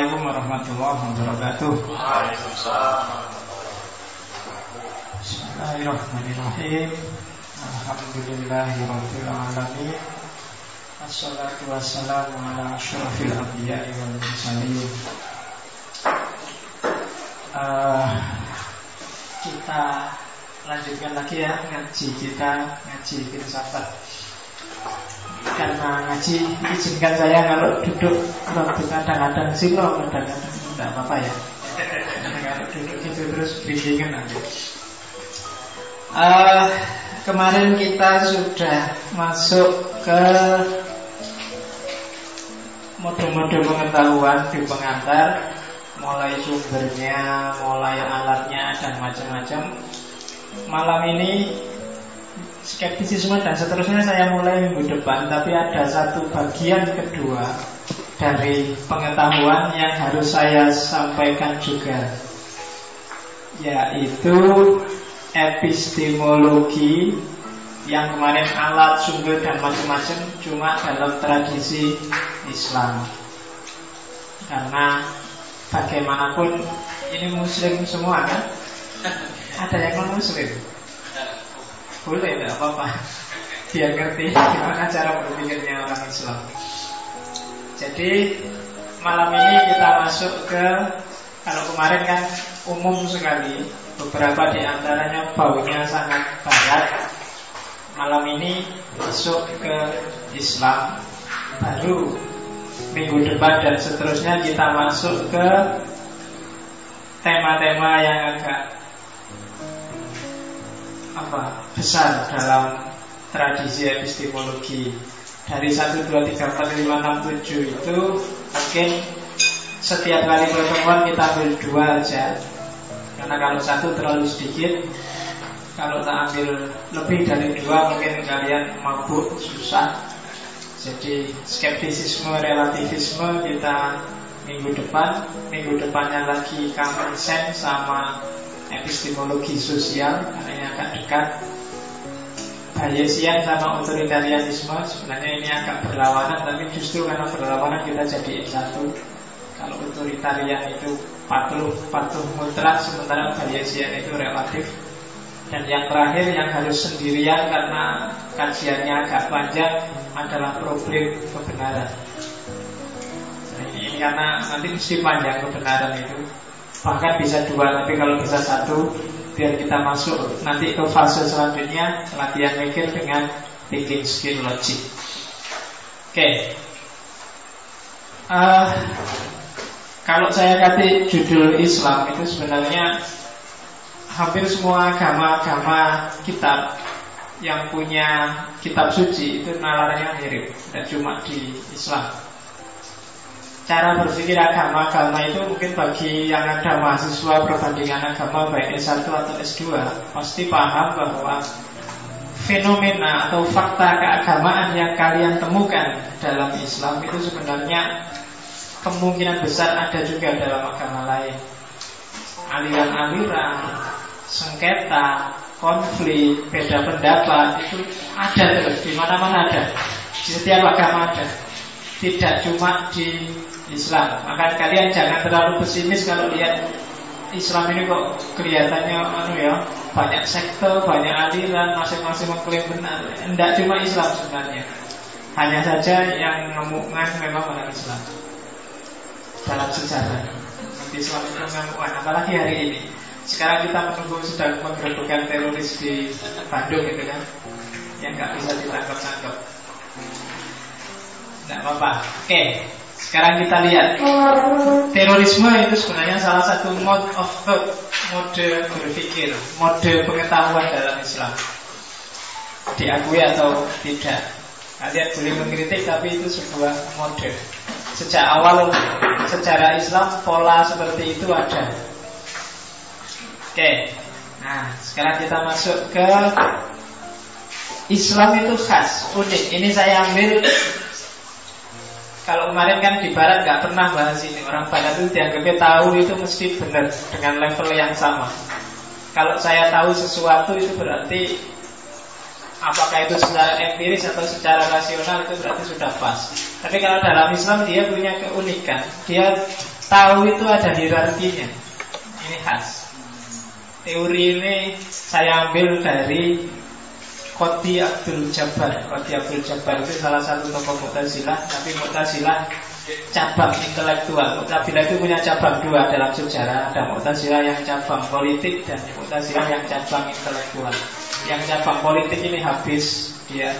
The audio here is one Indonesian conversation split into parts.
Assalamualaikum warahmatullahi wabarakatuh. Bismillahirrahmanirrahim. Alhamdulillahirabbil alamin. Assalatu wassalamu ala asyrafil anbiya'i wal mursalin. Uh, kita lanjutkan lagi ya ngaji kita ngaji filsafat karena ngaji izinkan saya kalau duduk waktu kadang-kadang. Silo kadang-kadang tidak apa-apa ya. Kalau duduk itu terus bingingan nanti. Uh, kemarin kita sudah masuk ke mode-mode pengetahuan di pengantar. Mulai sumbernya, mulai alatnya dan macam-macam. Malam ini skeptisisme dan seterusnya saya mulai minggu depan, tapi ada satu bagian kedua dari pengetahuan yang harus saya sampaikan juga, yaitu epistemologi yang kemarin alat, sumber dan macam-macam cuma dalam tradisi Islam. Karena bagaimanapun ini muslim semua kan ada yang non muslim boleh tidak apa-apa. Biar ngerti gimana cara berpikirnya orang Islam. Jadi malam ini kita masuk ke kalau kemarin kan umum sekali beberapa di antaranya baunya sangat barat malam ini masuk ke Islam baru. Minggu depan dan seterusnya kita masuk ke tema-tema yang agak apa besar dalam tradisi epistemologi. Dari 1, 2, 3, 4, 5, 6, 7 itu mungkin setiap kali pertemuan kita ambil dua aja. Karena kalau satu terlalu sedikit kalau tak ambil lebih dari dua mungkin kalian mabuk susah. Jadi skeptisisme, relativisme kita minggu depan, minggu depannya lagi common sense sama epistemologi sosial karena ini agak dekat. Bayesian sama otoritarianisme sebenarnya ini agak berlawanan, tapi justru karena berlawanan kita jadi satu. Kalau otoritarian itu patuh patuh mutlak, sementara Bayesian itu relatif. Dan yang terakhir yang harus sendirian karena kajiannya agak panjang adalah problem kebenaran. Nah, ini karena nanti mesti panjang kebenaran itu. Bahkan bisa dua, tapi kalau bisa satu, biar kita masuk nanti ke fase selanjutnya latihan mikir dengan thinking skill logic. Oke. Okay. Uh, kalau saya kata judul Islam itu sebenarnya hampir semua agama-agama kitab yang punya kitab suci itu nalarnya mirip dan cuma di Islam. Cara berpikir agama-agama itu mungkin bagi yang ada mahasiswa perbandingan agama baik S1 atau S2 pasti paham bahwa fenomena atau fakta keagamaan yang kalian temukan dalam Islam itu sebenarnya kemungkinan besar ada juga dalam agama lain. Aliran-aliran, sengketa, konflik, beda pendapat itu ada terus di mana-mana ada. Di setiap agama ada. Tidak cuma di Islam. Maka kalian jangan terlalu pesimis kalau lihat Islam ini kok kelihatannya anu ya banyak sektor, banyak aliran, masing-masing mengklaim benar. Tidak cuma Islam sebenarnya. Hanya saja yang ngemukan memang orang Islam dalam sejarah. Nanti Islam itu ngemukan, apalagi hari ini. Sekarang kita menunggu sedang menggerebekkan teroris di Bandung gitu kan Yang nggak bisa ditangkap-tangkap Tidak apa-apa. Oke Sekarang kita lihat. Terorisme itu sebenarnya salah satu mode of thought Mode berpikir Mode pengetahuan dalam Islam. Diakui atau tidak? Kalian boleh mengkritik tapi itu sebuah mode. Sejak awal secara Islam pola seperti itu ada. Oke, nah sekarang kita masuk ke Islam itu khas, unik. Ini saya ambil kalau kemarin kan di Barat nggak pernah bahas ini. Orang Barat itu dianggapnya tahu itu mesti benar dengan level yang sama. Kalau saya tahu sesuatu itu berarti apakah itu secara empiris atau secara rasional itu berarti sudah pas. Tapi kalau dalam Islam dia punya keunikan. Dia tahu itu ada hierarkinya. Ini khas. Teori ini saya ambil dari Koti Abdul Jabbar Koti Abdul Jabbar itu salah satu tokoh Mu'tazilah Tapi Mu'tazilah cabang intelektual. Mu'tazilah itu punya cabang dua dalam sejarah Ada Mu'tazilah yang cabang politik Dan Mu'tazilah yang cabang intelektual. Yang cabang politik ini habis dia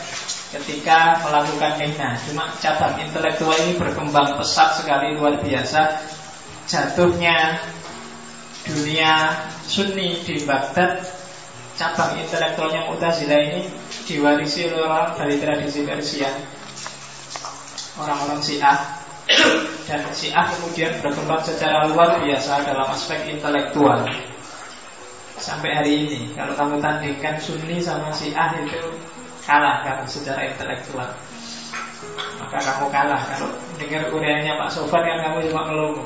ketika melakukan mihna Cuma cabang intelektual ini berkembang pesat sekali luar biasa. Jatuhnya dunia Sunni di Baghdad cabang intelektualnya Mu'tazilah ini diwarisi oleh orang dari tradisi Persia orang-orang Syiah. Dan Syiah kemudian berkembang secara luar biasa dalam aspek intelektual. Sampai hari ini kalau kamu tandingkan Sunni sama Syiah itu kalah karena secara intelektual. Maka kamu kalah. Kalau dengar kuliahnya Pak Sofan kan kamu cuma melongo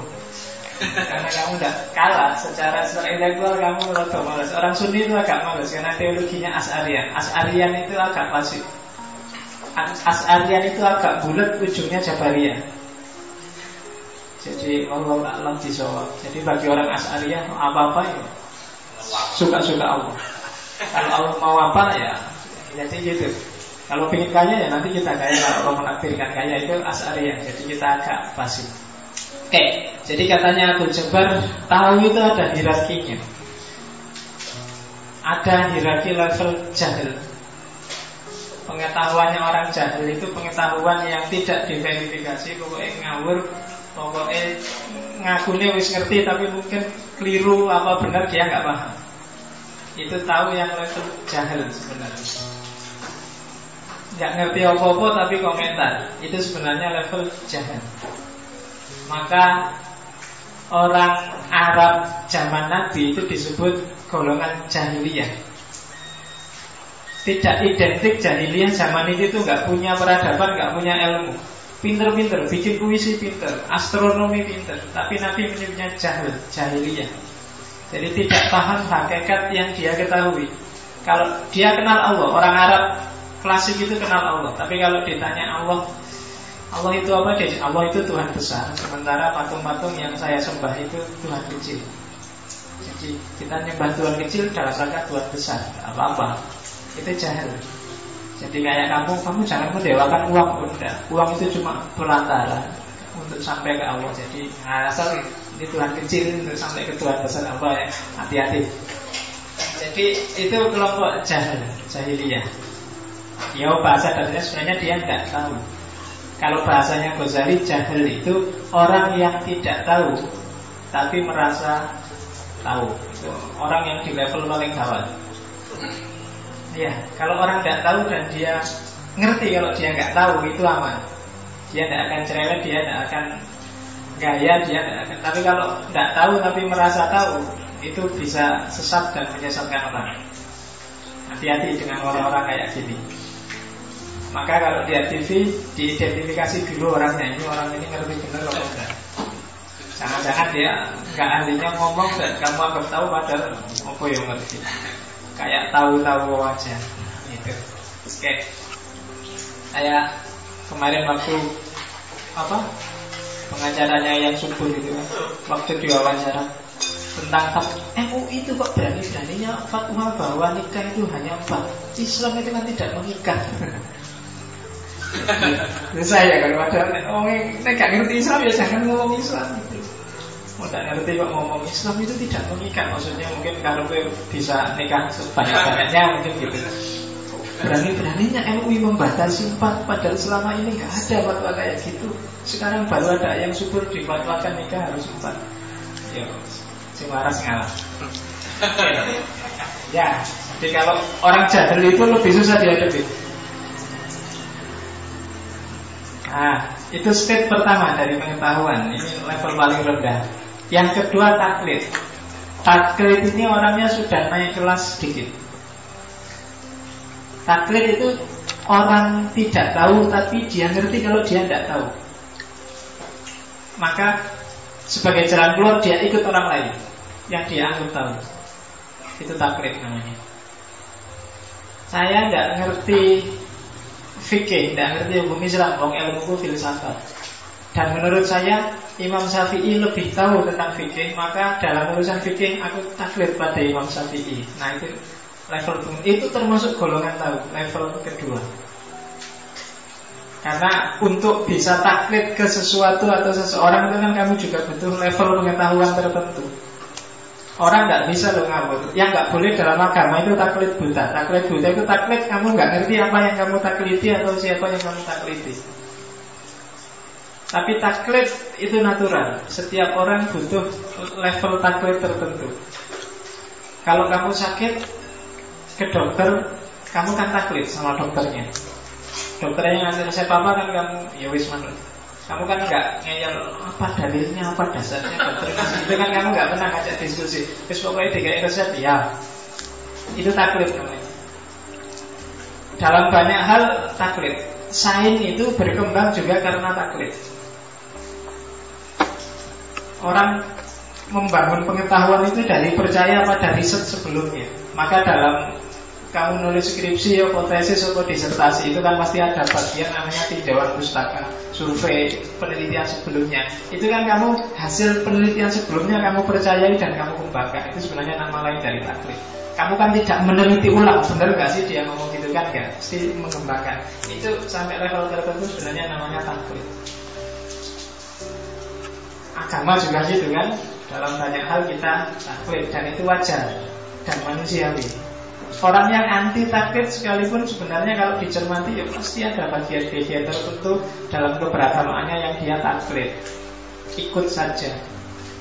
karena kamu udah kalah secara secara intelektual kamu roto malas. Orang Sunni itu agak malas karena teologinya As'arian. As'arian itu agak pasif. As'arian itu agak bulat, ujungnya Jabariyah. Jadi Allah alam disawab. Jadi bagi orang As'arian apa-apa ya suka-suka Allah. Kalau Allah mau apa ya jadi gitu. Kalau ingin kaya ya nanti kita kaya Kalau menakdirkan kaya itu As'arian Jadi kita agak pasif Oke, jadi katanya Abdul Jabbar tahu itu ada hierarkinya. Ada hierarki level jahil. Pengetahuannya orang jahil itu pengetahuan yang tidak diverifikasi, pokoknya ngawur, pokoknya ngakuni wis ngerti tapi mungkin keliru apa benar dia nggak paham. Itu tahu yang level jahil sebenarnya. Nggak ngerti apa-apa tapi komentar. Itu sebenarnya level jahil. Maka orang Arab zaman Nabi itu disebut golongan jahiliyah. Tidak identik jahiliyah zaman itu tuh nggak punya peradaban, nggak punya ilmu. Pinter-pinter, bikin puisi pinter, astronomi pinter, tapi Nabi menyebutnya jahil, jahiliyah. Jadi tidak paham hakikat yang dia ketahui. Kalau dia kenal Allah, orang Arab klasik itu kenal Allah, tapi kalau ditanya Allah Allah itu apa? Dia? Allah itu Tuhan besar. Sementara patung-patung yang saya sembah itu Tuhan kecil. Jadi kita nyembah Tuhan kecil rangka Tuhan besar. Apa-apa. Itu jahil. Jadi kayak kamu, kamu jangan mendewakan uang Udah. Uang itu cuma perantara Untuk sampai ke Allah. Jadi asal ini Tuhan kecil Untuk sampai ke Tuhan besar apa ya? Hati-hati. Jadi itu kelompok jahil Jahiliyah. Ya bahasa dasarnya sebenarnya dia tidak tahu kalau bahasanya Ghazali jahil itu orang yang tidak tahu tapi merasa tahu. Itu orang yang di level paling gawat. Ya, kalau orang tidak tahu dan dia ngerti kalau dia nggak tahu itu aman. Dia tidak akan cerewet, dia tidak akan gaya, dia tidak akan. Tapi kalau tidak tahu tapi merasa tahu, itu bisa sesat dan menyesatkan orang. Hati-hati dengan orang-orang kayak gini. Maka kalau di TV diidentifikasi dulu orangnya ini orang ini ngerti benar atau enggak. Jangan-jangan dia nggak ahlinya ngomong dan kamu anggap tahu padahal apa yang ngerti. Kayak tahu-tahu aja. Gitu. Oke. Saya kemarin waktu apa pengacaranya yang subur itu waktu diwawancara tentang MUI itu kok berani-beraninya fatwa bahwa nikah itu hanya empat Islam itu kan tidak mengikat saya kalau ada orang yang gak ngerti Islam ya jangan ngomong Islam. Gitu. Mau tak ngerti kok ngomong Islam itu tidak mengikat. Maksudnya mungkin kalau bisa nikah sebanyak-banyaknya mungkin gitu. Berani-beraninya MUI membatasi empat Padahal selama ini nggak ada fatwa kayak gitu. Sekarang baru ada yang subur difatwakan nikah harus empat. Ya, si waras ngalah. Ya, jadi kalau orang jahil itu lebih susah dihadapi Nah, itu step pertama dari pengetahuan. Ini level paling rendah. Yang kedua taklid. Taklid ini orangnya sudah naik kelas sedikit. Taklid itu orang tidak tahu tapi dia ngerti kalau dia tidak tahu. Maka sebagai jalan keluar dia ikut orang lain yang dia anggap tahu. Itu taklid namanya. Saya tidak ngerti fikih, tidak ngerti hukum Islam, wong ilmu ku filsafat. Dan menurut saya Imam Syafi'i lebih tahu tentang fikih, maka dalam urusan fikih aku taklid pada Imam Syafi'i. Nah itu level itu termasuk golongan tahu, level kedua. Karena untuk bisa taklid ke sesuatu atau seseorang itu kan kamu juga butuh level pengetahuan tertentu. Orang nggak bisa loh ngawur. Yang nggak boleh dalam agama itu taklid buta. Taklid buta itu taklid kamu nggak ngerti apa yang kamu taklidi atau siapa yang kamu taklidi. Tapi taklid itu natural. Setiap orang butuh level taklid tertentu. Kalau kamu sakit ke dokter, kamu kan taklid sama dokternya. Dokternya ngasih resep apa kan kamu ya wis manut. Kamu kan nggak ngeyel apa dalilnya apa dasarnya dokter itu kan kamu nggak pernah ngajak diskusi. Terus pokoknya tiga resep ya. Itu taklid namanya. Dalam banyak hal taklid. Sain itu berkembang juga karena taklid. Orang membangun pengetahuan itu dari percaya pada riset sebelumnya. Maka dalam kamu nulis skripsi atau tesis atau disertasi itu kan pasti ada bagian namanya tinjauan pustaka, survei, penelitian sebelumnya. Itu kan kamu hasil penelitian sebelumnya kamu percayai dan kamu kembangkan. Itu sebenarnya nama lain dari taklid. Kamu kan tidak meneliti ulang, benar gak sih dia ngomong gitu kan gak? Pasti mengembangkan. Itu sampai level tertentu sebenarnya namanya taklid. Agama juga gitu kan. Dalam banyak hal kita taklid dan itu wajar dan manusiawi. Orang yang anti taklid sekalipun sebenarnya kalau dicermati ya pasti ada bagian-bagian tertentu dalam keberagamaannya yang dia taklid. Ikut saja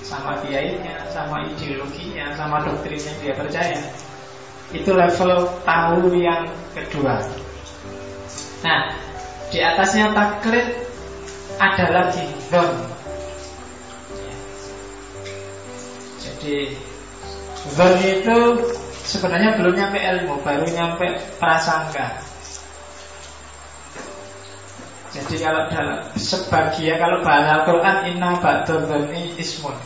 sama kiainya, sama ideologinya, sama doktrin yang dia percaya. Itu level tahu yang kedua. Nah, di atasnya taklid ada lagi don. Jadi don itu sebenarnya belum nyampe ilmu, baru nyampe prasangka. Jadi kalau dalam sebagian kalau bahasa Al-Quran inna ba'dadzani ismun.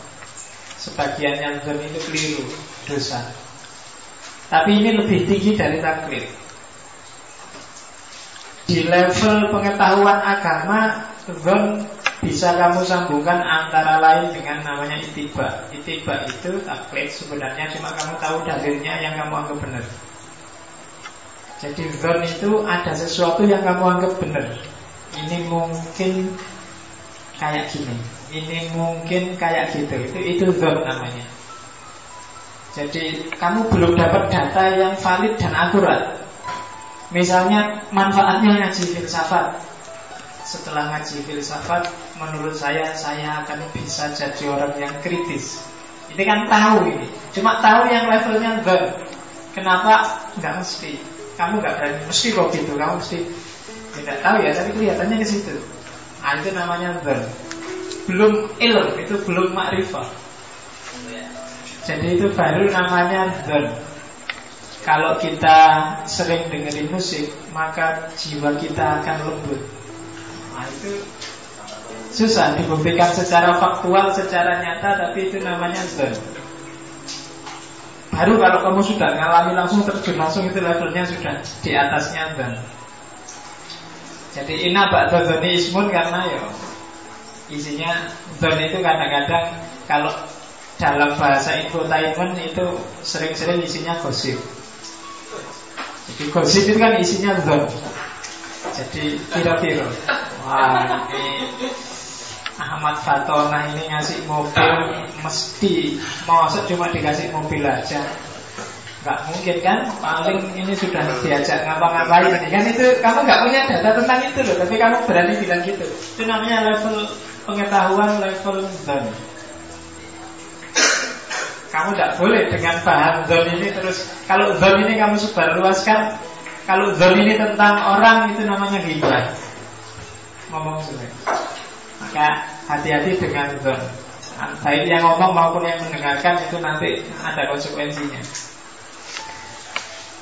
Sebagian yang itu keliru, dosa. Tapi ini lebih tinggi dari taklid. Di level pengetahuan agama, dzon bisa kamu sambungkan antara lain dengan namanya itiba. Itiba itu taklid sebenarnya cuma kamu tahu dalilnya yang kamu anggap benar. Jadi zon itu ada sesuatu yang kamu anggap benar. Ini mungkin kayak gini. Ini mungkin kayak gitu. Itu itu zon namanya. Jadi kamu belum dapat data yang valid dan akurat. Misalnya manfaatnya ngaji filsafat setelah ngaji filsafat menurut saya saya akan bisa jadi orang yang kritis. Ini kan tahu ini. Cuma tahu yang levelnya enggak kenapa? Enggak mesti. Kamu enggak berani. Mesti kok gitu. Kamu mesti tidak tahu ya tapi kelihatannya ke situ. Nah, itu namanya enggak belum ilm itu belum makrifah. Jadi itu baru namanya enggak kalau kita sering dengerin musik maka jiwa kita akan lembut. Nah itu susah dibuktikan secara faktual, secara nyata, tapi itu namanya zon. Baru kalau kamu sudah ngalami langsung terjun langsung itu levelnya sudah di atasnya zon. Jadi ina ba'da zoni ismun karena ya isinya zon itu kadang-kadang kalau dalam bahasa infotainment itu sering-sering isinya gosip. Jadi gosip itu kan isinya zon. Jadi kira-kira Wah ini Ahmad Fatona ini ngasih mobil Mesti Maksud cuma dikasih mobil aja. Gak mungkin kan? Paling ini sudah diajak ngapa-ngapain ini Kan? Itu kamu gak punya data tentang itu loh Tapi kamu berani bilang gitu. Itu namanya level pengetahuan Level zone kamu tidak boleh dengan bahan zone ini terus. Kalau zone ini kamu sebar luaskan kalau zone ini tentang orang itu namanya gibah ngomong sudah. Maka hati-hati dengan zon. Baik yang ngomong maupun yang mendengarkan itu nanti ada konsekuensinya.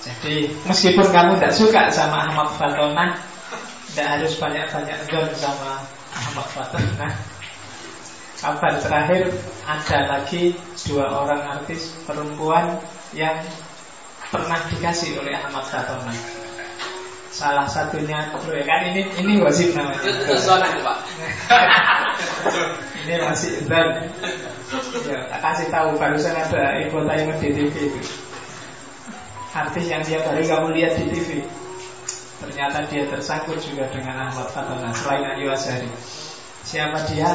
Jadi meskipun kamu tidak suka sama Ahmad Fatona, tidak harus banyak-banyak zon sama Ahmad Fatona. Kabar terakhir ada lagi dua orang artis perempuan yang pernah dikasih oleh Ahmad Fatona. Salah satunya ya kan ini ini wajib namanya. Itu pak. Ini masih dan ya, kasih tahu barusan ada info tayangan di TV itu. Artis yang tiap hari kamu lihat di TV. Ternyata dia tersangkut juga dengan Ahmad Fatona selain Ayu Azhari. Siapa dia?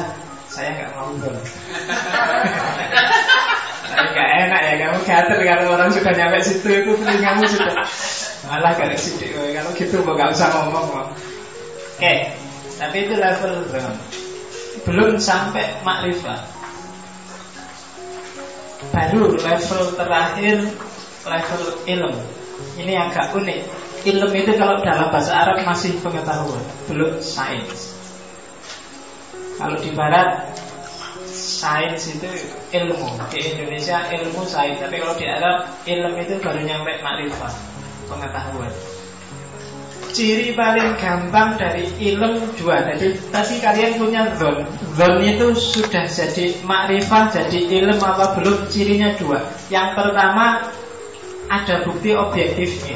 Saya nggak mau ngobrol. Tapi nggak enak ya kamu gater kalau orang sudah nyampe situ itu kamu sudah malah gak sidik kalau gitu nggak usah ngomong Oke, okay. tapi itu level belum belum sampai makrifat. Baru level terakhir level ilmu. Ini agak unik. Ilmu itu kalau dalam bahasa Arab masih pengetahuan, belum sains. Kalau di barat sains itu ilmu Di Indonesia ilmu sains Tapi kalau di Arab ilmu itu baru nyampe makrifat Pengetahuan Ciri paling gampang dari ilmu dua Jadi tadi kalian punya zon. Zon itu sudah jadi makrifat Jadi ilmu apa belum? Cirinya dua. Yang pertama Ada bukti objektifnya.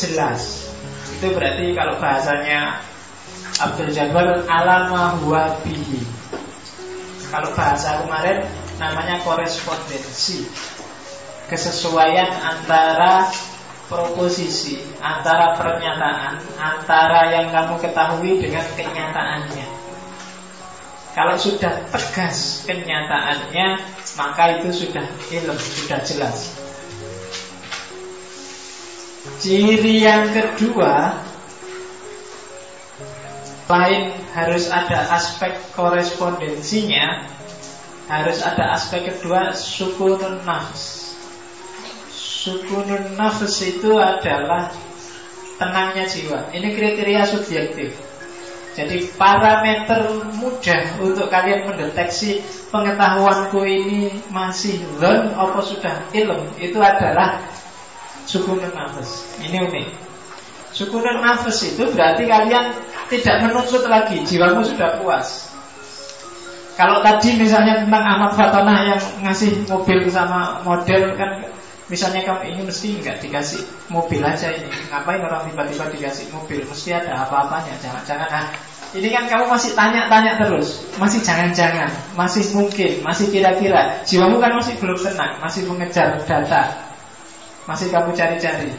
Jelas. Itu berarti kalau bahasanya Abdul Jabbar alama huwa bihi. Kalau bahasa kemarin namanya korespondensi. Kesesuaian antara proposisi, antara pernyataan, antara yang kamu ketahui dengan kenyataannya. Kalau sudah tegas kenyataannya, maka itu sudah ilmu, sudah jelas. Ciri yang kedua Selain harus ada aspek korespondensinya Harus ada aspek kedua Sukunun nafs Sukunun nafs itu adalah Tenangnya jiwa. Ini kriteria subjektif. Jadi parameter mudah Untuk kalian mendeteksi Pengetahuanku ini masih zon Apa sudah ilm Itu adalah Sukunun nafs. Ini unik. Syukuran nafas itu berarti kalian tidak menuntut lagi, jiwamu sudah puas. Kalau tadi misalnya tentang Ahmad Fatona yang ngasih mobil sama model kan Misalnya kamu ini mesti nggak dikasih mobil aja ini. Ngapain orang tiba-tiba dikasih mobil? Mesti ada apa-apanya Jangan-jangan. Nah, Ini kan kamu masih tanya-tanya terus. Masih jangan-jangan. Masih mungkin. Masih kira-kira. Jiwamu kan masih belum tenang Masih mengejar data. Masih kamu cari-cari.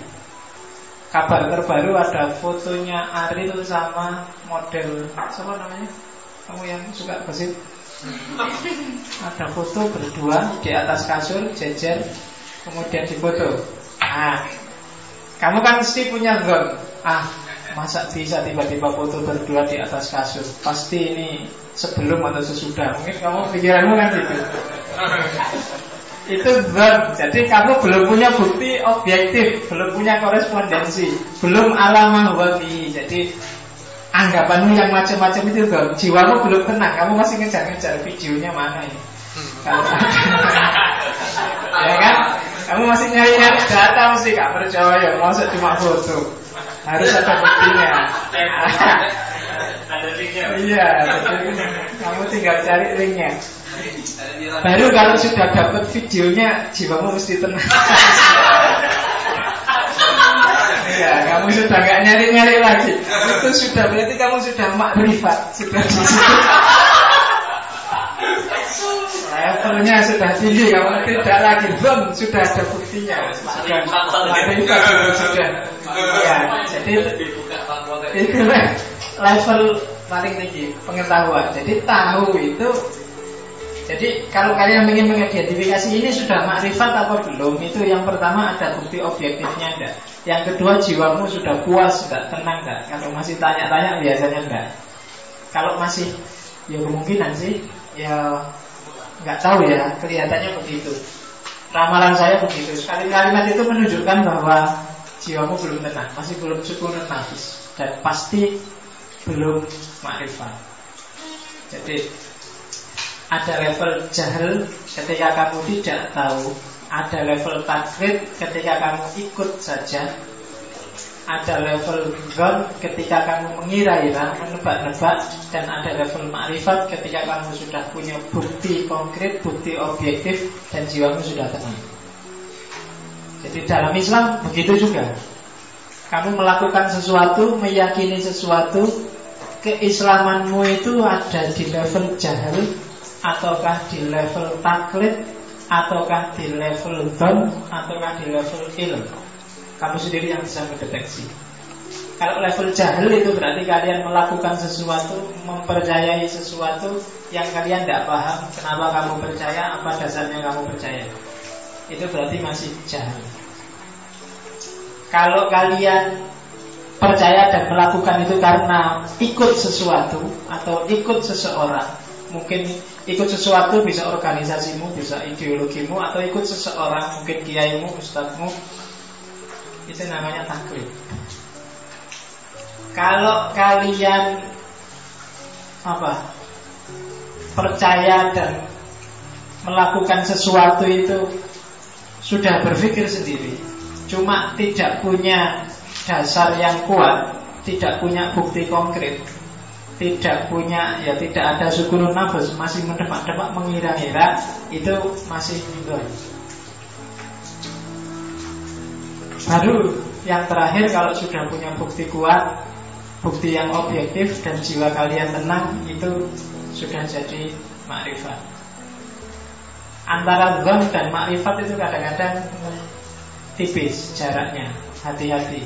Kabar terbaru ada fotonya Ariel sama model. Siapa namanya? Kamu yang suka gosip? ada foto berdua di atas kasur jejer kemudian difoto. Nah, kamu kan mesti punya zon. Ah, masa bisa tiba-tiba foto berdua di atas kasur? Pasti ini sebelum atau sesudah. Mungkin kamu pikiranmu kan gitu itu zon. Jadi kamu belum punya bukti objektif, belum punya korespondensi, belum alamah wabi. Jadi anggapanmu yang macam-macam itu zon. Jiwamu belum tenang, kamu masih ngejar-ngejar videonya mana ini. Kalau ya kan? Kamu masih nyari-nyari data mesti gak percaya, masa cuma foto. Harus ada buktinya. Iya, kamu tinggal cari linknya. Baru kalau sudah dapat videonya jiwamu mesti tenang. Ya, kamu sudah nggak nyari-nyari lagi. Itu sudah berarti kamu sudah makrifat, sudah di. Levelnya sudah tinggi, kamu tidak lagi belum sudah ada buktinya. Sudah makrifat sudah. Ya, jadi itu level paling tinggi pengetahuan. Jadi tahu itu jadi kalau kalian ingin mengidentifikasi ini sudah makrifat apa belum Itu yang pertama ada bukti objektifnya enggak Yang kedua jiwamu sudah puas enggak, tenang enggak Kalau masih tanya-tanya biasanya enggak Kalau masih ya kemungkinan sih Ya enggak tahu ya kelihatannya begitu. Ramalan saya begitu. Sekali kalimat itu menunjukkan bahwa jiwamu belum tenang Masih belum syukur nafis Dan pasti belum makrifat. Jadi ada level jahil ketika kamu tidak tahu Ada level takrib ketika kamu ikut saja Ada level gon ketika kamu mengira-ira, menebak-nebak Dan ada level makrifat ketika kamu sudah punya bukti konkret, bukti objektif Dan jiwamu sudah tenang. Jadi dalam Islam begitu juga. Kamu melakukan sesuatu, meyakini sesuatu keislamanmu itu ada di level jahil ataukah di level taklid ataukah di level don ataukah di level ilm kamu sendiri yang bisa mendeteksi. Kalau level jahil itu berarti kalian melakukan sesuatu mempercayai sesuatu yang kalian tidak paham kenapa kamu percaya apa dasarnya kamu percaya. Itu berarti masih jahil. Kalau kalian percaya dan melakukan itu karena ikut sesuatu atau ikut seseorang mungkin ikut sesuatu bisa organisasimu bisa ideologimu atau ikut seseorang mungkin kiaimu ustadzmu itu namanya taklid kalau kalian apa percaya dan melakukan sesuatu itu sudah berpikir sendiri cuma tidak punya dasar yang kuat, tidak punya bukti konkret, tidak punya ya tidak ada syukurun nafas, masih mendepak-depak mengira-ngira, itu masih minggu. Baru yang terakhir kalau sudah punya bukti kuat, bukti yang objektif dan jiwa kalian tenang itu sudah jadi makrifat. Antara zon dan makrifat itu kadang-kadang tipis jaraknya, hati-hati.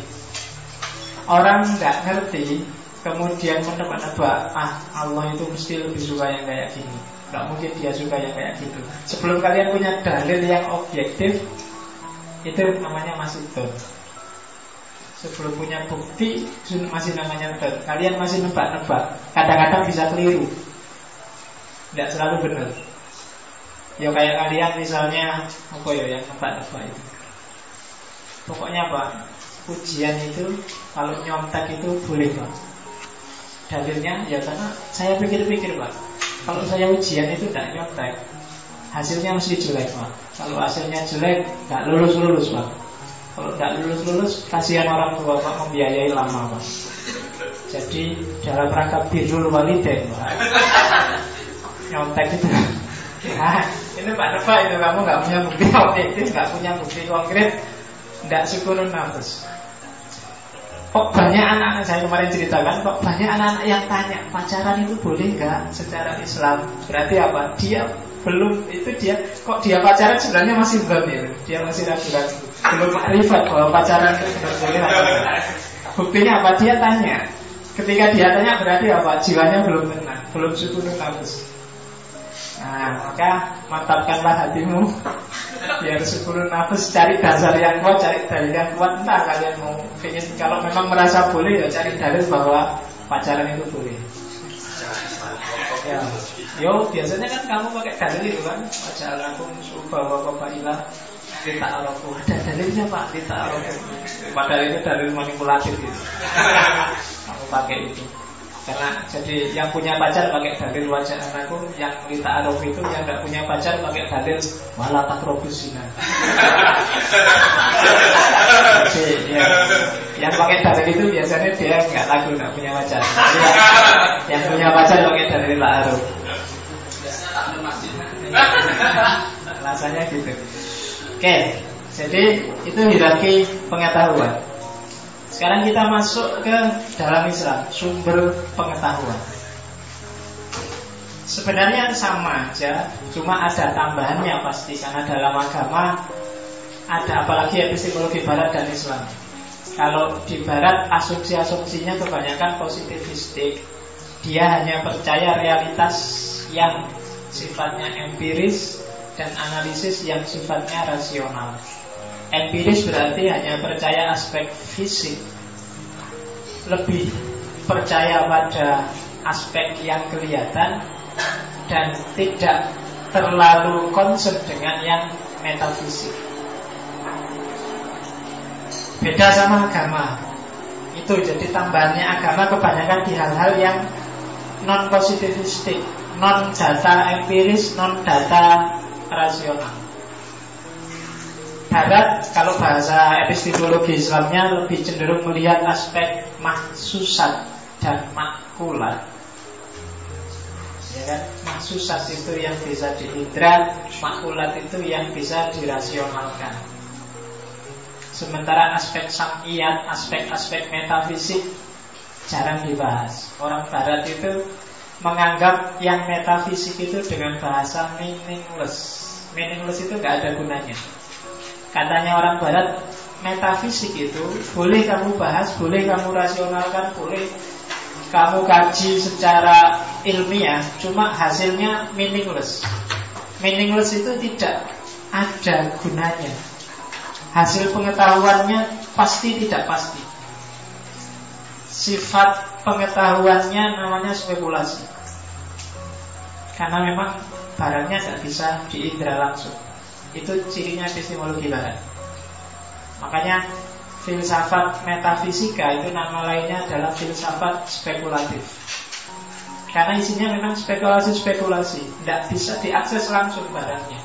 Orang nggak ngerti Kemudian menebak-nebak Ah Allah itu mesti lebih suka yang kayak gini Nggak mungkin dia suka yang kayak gitu Sebelum kalian punya dalil yang objektif Itu namanya masih don Sebelum punya bukti Masih namanya don Kalian masih nebak-nebak. Kadang-kadang bisa keliru. Tidak selalu benar. Ya kayak kalian misalnya Apa ya yang nebak-nebak itu? Pokoknya apa? Ujian itu kalau nyontek itu boleh pak. Dalilnya ya karena saya pikir-pikir pak. Kalau saya ujian itu tidak nyontek hasilnya mesti jelek pak. Kalau hasilnya jelek nggak lulus lulus pak. Kalau nggak lulus lulus kasihan orang tua pak membiayai lama pak. Jadi dalam rangka birrul walidain pak. Nyontek itu. Nah, ini pak Nova itu kamu nggak punya bukti objektif nggak punya bukti konkret. Tidak syukurun nafas. Kok banyak anak-anak saya kemarin ceritakan Kok banyak anak-anak yang tanya Pacaran itu boleh nggak secara Islam? Berarti apa? Dia belum itu dia kok dia pacaran sebenarnya masih belum itu dia masih ragu-ragu belum makrifat bahwa pacaran itu boleh buktinya apa? Dia tanya. Ketika dia tanya berarti apa? Jiwanya belum tenang belum syukur nafas Nah, maka mantapkanlah hatimu biar sepuluh nafas cari dasar yang kuat, cari dalil yang kuat. Entah kalian mau ingin kalau memang merasa boleh ya cari dalil bahwa pacaran itu boleh. Ya. Yo, biasanya kan kamu pakai dalil itu kan, pacaran aku suka wa ilah. Kita arafu ada dalilnya pak? Kita arafu padahal itu dalil manipulatif gitu. Kamu pakai itu karena jadi yang punya pacar pakai dalil wajah anakku, yang kita aruf itu yang tidak punya pacar pakai dalil malah takrobus zina. ya, yang pakai dalil itu biasanya dia nggak lagu nggak punya pacar. Jadi, yang, punya pacar pakai dalil aruf. Rasanya gitu. Oke, jadi itu hierarki pengetahuan. Sekarang kita masuk ke dalam Islam Sumber pengetahuan. Sebenarnya sama aja Cuma ada tambahannya pasti Karena dalam agama Ada apalagi epistemologi barat dan Islam. Kalau di barat asumsi-asumsinya kebanyakan positivistik. Dia hanya percaya realitas yang sifatnya empiris Dan analisis yang sifatnya rasional Empiris berarti hanya percaya aspek fisik. Lebih percaya pada aspek yang kelihatan Dan tidak terlalu concern dengan yang metafisik. Beda sama agama. Itu jadi tambahannya agama kebanyakan di hal-hal yang non-positivistik Non-data empiris, non-data rasional Barat kalau bahasa epistemologi Islamnya lebih cenderung melihat aspek mahsusat dan makulat ya kan? Mahsusat itu yang bisa diindra Makulat itu yang bisa dirasionalkan Sementara aspek samiyat, aspek-aspek metafisik jarang dibahas. Orang Barat itu menganggap yang metafisik itu dengan bahasa meaningless. Meaningless itu nggak ada gunanya. Katanya orang Barat, metafisik itu boleh kamu bahas, boleh kamu rasionalkan, boleh kamu kaji secara ilmiah, cuma hasilnya meaningless. Meaningless itu tidak ada gunanya. Hasil pengetahuannya pasti tidak pasti. Sifat pengetahuannya namanya spekulasi. Karena memang barangnya tidak bisa diindra langsung. Itu cirinya epistemologi barat. Makanya filsafat metafisika itu nama lainnya adalah filsafat spekulatif. Karena isinya memang spekulasi-spekulasi, tidak bisa diakses langsung barangnya.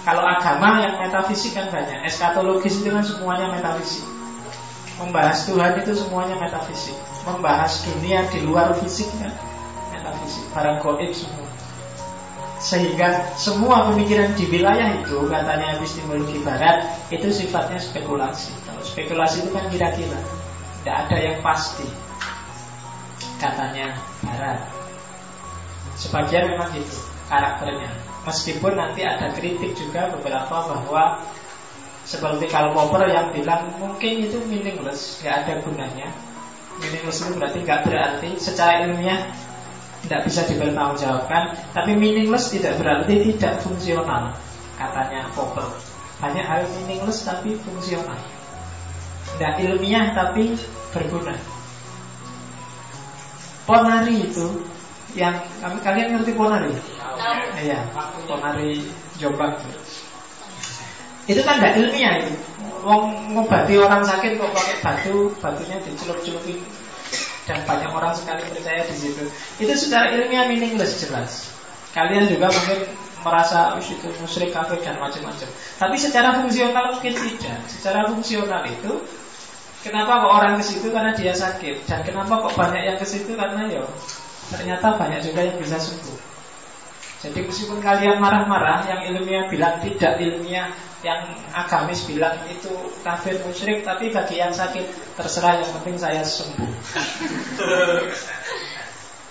Kalau agama yang metafisik kan banyak, eskatologis itu kan semuanya metafisik. Membahas Tuhan itu semuanya metafisik. Membahas dunia di luar fisik kan metafisik, barang goib semua. Sehingga semua pemikiran di wilayah itu Katanya epistemologi barat Itu sifatnya spekulasi. Kalau spekulasi itu kan kira-kira Tidak ada yang pasti Katanya barat. Sebagian memang gitu Karakternya. Meskipun nanti ada kritik juga beberapa bahwa Seperti Karl Popper yang bilang Mungkin itu meaningless Tidak ada gunanya. Meaningless itu berarti nggak berarti Secara ilmiah tidak bisa dipertanggungjawabkan tapi meaningless tidak berarti tidak fungsional katanya Popper. Banyak hal meaningless tapi fungsional. Tidak ilmiah tapi berguna. Ponari itu yang kalian ngerti Ponari? Iya, Ponari Jombang. Itu kan tidak ilmiah itu. Wong ngobati orang sakit kok pakai batu, batunya dicelup-celupin dan banyak orang sekali percaya di situ. Itu secara ilmiah meaningless jelas. Kalian juga mungkin merasa itu musyrik kafir dan macam-macam. Tapi secara fungsional mungkin tidak. Secara fungsional itu kenapa kok orang ke situ karena dia sakit dan kenapa kok banyak yang ke situ karena ya ternyata banyak juga yang bisa sembuh. Jadi meskipun kalian marah-marah, yang ilmiah bilang tidak ilmiah, yang agamis bilang itu kafir musyrik, tapi bagi yang sakit terserah yang penting saya sembuh.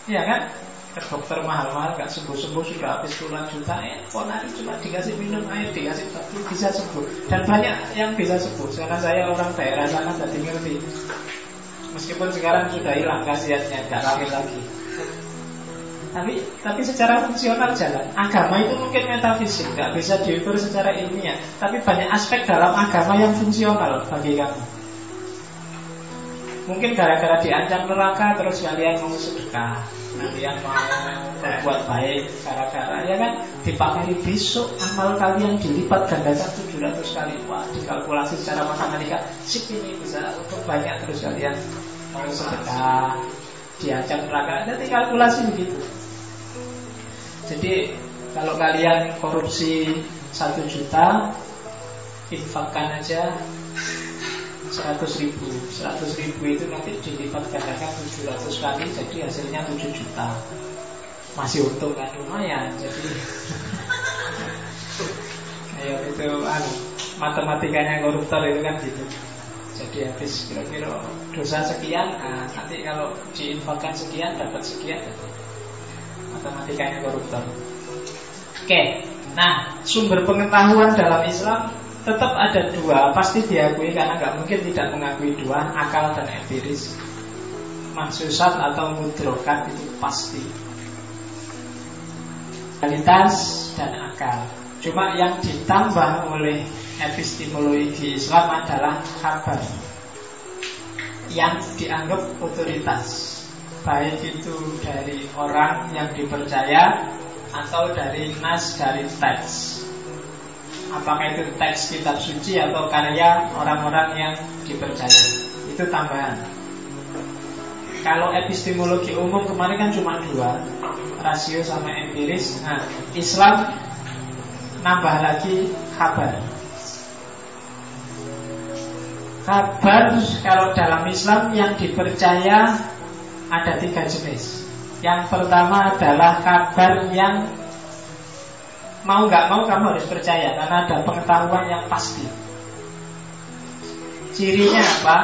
Iya kan? Ke dokter mahal-mahal nggak sembuh-sembuh sudah habis puluhan juta ya ponari cuma dikasih minum air dikasih batu bisa sembuh dan banyak yang bisa sembuh karena saya orang daerah sana jadi ngerti meskipun sekarang sudah hilang khasiatnya nggak lagi lagi tapi tapi secara fungsional jalan. Agama itu mungkin metafisik, nggak bisa diukur secara ilmiah. Tapi banyak aspek dalam agama yang fungsional bagi kamu. Mungkin gara-gara diancam neraka terus kalian mau sedekah, kalian mau berbuat baik gara-gara ya kan dipakai besok amal kalian dilipat gandakan 700 kali. Wah, dikalkulasi secara matematika sip ini bisa untuk banyak terus kalian mau sedekah, diancam neraka. Jadi kalkulasi begitu. Jadi kalau kalian korupsi satu juta, infakkan aja seratus ribu. Seratus ribu itu nanti dilipat gandakan tujuh ratus kali, jadi hasilnya tujuh juta. Masih untung kan lumayan. Jadi ayo itu anu matematikanya koruptor itu kan gitu. Jadi habis kira-kira dosa sekian, nah, nanti kalau diinfakkan sekian dapat sekian matematikanya koruptor. Oke, nah sumber pengetahuan dalam Islam tetap ada dua, pasti diakui karena nggak mungkin tidak mengakui dua, akal dan empiris. Mansusat atau mudrokat itu pasti. Kualitas dan akal. Cuma yang ditambah oleh epistemologi Islam adalah kabar yang dianggap otoritas baik itu dari orang yang dipercaya atau dari nas dari teks. Apakah itu teks kitab suci atau karya orang-orang yang dipercaya? Itu tambahan. Kalau epistemologi umum kemarin kan cuma dua rasio sama empiris. Nah Islam nambah lagi kabar. Kabar kalau dalam Islam yang dipercaya ada tiga jenis. Yang pertama adalah kabar yang mau nggak mau kamu harus percaya karena ada pengetahuan yang pasti. Cirinya apa?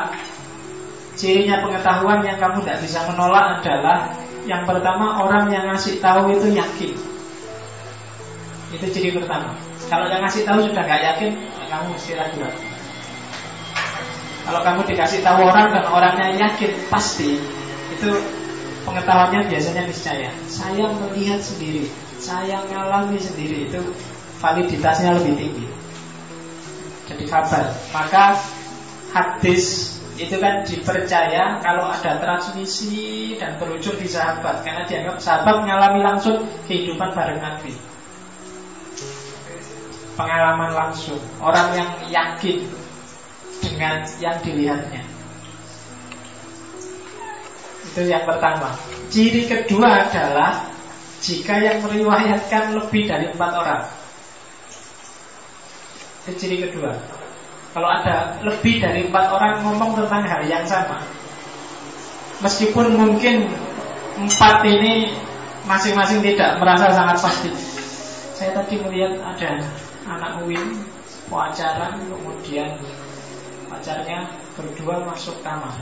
Cirinya pengetahuan yang kamu tidak bisa menolak adalah Yang pertama orang yang ngasih tahu itu yakin Itu ciri pertama Kalau yang ngasih tahu sudah nggak yakin Kamu mesti ragu-ragu Kalau kamu dikasih tahu orang dan orangnya yakin Pasti Itu pengetahuannya biasanya niscaya Saya melihat sendiri. Saya ngalami sendiri. Itu validitasnya lebih tinggi. Jadi kabar. Maka hadis itu kan dipercaya kalau ada transmisi dan berujung di sahabat. Karena dianggap sahabat mengalami langsung kehidupan bareng Nabi. Pengalaman langsung. Orang yang yakin dengan yang dilihatnya itu yang pertama. Ciri kedua adalah jika yang meriwayatkan lebih dari empat orang. Itu ciri kedua. Kalau ada lebih dari empat orang ngomong tentang hal yang sama Meskipun mungkin empat ini masing-masing tidak merasa sangat pasti. Saya tadi melihat ada anak UIN pacaran kemudian pacarnya berdua masuk kamar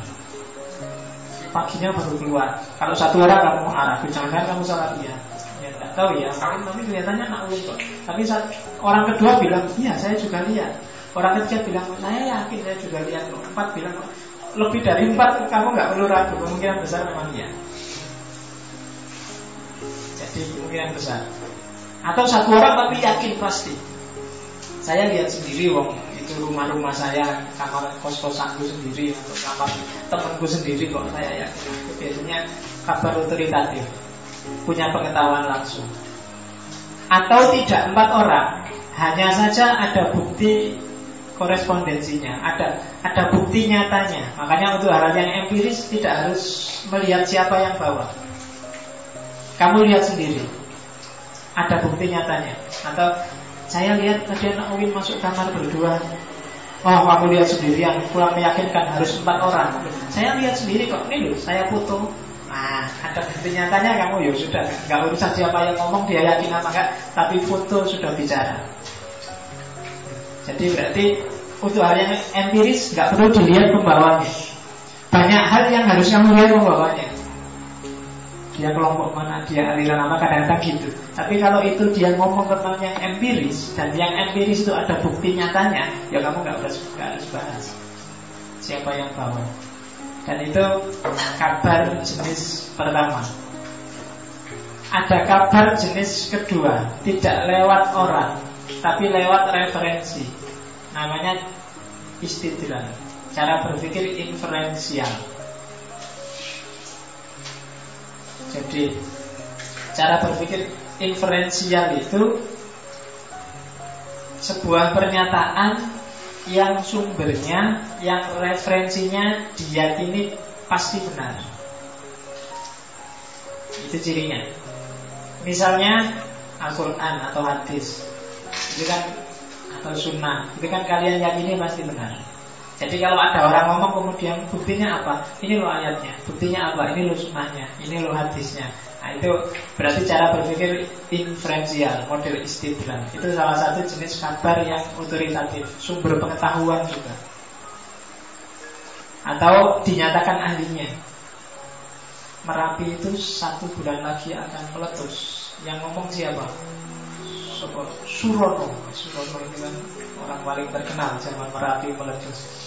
paginya baru keluar. Kalau satu orang kamu arah. Jangan kamu salah dia. Ya tidak tahu ya. Kamu tapi kelihatannya UIN kok. Tapi saat orang kedua bilang iya saya juga lihat. Orang ketiga bilang, saya yakin saya juga lihat Empat bilang, lebih dari empat kamu nggak perlu ragu. Kemungkinan besar memang iya. Jadi kemungkinan besar. Atau satu orang tapi yakin pasti. Saya lihat sendiri wong itu rumah-rumah saya Kamar kos-kosanku sendiri Atau kamar temanku sendiri kok saya yakin Itu biasanya kabar otoritatif Punya pengetahuan langsung Atau tidak empat orang Hanya saja ada bukti korespondensinya, ada ada bukti nyatanya. Makanya untuk hal yang empiris tidak harus melihat siapa yang bawa. Kamu lihat sendiri. Ada bukti nyatanya. Atau saya lihat tadi anak Uwin masuk kamar berdua. Oh, kamu lihat sendiri yang kurang meyakinkan harus empat orang. Saya lihat sendiri kok. Ini loh, saya foto. Nah, ada bukti nyatanya kamu ya sudah nggak urusan siapa yang ngomong dia yakin apa enggak, tapi foto sudah bicara. Jadi berarti untuk hal yang empiris nggak perlu dilihat pembawanya. Banyak hal yang harus kamu lihat pembawanya. Dia kelompok mana, dia aliran apa kadang-kadang gitu. Tapi kalau itu dia ngomong tentang yang empiris dan yang empiris itu ada bukti nyatanya, ya kamu nggak harus harus bahas siapa yang bawa. Dan itu kabar jenis pertama. Ada kabar jenis kedua, tidak lewat orang, tapi lewat referensi. Namanya istidlal. Cara berpikir inferensial. Jadi cara berpikir inferensial itu sebuah pernyataan yang sumbernya, yang referensinya diyakini pasti benar. Itu cirinya. Misalnya Al-Quran atau hadis itu kan atau sunnah itu kan kalian yakini pasti benar jadi kalau ada orang ngomong kemudian buktinya apa? Ini lo ayatnya buktinya apa? Ini lo sunnahnya ini lo hadisnya. Nah itu berarti cara berpikir inferensial model istidlal. Itu salah satu jenis kabar yang otoritatif sumber pengetahuan juga. Atau dinyatakan ahlinya. Merapi itu satu bulan lagi akan meletus. Yang ngomong siapa? Surono. Surono itu kan orang paling terkenal zaman Merapi meletus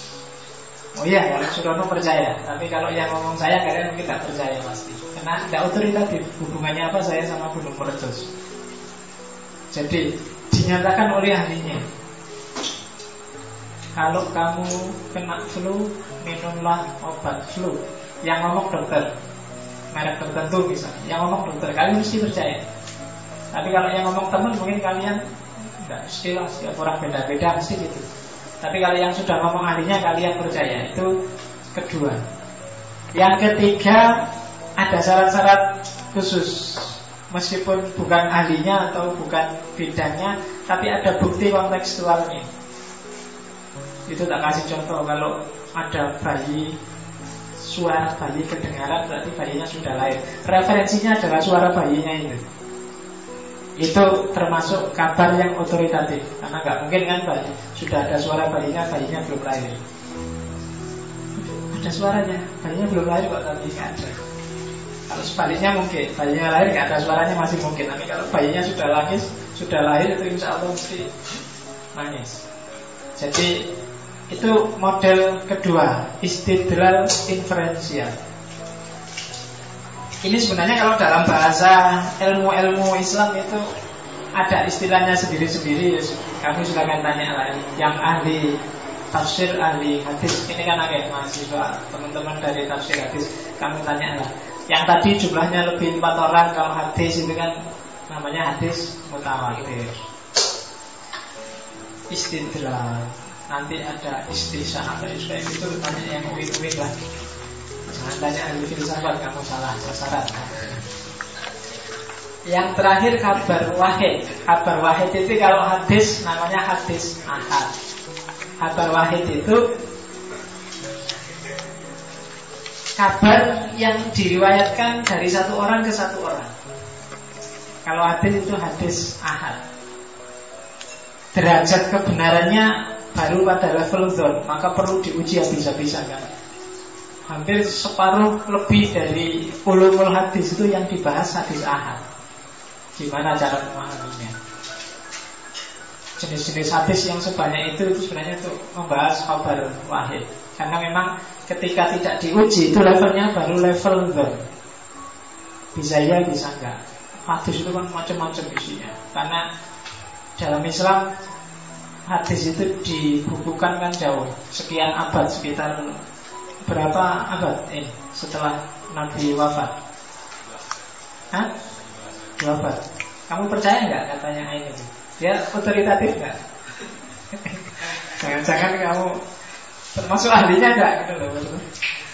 Oh iya, kalau Surono percaya. Tapi kalau yang ngomong saya kalian mungkin tidak percaya pasti Karena tidak otoritatif Hubungannya apa saya sama Gunung Meletus Jadi dinyatakan oleh ahlinya Kalau kamu kena flu Minumlah obat flu. Yang ngomong dokter Merek tertentu misalnya. Yang ngomong dokter Kalian mesti percaya. Tapi kalau yang ngomong teman mungkin kalian Enggak mesti orang beda-beda mesti gitu Tapi kalau yang sudah ngomong ahlinya kalian percaya. Itu kedua. Yang ketiga Ada syarat-syarat khusus. Meskipun bukan ahlinya atau bukan bidangnya Tapi ada bukti kontekstualnya. Itu tak kasih contoh. Kalau ada bayi Suara bayi kedengaran Berarti bayinya sudah lahir. Referensinya adalah suara bayinya itu itu termasuk kabar yang otoritatif. Karena nggak mungkin kan bayi sudah ada suara bayinya bayinya belum lahir. Ada suaranya. Bayinya belum lahir kok tapi nggak ada. Kalau sebaliknya mungkin. Bayinya lahir nggak ada suaranya masih mungkin. Tapi kalau bayinya sudah nangis sudah lahir itu insya Allah mesti nangis. Jadi itu model kedua istidlal inferensial ini sebenarnya kalau dalam bahasa ilmu-ilmu Islam itu ada istilahnya sendiri-sendiri Kami silakan tanya lah. Yang ahli tafsir, ahli hadis. Ini kan agak mahasiswa Teman-teman dari tafsir hadis. Kami tanya lah. Yang tadi jumlahnya lebih empat orang Kalau hadis itu kan namanya hadis mutawatir. Istidlal Nanti ada istisah atau kayak gitu Tanya yang unik-unik lah Jangan tanya ahli filsafat Kamu salah sasaran Yang terakhir kabar wahid. Kabar wahid itu kalau hadis Namanya hadis ahad. Kabar wahid itu Kabar yang diriwayatkan dari satu orang ke satu orang. Kalau hadis itu hadis ahad. Derajat kebenarannya baru pada level zon Maka perlu diuji habis-habisan kan Hampir separuh lebih dari ulumul hadis itu yang dibahas hadis ahad. Gimana cara memahaminya? Jenis-jenis hadis yang sebanyak itu itu sebenarnya untuk membahas kabar wahid. Karena memang ketika tidak diuji itu levelnya baru level zon Bisa ya, bisa enggak. Hadis itu kan macam-macam isinya. Karena dalam Islam hadis itu dibukukan kan jauh. Sekian abad, sekitar berapa abad ini setelah Nabi wafat? Hah? Abad. Kamu percaya nggak katanya ini? Dia otoritatif nggak? Jangan-jangan kamu termasuk ahlinya nggak gitu loh.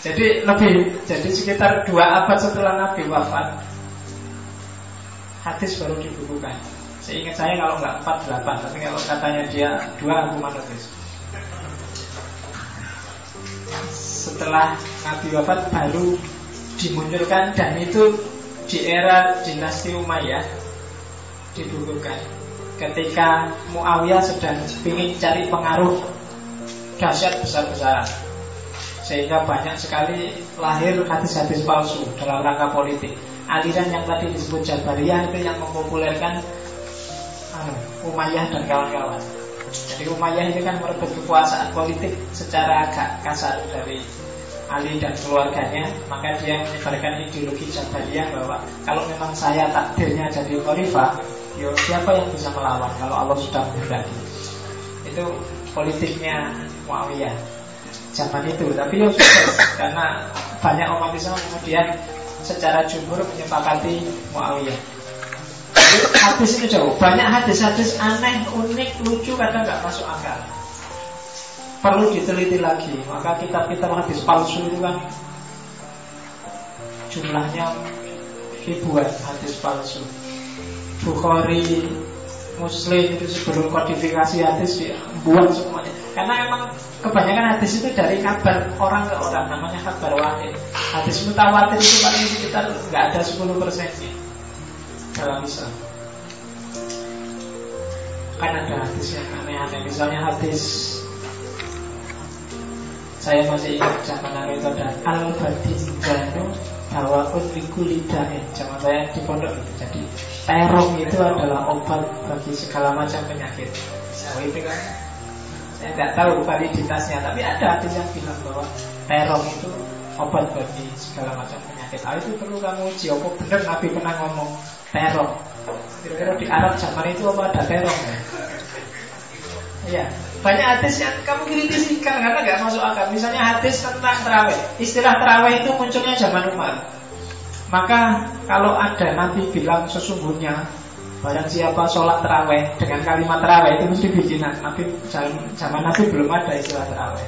Jadi lebih, jadi sekitar dua abad setelah Nabi wafat, hadis baru dibukukan. Seingat saya kalau nggak empat delapan, tapi kalau katanya dia dua aku manuskrip setelah Nabi wafat baru dimunculkan dan itu di era dinasti Umayyah dibukukan ketika Muawiyah sedang ingin cari pengaruh dahsyat besar-besaran. Sehingga banyak sekali lahir hadis-hadis palsu dalam rangka politik. Aliran yang tadi disebut Jabariyah itu yang mempopulerkan anu, Umayyah dan kawan-kawan jadi Umayyah ini kan merebut kekuasaan politik secara agak kasar dari Ali dan keluarganya. Maka dia menyebarkan ideologi Jabariyah bahwa Kalau memang saya takdirnya jadi khalifah Yo, siapa yang bisa melawan kalau Allah sudah menghendaki? Itu politiknya Muawiyah. Zaman itu. Tapi ya sukses Karena banyak umat Islam kemudian Secara jumhur menyepakati Muawiyah hadis itu jauh. Banyak hadis-hadis aneh, unik, lucu Kadang nggak masuk akal. Perlu diteliti lagi. Maka kitab-kitab hadis palsu itu kan Jumlahnya ribuan hadis palsu. Bukhari Muslim itu sebelum kodifikasi hadis dibuat semuanya. Karena memang kebanyakan hadis itu dari kabar orang ke orang Namanya kabar wahid. Hadis mutawatir itu paling sekitar nggak ada 10 persennya dalam Islam kan ada hadis yang aneh-aneh. Misalnya hadis saya masih ingat zaman itu ada al badinjanu dawaun likulidain zaman saya di pondok. Itu jadi terong itu adalah obat bagi segala macam penyakit. Oh, itu kan? Saya tidak tahu validitasnya tapi ada hadis yang bilang bahwa terong itu obat bagi segala macam penyakit. Hal itu perlu kamu uji. Apa benar Nabi pernah ngomong terong? Kira-kira di Arab zaman itu apa ada terong ya? Iya, banyak hadis yang kamu kritisikan karena nggak masuk akal. Misalnya hadis tentang terawih. Istilah terawih itu munculnya zaman Umar. Maka kalau ada Nabi bilang sesungguhnya Barang siapa sholat terawih dengan kalimat terawih itu mesti bikinan. Nabi zaman Nabi belum ada istilah terawih.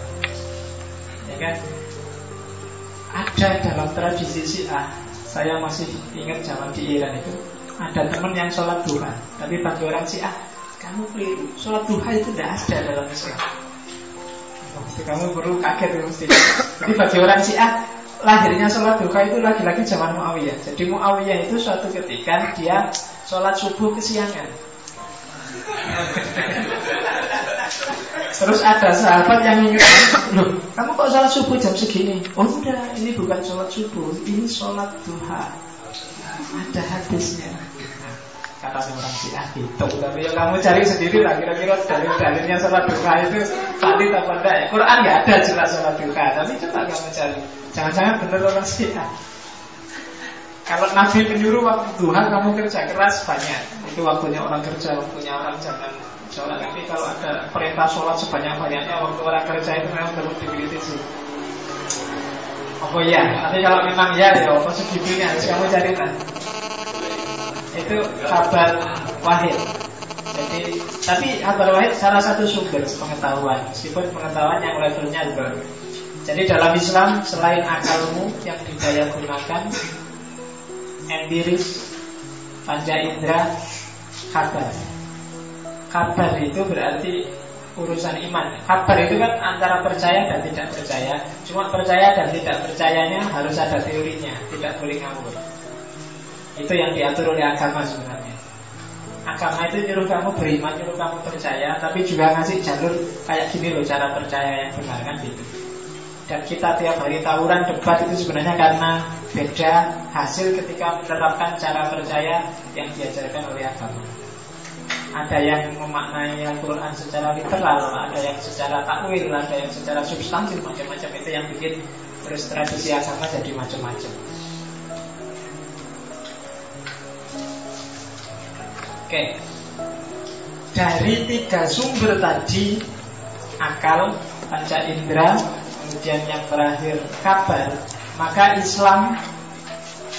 Ya kan? Ada dalam tradisi Syiah. Saya masih ingat zaman di Iran itu ada teman yang sholat duha, tapi bagi orang Syiah kamu keliru. Sholat duha itu tidak ada dalam Islam. Waktu kamu perlu kaget mesti. Jadi bagi orang Syiah lahirnya sholat duha itu lagi-lagi zaman Muawiyah. Jadi Muawiyah itu suatu ketika dia sholat subuh kesiangan. Terus ada sahabat yang ingat, loh, kamu kok sholat subuh jam segini? Oh udah, ini bukan sholat subuh, ini sholat duha. Ada hadisnya. Kata orang Syiah gitu. Tapi ya kamu cari sendiri lah, kira-kira dalil-dalilnya sholat duha itu tadi apa enggak ya? Quran nggak ada jelas sholat duha, tapi coba kamu cari. Jangan-jangan benar orang Syiah. Kalau Nabi menyuruh waktu duha kamu kerja keras banyak. Itu waktunya orang kerja, waktunya orang jangan sholat. Tapi kalau ada perintah sholat sebanyak-banyaknya waktu orang kerja itu memang perlu sih. Oh iya, tapi kalau memang ya ya apa segitunya harus kamu cari kan. Itu kabar wahid. Jadi, tapi kabar wahid salah satu sumber pengetahuan, meskipun pengetahuan yang levelnya baru. Jadi dalam Islam selain akalmu yang didaya gunakan, empiris, panca indera, kabar. Kabar itu berarti urusan iman. Kabar itu kan antara percaya dan tidak percaya. Cuma percaya dan tidak percayanya harus ada teorinya, tidak boleh ngawur. Itu yang diatur oleh agama sebenarnya. Agama itu nyuruh kamu beriman, nyuruh kamu percaya, tapi juga ngasih jalur kayak gini loh cara percaya yang benar kan gitu. Dan kita tiap hari tawuran debat itu sebenarnya karena beda hasil ketika menerapkan cara percaya yang diajarkan oleh agama. Ada yang memaknai Al-Quran secara literal, ada yang secara takwil, ada yang secara substansi, macam-macam itu yang bikin terus tradisi agama jadi macam-macam. Oke, dari tiga sumber tadi, akal, panca indera, kemudian yang terakhir kabar, maka Islam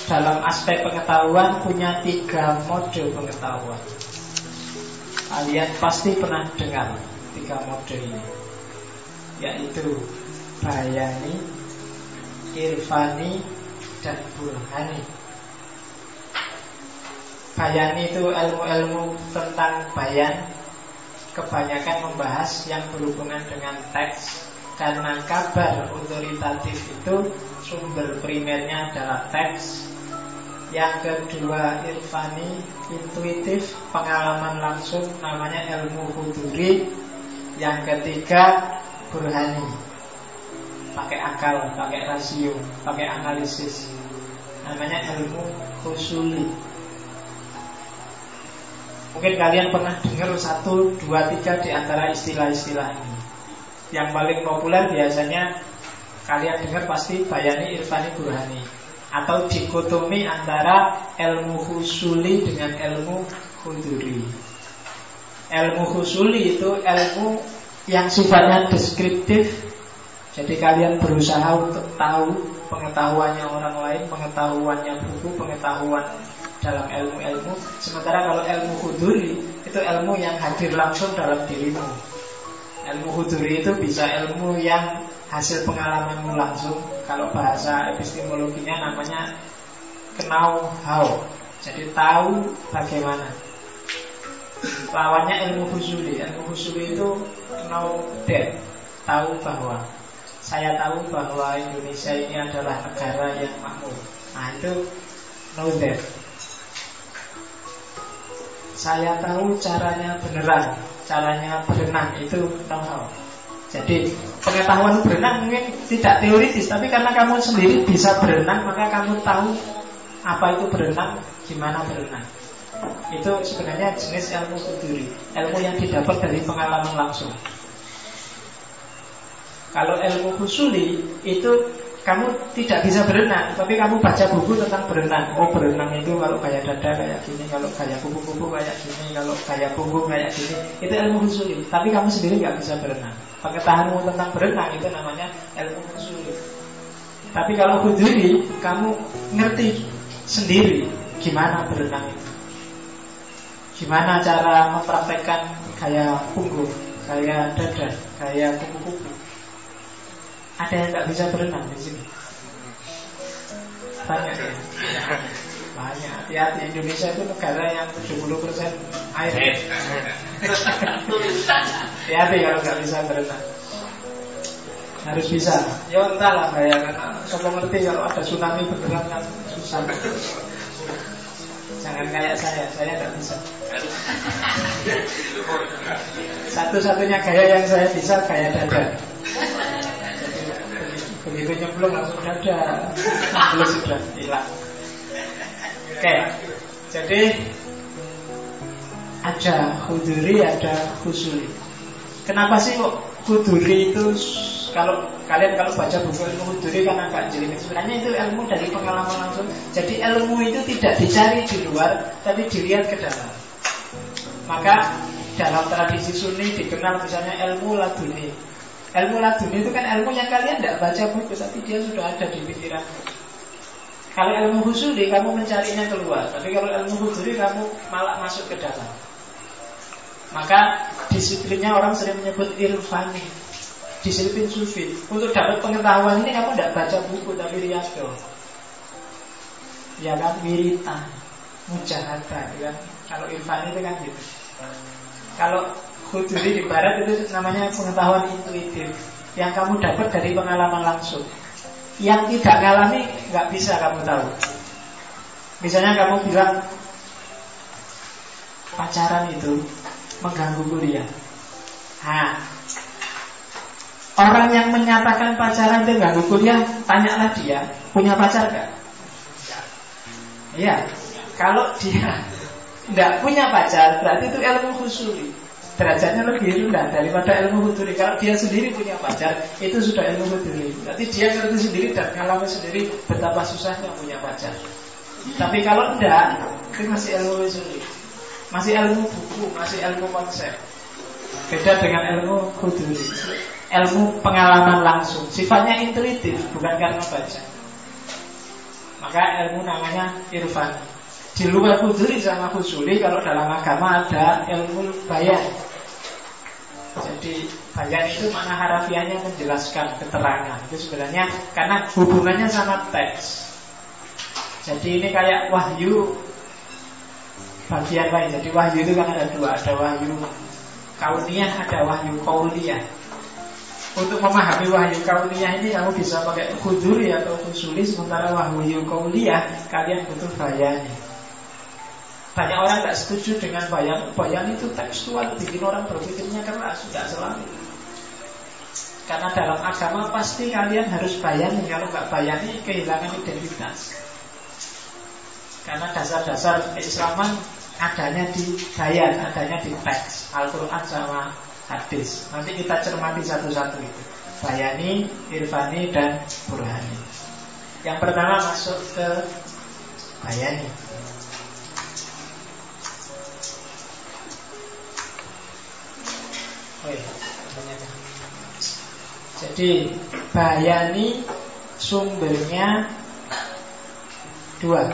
dalam aspek pengetahuan punya tiga mode pengetahuan. Kalian pasti pernah dengar tiga mode ini Yaitu Bayani Irfani Dan Burhani Bayani itu ilmu-ilmu tentang bayan Kebanyakan membahas yang berhubungan dengan teks Karena kabar otoritatif itu Sumber primernya adalah teks yang kedua irfani intuitif pengalaman langsung namanya ilmu huduri. Yang ketiga burhani pakai akal, pakai rasio, pakai analisis. Namanya ilmu husuli. Mungkin kalian pernah dengar satu, dua, tiga di antara istilah-istilah ini. Yang paling populer biasanya kalian dengar pasti bayani, irfani, burhani atau dikotomi antara ilmu husuli dengan ilmu huduri. Ilmu husuli itu ilmu yang sifatnya deskriptif. Jadi kalian berusaha untuk tahu pengetahuannya orang lain, pengetahuannya buku, pengetahuan dalam ilmu-ilmu. Sementara kalau ilmu huduri itu ilmu yang hadir langsung dalam dirimu. Ilmu huduri itu bisa ilmu yang hasil pengalamanmu langsung kalau bahasa epistemologinya namanya kenal how. Jadi tahu bagaimana. Lawannya ilmu husuli. Ilmu husuli itu know that. Tahu bahwa saya tahu bahwa Indonesia ini adalah negara yang makmur. Nah itu know that. Saya tahu caranya beneran, caranya berenang itu how. Jadi pengetahuan berenang mungkin tidak teoritis, tapi karena kamu sendiri bisa berenang, maka kamu tahu apa itu berenang, gimana berenang. Itu sebenarnya jenis ilmu sendiri, ilmu yang didapat dari pengalaman langsung. Kalau ilmu husuli itu kamu tidak bisa berenang, tapi kamu baca buku tentang berenang. Oh berenang itu kalau kayak dada kayak gini, kalau kayak kuku-kuku kayak gini, kalau kayak punggung kayak gini. Itu ilmu husuli. Tapi kamu sendiri nggak bisa berenang. Pengetahuanmu tentang berenang itu namanya ilmu husuli. Tapi kalau huduri, kamu ngerti sendiri gimana berenang itu. Gimana cara mempraktekkan kayak punggung, kayak dada, kayak kuku-kuku. Ada yang nggak bisa berenang di sini? Banyak ya? Banyak. Hati-hati Indonesia itu negara yang 70% air. Hati-hati kalau nggak bisa berenang. Harus bisa. Ya entahlah karena Sopo ngerti kalau ada tsunami beneran kan susah. Jangan kayak saya, saya tidak bisa. Satu-satunya gaya yang saya bisa gaya dada. Begitu nyemplung langsung dada, belum sudah hilang. Oke, jadi ada huduri, ada husuli. Kenapa sih kok huduri itu kalau kalian kalau baca buku ilmu huduri kan agak jelimet sebenarnya itu ilmu dari pengalaman langsung. Jadi ilmu itu tidak dicari di luar tapi dilihat ke dalam. Maka dalam tradisi sunni dikenal misalnya ilmu laduni ilmu laduni itu kan ilmu yang kalian tidak baca buku tapi dia sudah ada di pikiran kalau ilmu husuli kamu mencarinya keluar tapi kalau ilmu huduri kamu malah masuk ke dalam maka disiplinnya orang sering menyebut irfani disiplin sufi. Untuk dapat pengetahuan ini kamu tidak baca buku tapi lihat dong. Ya kan wiritan, mujahadah, ya kan. Kalau irfan itu kan gitu. Kalau huduri di barat itu namanya pengetahuan intuitif yang kamu dapat dari pengalaman langsung. Yang tidak ngalami nggak bisa kamu tahu. Misalnya kamu bilang pacaran itu mengganggu kuliah. Nah, Orang yang menyatakan pacaran itu ganggu kuliah, tanyalah dia, punya pacar gak? Iya, kalau dia tidak punya pacar, berarti itu ilmu khusuli. Derajatnya lebih rendah daripada ilmu huduri. Kalau dia sendiri punya pacar, itu sudah ilmu huduri. Berarti dia ngerti sendiri dan ngalami sendiri betapa susahnya punya pacar. Tapi kalau tidak, itu masih ilmu husuli. Masih ilmu buku, masih ilmu konsep. Beda dengan ilmu huduri ilmu pengalaman langsung Sifatnya intuitif, bukan karena baca Maka ilmu namanya irfan Di luar huduri sama husuli Kalau dalam agama ada ilmu bayan Jadi bayan itu mana harafiahnya menjelaskan keterangan. Itu sebenarnya karena hubungannya sama teks. Jadi ini kayak wahyu Bagian lain. Jadi wahyu itu kan ada dua. Ada wahyu kauniyah, ada wahyu kauliyah untuk memahami wahyu kauniyah ini kamu bisa pakai kuduri atau kusuli Sementara wahyu kauniyah kalian butuh bayani Banyak orang tidak setuju dengan bayan Bayan itu tekstual bikin orang berpikirnya keras Tidak selalu Karena dalam agama pasti kalian harus bayani Kalau nggak bayani kehilangan identitas Karena dasar-dasar keislaman adanya di bayan, adanya di teks Al-Quran sama hadis. Nanti kita cermati satu-satu itu. Bayani, Irfani, dan Burhani. Yang pertama masuk ke Bayani. Jadi Bayani sumbernya dua.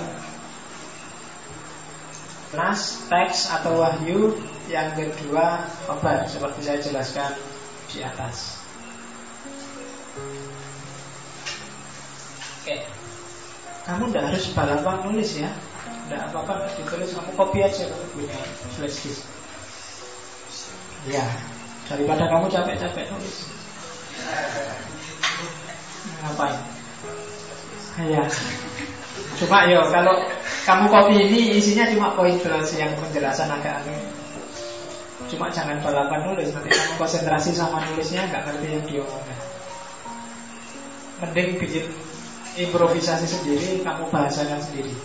Nas, teks atau wahyu Yang kedua khabar Seperti saya jelaskan di atas. Oke. Kamu tidak harus balapan nulis ya. Tidak apa-apa ditulis Kamu copy aja kalau punya flash disk. Ya Daripada kamu capek-capek nulis Ngapain? Ya Cuma yo kalau kamu kopi ini isinya cuma poin yang penjelasan agak aneh. Cuma jangan balapan nulis Nanti kamu konsentrasi sama nulisnya nggak ngerti yang diomongkan Mending bikin improvisasi sendiri Kamu bahasakan sendiri.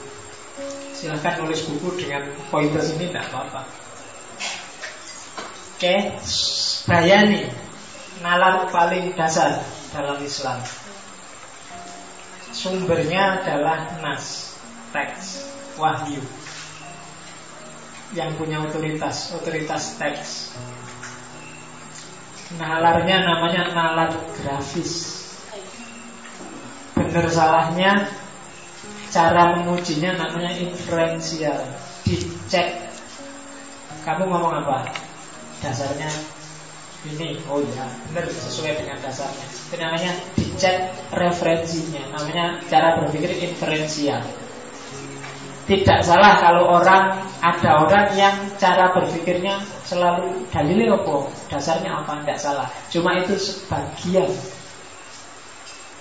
Silahkan nulis buku dengan pointer ini tidak apa-apa. Oke Bayani Nalar paling dasar dalam Islam Sumbernya adalah nas teks wahyu yang punya otoritas, otoritas teks. Nalarnya namanya nalar grafis. Benar salahnya cara mengujinya namanya inferensial. Dicek. Kamu ngomong apa? Dasarnya ini oh ya benar sesuai dengan dasarnya itu namanya dicek referensinya namanya cara berpikir inferensial tidak salah kalau orang ada orang yang cara berpikirnya selalu dalilnya apa, dasarnya apa, tidak salah. Cuma itu sebagian,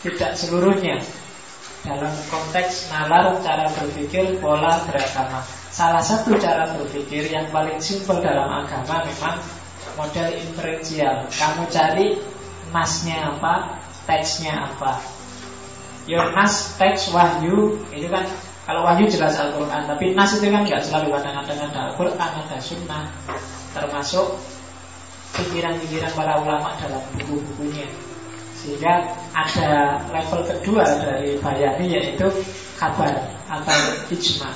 tidak seluruhnya. Dalam konteks nalar cara berpikir pola beragama. salah satu cara berpikir yang paling simpel dalam agama memang model inferensial. Kamu cari nasnya apa, teksnya apa. Your nas, teks, wahyu, itu kan kalau wahyu jelas Al-Quran, tapi nas itu kan nggak selalu kadang-kadang ada Al-Quran, ada sunnah, termasuk pikiran-pikiran para ulama dalam buku-bukunya. Sehingga ada level kedua dari bayani yaitu kabar atau ijma.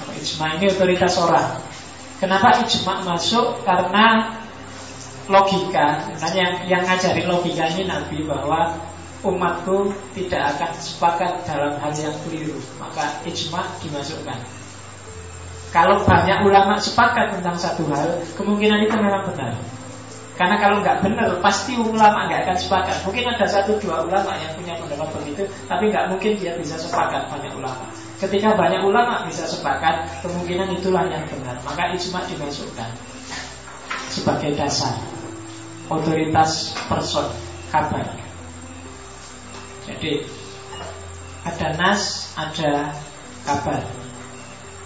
Kalau ijma ini otoritas orang. Kenapa ijma masuk? Karena logika. Sebenarnya yang, yang ngajarin logika ini Nabi bahwa umatku tidak akan sepakat dalam hal yang keliru. Maka ijma dimasukkan. Kalau banyak ulama sepakat tentang satu hal, kemungkinan itu memang benar. Karena kalau nggak benar, pasti ulama nggak akan sepakat. Mungkin ada satu dua ulama yang punya pendapat begitu, tapi nggak mungkin dia bisa sepakat banyak ulama. Ketika banyak ulama bisa sepakat, kemungkinan itulah yang benar. Maka ijma dimasukkan sebagai dasar otoritas person kabar. Jadi ada nas, ada kabar.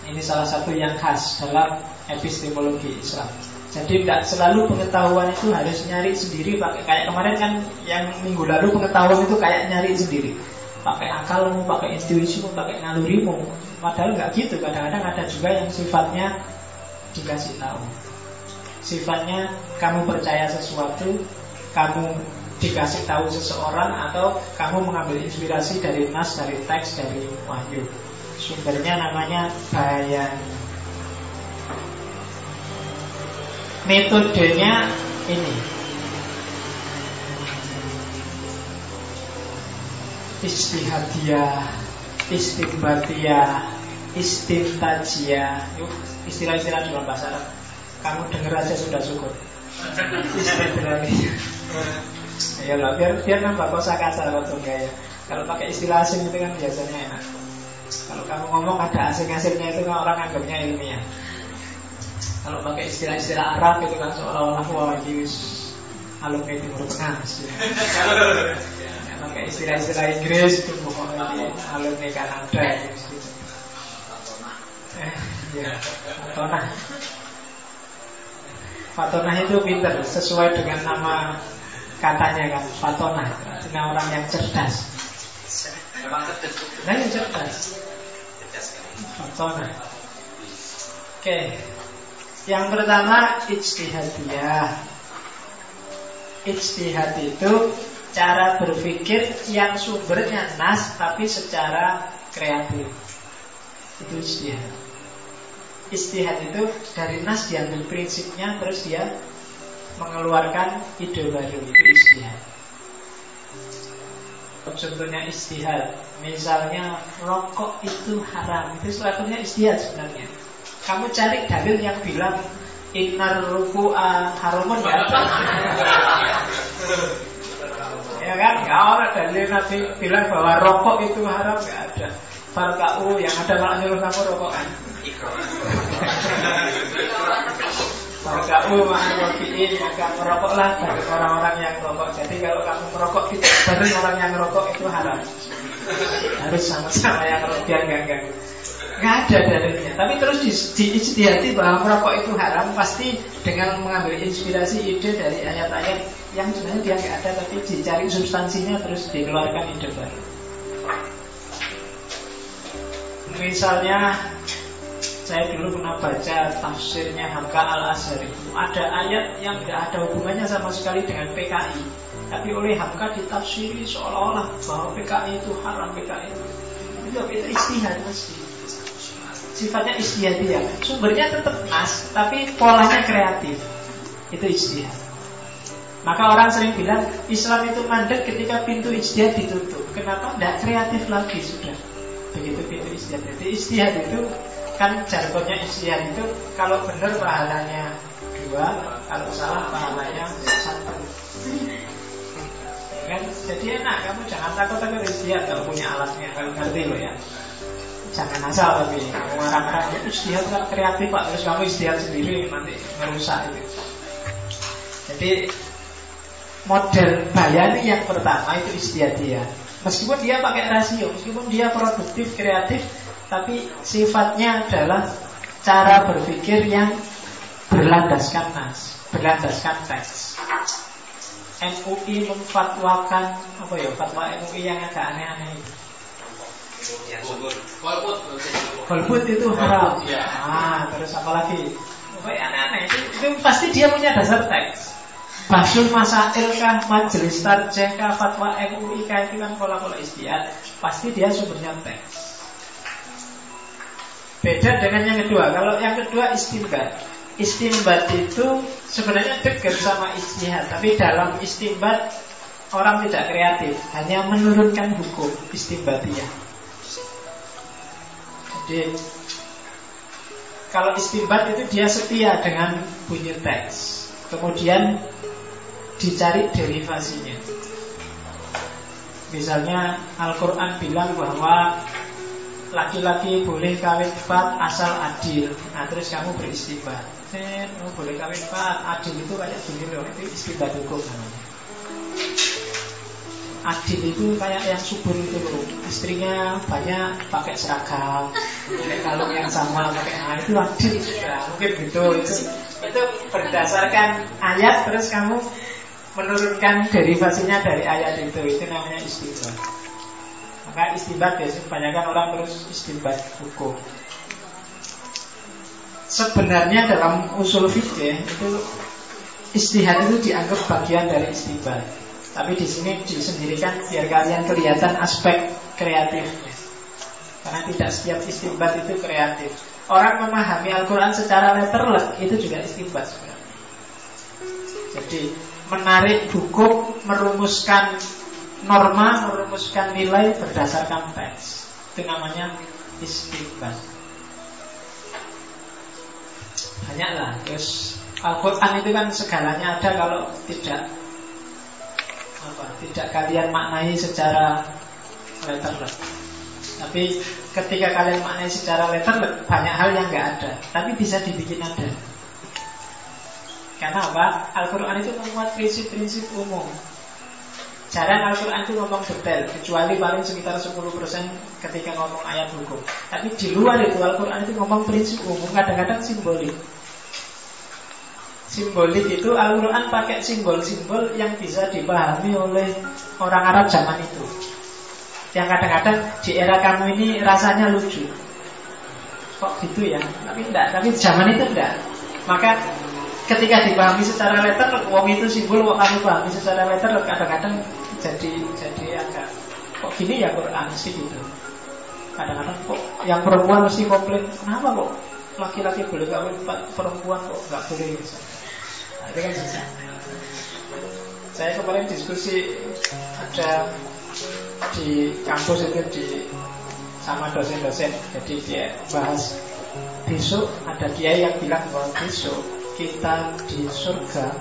Ini salah satu yang khas dalam epistemologi Islam. Jadi tidak selalu pengetahuan itu harus nyari sendiri pakai kayak kemarin kan yang minggu lalu pengetahuan itu kayak nyari sendiri. Pakai akalmu, pakai intuisimu, pakai nalurimu. Padahal nggak gitu. Kadang-kadang ada juga yang sifatnya dikasih tahu. Sifatnya kamu percaya sesuatu, kamu dikasih tahu seseorang atau kamu mengambil inspirasi dari nas, dari teks, dari wahyu. Sumbernya namanya bayan metodenya ini istihadiyah istimbatiyah istintajiyah. Istilah-istilah dalam bahasa Arab. Kamu dengar aja sudah syukur. Ya loh biar biar nambah kosa kata waktu ya. Kalau pakai istilah asing itu kan biasanya enak. Kalau kamu ngomong ada asing-asingnya itu kan orang anggapnya ilmiah. Kalau pakai istilah-istilah Arab itu kan seolah-olah wah ini alumni Timur Tengah pakai istilah-istilah Inggris itu pokoknya ini alumni Kanada gitu. Eh, ya, Fatonah. Fatonah itu pinter sesuai dengan nama katanya kan Fatonah, artinya orang yang cerdas. Nah, yang cerdas. Fatonah. Oke. Okay. Yang pertama ijtihadiyah. Ijtihad itu cara berpikir yang sumbernya nas tapi secara kreatif. Itu ijtihad. Ijtihad itu dari nas diambil prinsipnya terus dia mengeluarkan ide baru itu ijtihad. Contohnya istihad Misalnya rokok itu haram Itu satunya istihad sebenarnya kamu cari dalil yang bilang Innar ruku'a haramun ya Ya kan? Gak ada dalil Nabi bilang bahwa rokok itu haram. Gak ada. Farka'u yang ada malah nyuruh kamu rokok kan? Farka'u ma'arofi'in Maka merokoklah dari orang-orang yang merokok. Jadi kalau kamu merokok tidak dari orang yang merokok itu haram. Harus sama-sama yang merokok Biar gak nggak ada dalilnya. Tapi terus di, di bahwa merokok itu haram pasti dengan mengambil inspirasi ide dari ayat-ayat yang sebenarnya dia nggak ada tapi dicari substansinya terus dikeluarkan ide baru. Misalnya saya dulu pernah baca tafsirnya Hamka al Azhari ada ayat yang tidak ada hubungannya sama sekali dengan PKI tapi oleh Hamka ditafsiri seolah-olah bahwa PKI itu haram PKI itu itu, itu istihad pasti sifatnya istihadiyah. Sumbernya tetap nas, tapi polanya kreatif. Itu istihad. Maka orang sering bilang Islam itu mandek ketika pintu istihad ditutup. Kenapa? Tidak kreatif lagi sudah. Begitu pintu istihad. Jadi istihad itu kan jargonnya istihad itu kalau benar pahalanya dua, kalau salah pahalanya satu. Kan? Jadi enak, kamu jangan takut takut istihad kalau punya alatnya, kalau ngerti loh ya jangan asal tapi marah-marah itu istihad kan kreatif pak terus kamu istihad sendiri nanti merusak itu jadi model bayani yang pertama itu istihad dia meskipun dia pakai rasio meskipun dia produktif kreatif Tapi sifatnya adalah cara berpikir yang berlandaskan nas, berlandaskan teks. MUI memfatwakan apa ya fatwa MUI yang agak aneh-aneh. Golput itu haram. Ya. Ah, terus apa lagi? Pokoknya aneh-aneh. Itu, itu pasti dia punya dasar teks. Basul Masail kah, Majelis Tarjah kah, Fatwa MUI kah itu kan pola-pola istiad Pasti dia sumbernya teks. Beda dengan yang kedua. Kalau yang kedua istimbat. Istimbat itu sebenarnya dekat sama istihad Tapi dalam istimbat Orang tidak kreatif. Hanya menurunkan hukum istimbatiyah Jadi Kalau istimbat itu dia setia dengan bunyi teks Kemudian dicari derivasinya. Misalnya Al-Quran bilang bahwa laki-laki boleh kawin empat asal adil. Nah terus kamu beristighfar. Eh, oh, boleh kawin empat, adil itu kayak gini loh, itu istighfar hukum namanya. Adil itu kayak yang subur itu loh. Istrinya banyak pakai seragam Pakai kalung yang sama pakai nah, itu adil ya, Mungkin gitu. Itu, itu berdasarkan ayat Terus kamu menurunkan derivasinya dari ayat itu. Itu namanya istimbat. Maka istimbat biasanya kebanyakan orang terus istimbat hukum. Sebenarnya dalam usul fikih itu istihad itu dianggap bagian dari istimbat tapi di sini disendirikan biar kalian kelihatan aspek kreatifnya karena tidak setiap istimbat itu kreatif orang memahami Al-Quran secara letterlek itu juga istimbat sebenarnya jadi menarik hukum, merumuskan norma, merumuskan nilai berdasarkan teks. Itu namanya istiqbal. Banyaklah. Terus Al-Quran itu kan segalanya ada kalau tidak tidak kalian maknai secara letterless. Tapi ketika kalian maknai secara letterless, banyak hal yang nggak ada, tapi bisa dibikin ada. Karena apa? Al-Quran itu memuat prinsip-prinsip umum Jarang Al-Quran itu ngomong detail Kecuali paling sekitar 10% ketika ngomong ayat hukum Tapi di luar itu Al-Quran itu ngomong prinsip umum Kadang-kadang simbolik Simbolik itu Al-Quran pakai simbol-simbol yang bisa dipahami oleh orang Arab zaman itu. Yang kadang-kadang di era kamu ini rasanya lucu. Kok gitu ya? Tapi enggak, tapi zaman itu enggak. Maka ketika dipahami secara letter wong itu simbol kok kamu pahami secara letter kadang-kadang jadi jadi agak kok gini ya Quran sih gitu. Kadang-kadang kok yang perempuan mesti komplain kenapa kok laki-laki boleh kawin perempuan kok nggak boleh? nah, itu kan bisa saya kemarin diskusi ada di kampus itu di sama dosen-dosen. Jadi dia bahas besok ada kiai yang bilang bahwa besok kita di surga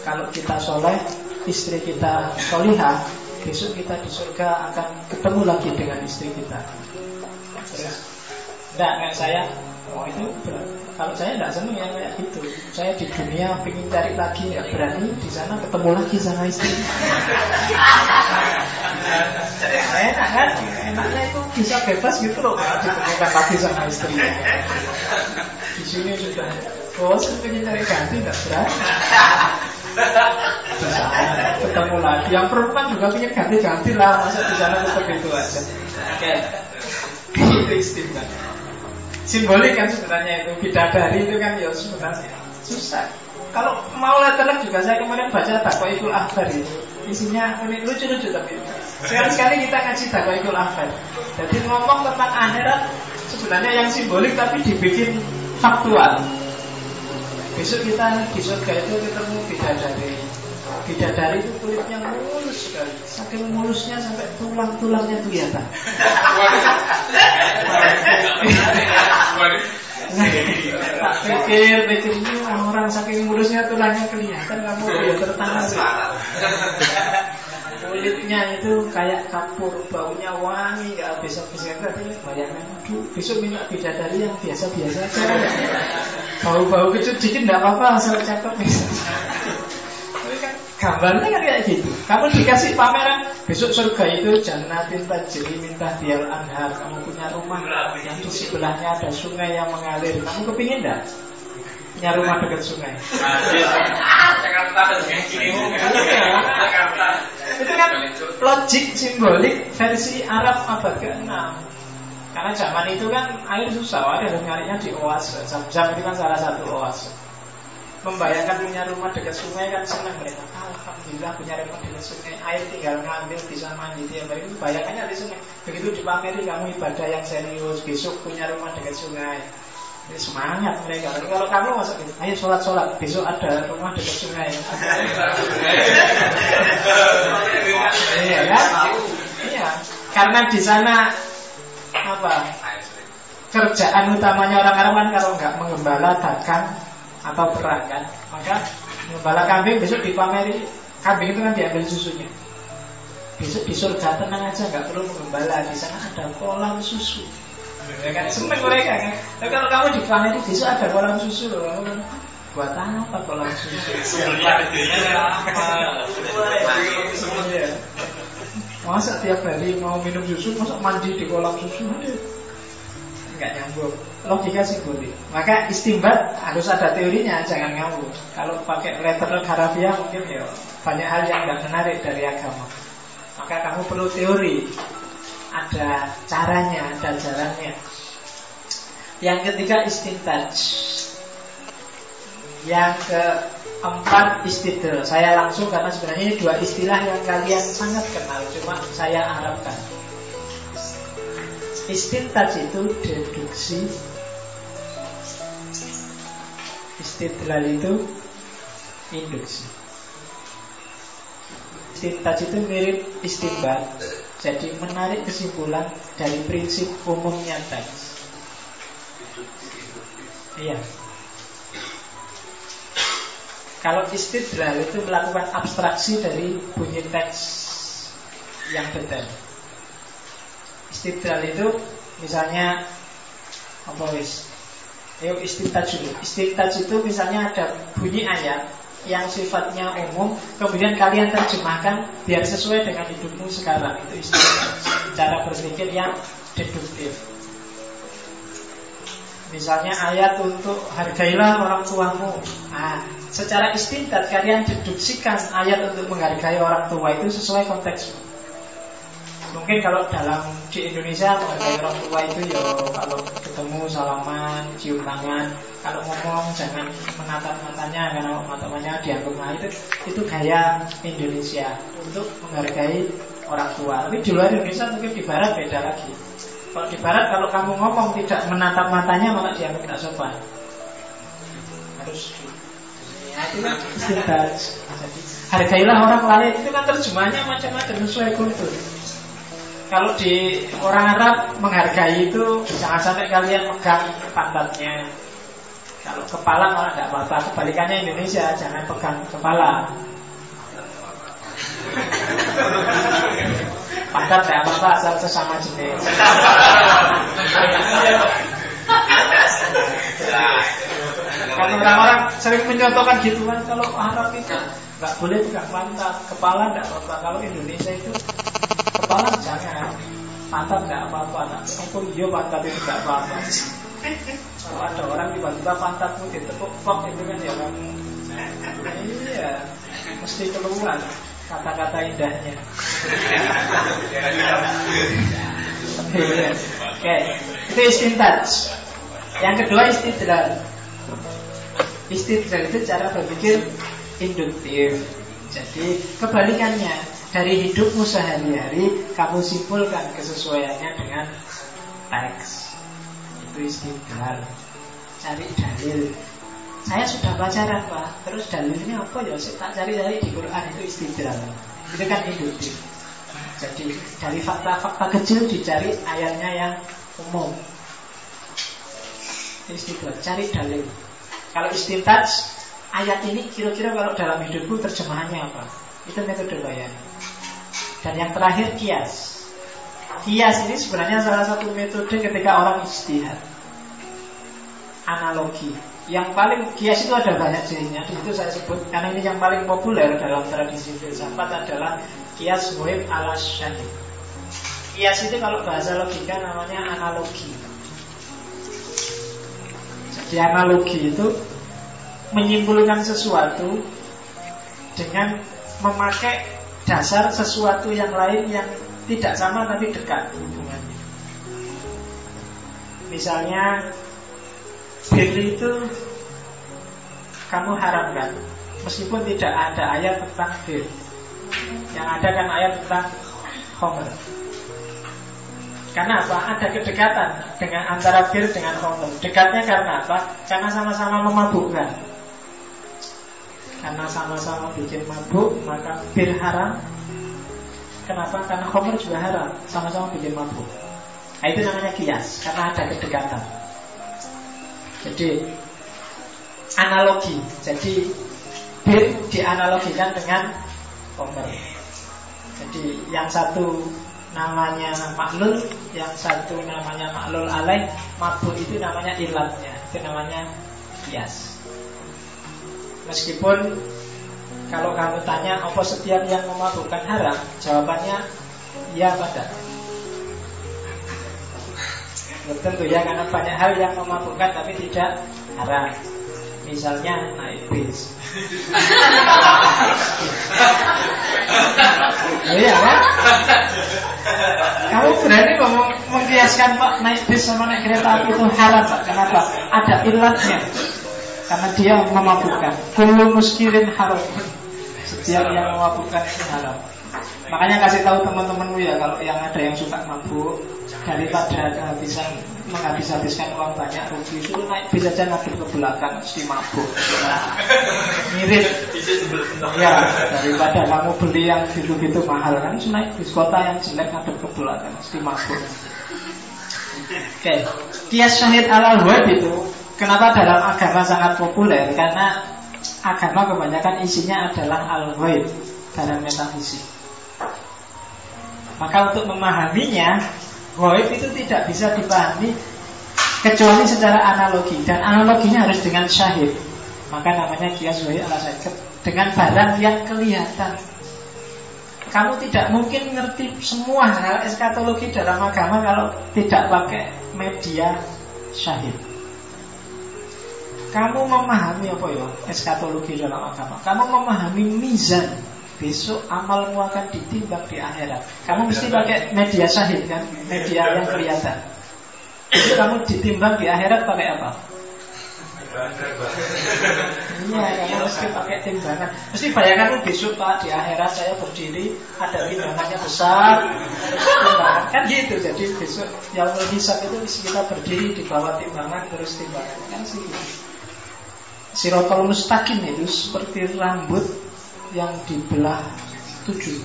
Kalau kita soleh Istri kita solihah Besok kita di surga akan ketemu lagi dengan istri kita. Terus Enggak, kayak saya Oh itu kalau saya tidak senang yang kayak gitu. Saya di dunia ingin cari lagi nggak berani Di sana ketemu lagi sama istri. Enak kan Enaknya itu bisa bebas gitu loh Ditemukan lagi sama istri. Di sini sudah bosan pengen cari ganti nggak berani. Bisa ketemu lagi. Yang perempuan juga punya ganti-ganti lah masa di sana tetap itu aja. Oke. Itu istimewa simbolik kan sebenarnya itu bidadari itu kan ya sebenarnya susah. Kalau mau letterlek juga saya kemarin baca Dakwaitul Akhbar itu. Isinya unik lucu-lucu tapi. Sekali-sekali kita ngaji Dakwaitul Akhbar Jadi ngomong tentang akhirat Sebenarnya yang simbolik tapi dibikin faktual. Besok kita di surga itu ketemu bidadari Bidadari itu kulitnya mulus sekali. Saking mulusnya sampai tulang-tulangnya kelihatan Tak pikir, ini orang saking mulusnya tulangnya kelihatan Kamu ya tertanam kulitnya itu kayak kapur baunya wangi nggak habis-habis tapi bayangkan aduh besok minta bidadari yang biasa-biasa aja. Bau-bau kecil dikit nggak apa-apa asal cakep kan gambarnya kan kayak gitu. Kamu dikasih pameran Besok surga itu jannatin tajri minta biar anhar. Kamu punya rumah yang di sebelahnya ada sungai yang mengalir. Kamu kepingin enggak? Punya rumah dekat sungai. Itu kan logik simbolik versi Arab abad ke-6. Karena zaman itu kan air susah Ada nyarinya di oase Jam-jam itu kan salah satu oase membayangkan punya rumah dekat sungai kan senang mereka alhamdulillah punya rumah dekat sungai. Air tinggal ngambil bisa mandi tiap hari itu bayangannya di sungai. Begitu di pameri kamu ibadah yang serius. Besok punya rumah dekat sungai. Ini semangat mereka. Tapi kalau kamu masuk gitu ayo sholat sholat besok ada rumah dekat sungai. Iya kan? Iya. Karena di sana apa? Kerjaan utamanya orang Arab kan kalau nggak mengembala dagang atau perang kan? Maka gembala kambing besok dipameri. Kambing itu kan diambil susunya. Besok di surga tenang aja nggak perlu mengembala. Di sana ada kolam susu. Ya kan? Seneng mereka kan? Tapi kalau kamu di dipameri besok ada kolam susu loh. Kamu kan buat apa kolam susu? Iya. masa tiap hari mau minum susu masa mandi di kolam susu nggak nyambung. Logika sih boleh. Maka istimbat harus ada teorinya jangan ngawur. Kalau pakai letter harafiah mungkin ya banyak hal yang nggak menarik dari agama. Maka kamu perlu teori. Ada caranya ada jalannya. Yang ketiga istintaj yang keempat istidl saya langsung karena sebenarnya ini dua istilah yang kalian sangat kenal. Cuma saya harapkan Istintaj itu deduksi Istidlal itu induksi Istintaj itu mirip istimbat Jadi menarik kesimpulan dari prinsip umumnya teks Iya. Kalau istidlal itu melakukan abstraksi dari bunyi teks yang detail Istidlal itu misalnya apa wis? Ayo istintaj dulu. Istintaj itu misalnya ada bunyi ayat yang sifatnya umum, kemudian kalian terjemahkan biar sesuai dengan hidupmu sekarang. Itu istintaj. Cara berpikir yang deduktif. Misalnya ayat untuk hargailah orang tuamu. Nah, secara istintat kalian deduksikan ayat untuk menghargai orang tua itu sesuai konteksmu. Mungkin kalau dalam di Indonesia menghargai orang tua itu ya kalau ketemu salaman, cium tangan, kalau ngomong jangan menatap matanya karena matanya dianggap nah itu itu gaya Indonesia untuk menghargai orang tua. Tapi di luar Indonesia mungkin di Barat beda lagi. Kalau di Barat kalau kamu ngomong tidak menatap matanya malah dianggap tidak sopan. Harus itu kan hargailah orang lain itu kan terjemahnya macam-macam sesuai kultur. Kalau di orang Arab menghargai itu jangan sampai kalian pegang pantatnya. Kalau kepala malah tidak apa-apa. Kebalikannya Indonesia jangan pegang kepala. Pantat tidak apa-apa asal sesama jenis. Kalau orang-orang sering menyontohkan gitu kan kalau Arab itu nggak boleh pegang pantat, kepala tidak apa-apa. Kalau Indonesia itu kepala jangan pantat nggak apa-apa. Aku iya pantat itu nggak apa-apa. Kalau ada orang tiba-tiba pantatmu ditepuk pok itu kan ya kan? Iya. Mesti keluar kata-kata indahnya. Oke. Itu istintaj yang kedua istidlal. Istidlal itu cara berpikir induktif jadi kebalikannya dari hidupmu sehari-hari kamu simpulkan kesesuaiannya dengan teks. Itu istidlal. Cari dalil. Saya sudah pacaran pak, terus dalilnya apa ya? Saya tak cari dari di Quran itu istidlal. Itu kan induktif. Jadi dari fakta-fakta kecil dicari ayatnya yang umum. Istidlal, cari dalil. Kalau istintaj, ayat ini kira-kira kalau dalam hidupku terjemahannya apa? Itu metode bayar. Dan yang terakhir kias. Kias ini sebenarnya salah satu metode ketika orang istihad. Analogi. Yang paling kias itu ada banyak jenisnya Itu saya sebut Karena ini yang paling populer dalam tradisi filsafat adalah Kias goib ala syahid Kias itu kalau bahasa logika namanya analogi Jadi analogi itu Menyimpulkan sesuatu Dengan memakai dasar sesuatu yang lain yang tidak sama tapi dekat. Misalnya bir itu kamu haramkan meskipun tidak ada ayat tentang bir. Yang ada kan ayat tentang homer. Karena apa? Ada kedekatan dengan antara bir dengan homer. Dekatnya karena apa? Karena sama-sama memabukkan. Karena sama-sama bikin mabuk, maka bir haram. Kenapa? Karena homer juga haram, sama-sama bikin mabuk. Nah, itu namanya kias, karena ada kedekatan. Jadi analogi. Jadi bir dianalogikan dengan homer. Jadi yang satu namanya maklul, yang satu namanya maklul alaih, mabuk itu namanya ilatnya, itu namanya kias. Meskipun kalau kamu tanya apa setiap yang memabukkan haram, jawabannya ya pada. Tentu ya karena banyak hal yang memabukkan tapi tidak haram. Misalnya naik bis. Iya kan? Kamu berani ngomong mengkiaskan Pak naik bis sama naik kereta api itu haram Pak? Kenapa? Ada ilatnya. Karena dia memabukkan. Kullu muskirin haram. Setiap yang memabukkan itu haram. Makanya kasih tahu teman-temanmu ya kalau yang ada yang suka mabuk daripada kehabisan menghabis-habiskan uang banyak rugi itu naik bisa aja ngadep ke belakang si mabuk. Nah, mirip. Ya daripada kamu beli yang gitu-gitu mahal kan naik bis kota yang jelek ngadep ke belakang si mabuk. Oke, kias syahid ala itu kenapa dalam agama sangat populer? Karena agama kebanyakan isinya adalah al-ghaib dalam metafisik. Maka untuk memahaminya Goib itu tidak bisa dipahami Kecuali secara analogi. Dan analoginya harus dengan syahid. Maka namanya kias goib ala syahid Dengan barang yang kelihatan. Kamu tidak mungkin ngerti semua hal eskatologi dalam agama Kalau tidak pakai media syahid Kamu memahami apa ya? Eskatologi dalam agama. Kamu memahami mizan. Besok amalmu akan ditimbang di akhirat. Kamu mesti pakai media syahid kan? Media yang kelihatan. Itu kamu ditimbang di akhirat pakai apa? Iya, kamu mesti pakai timbangan. Mesti bayangkan besok pak di akhirat saya berdiri Ada timbangannya besar. Timbangan. Kan gitu, jadi besok Yang hisab itu kita berdiri di bawah timbangan Terus timbangan. Kan sih gitu Sirotol mustaqim itu seperti rambut yang dibelah tujuh.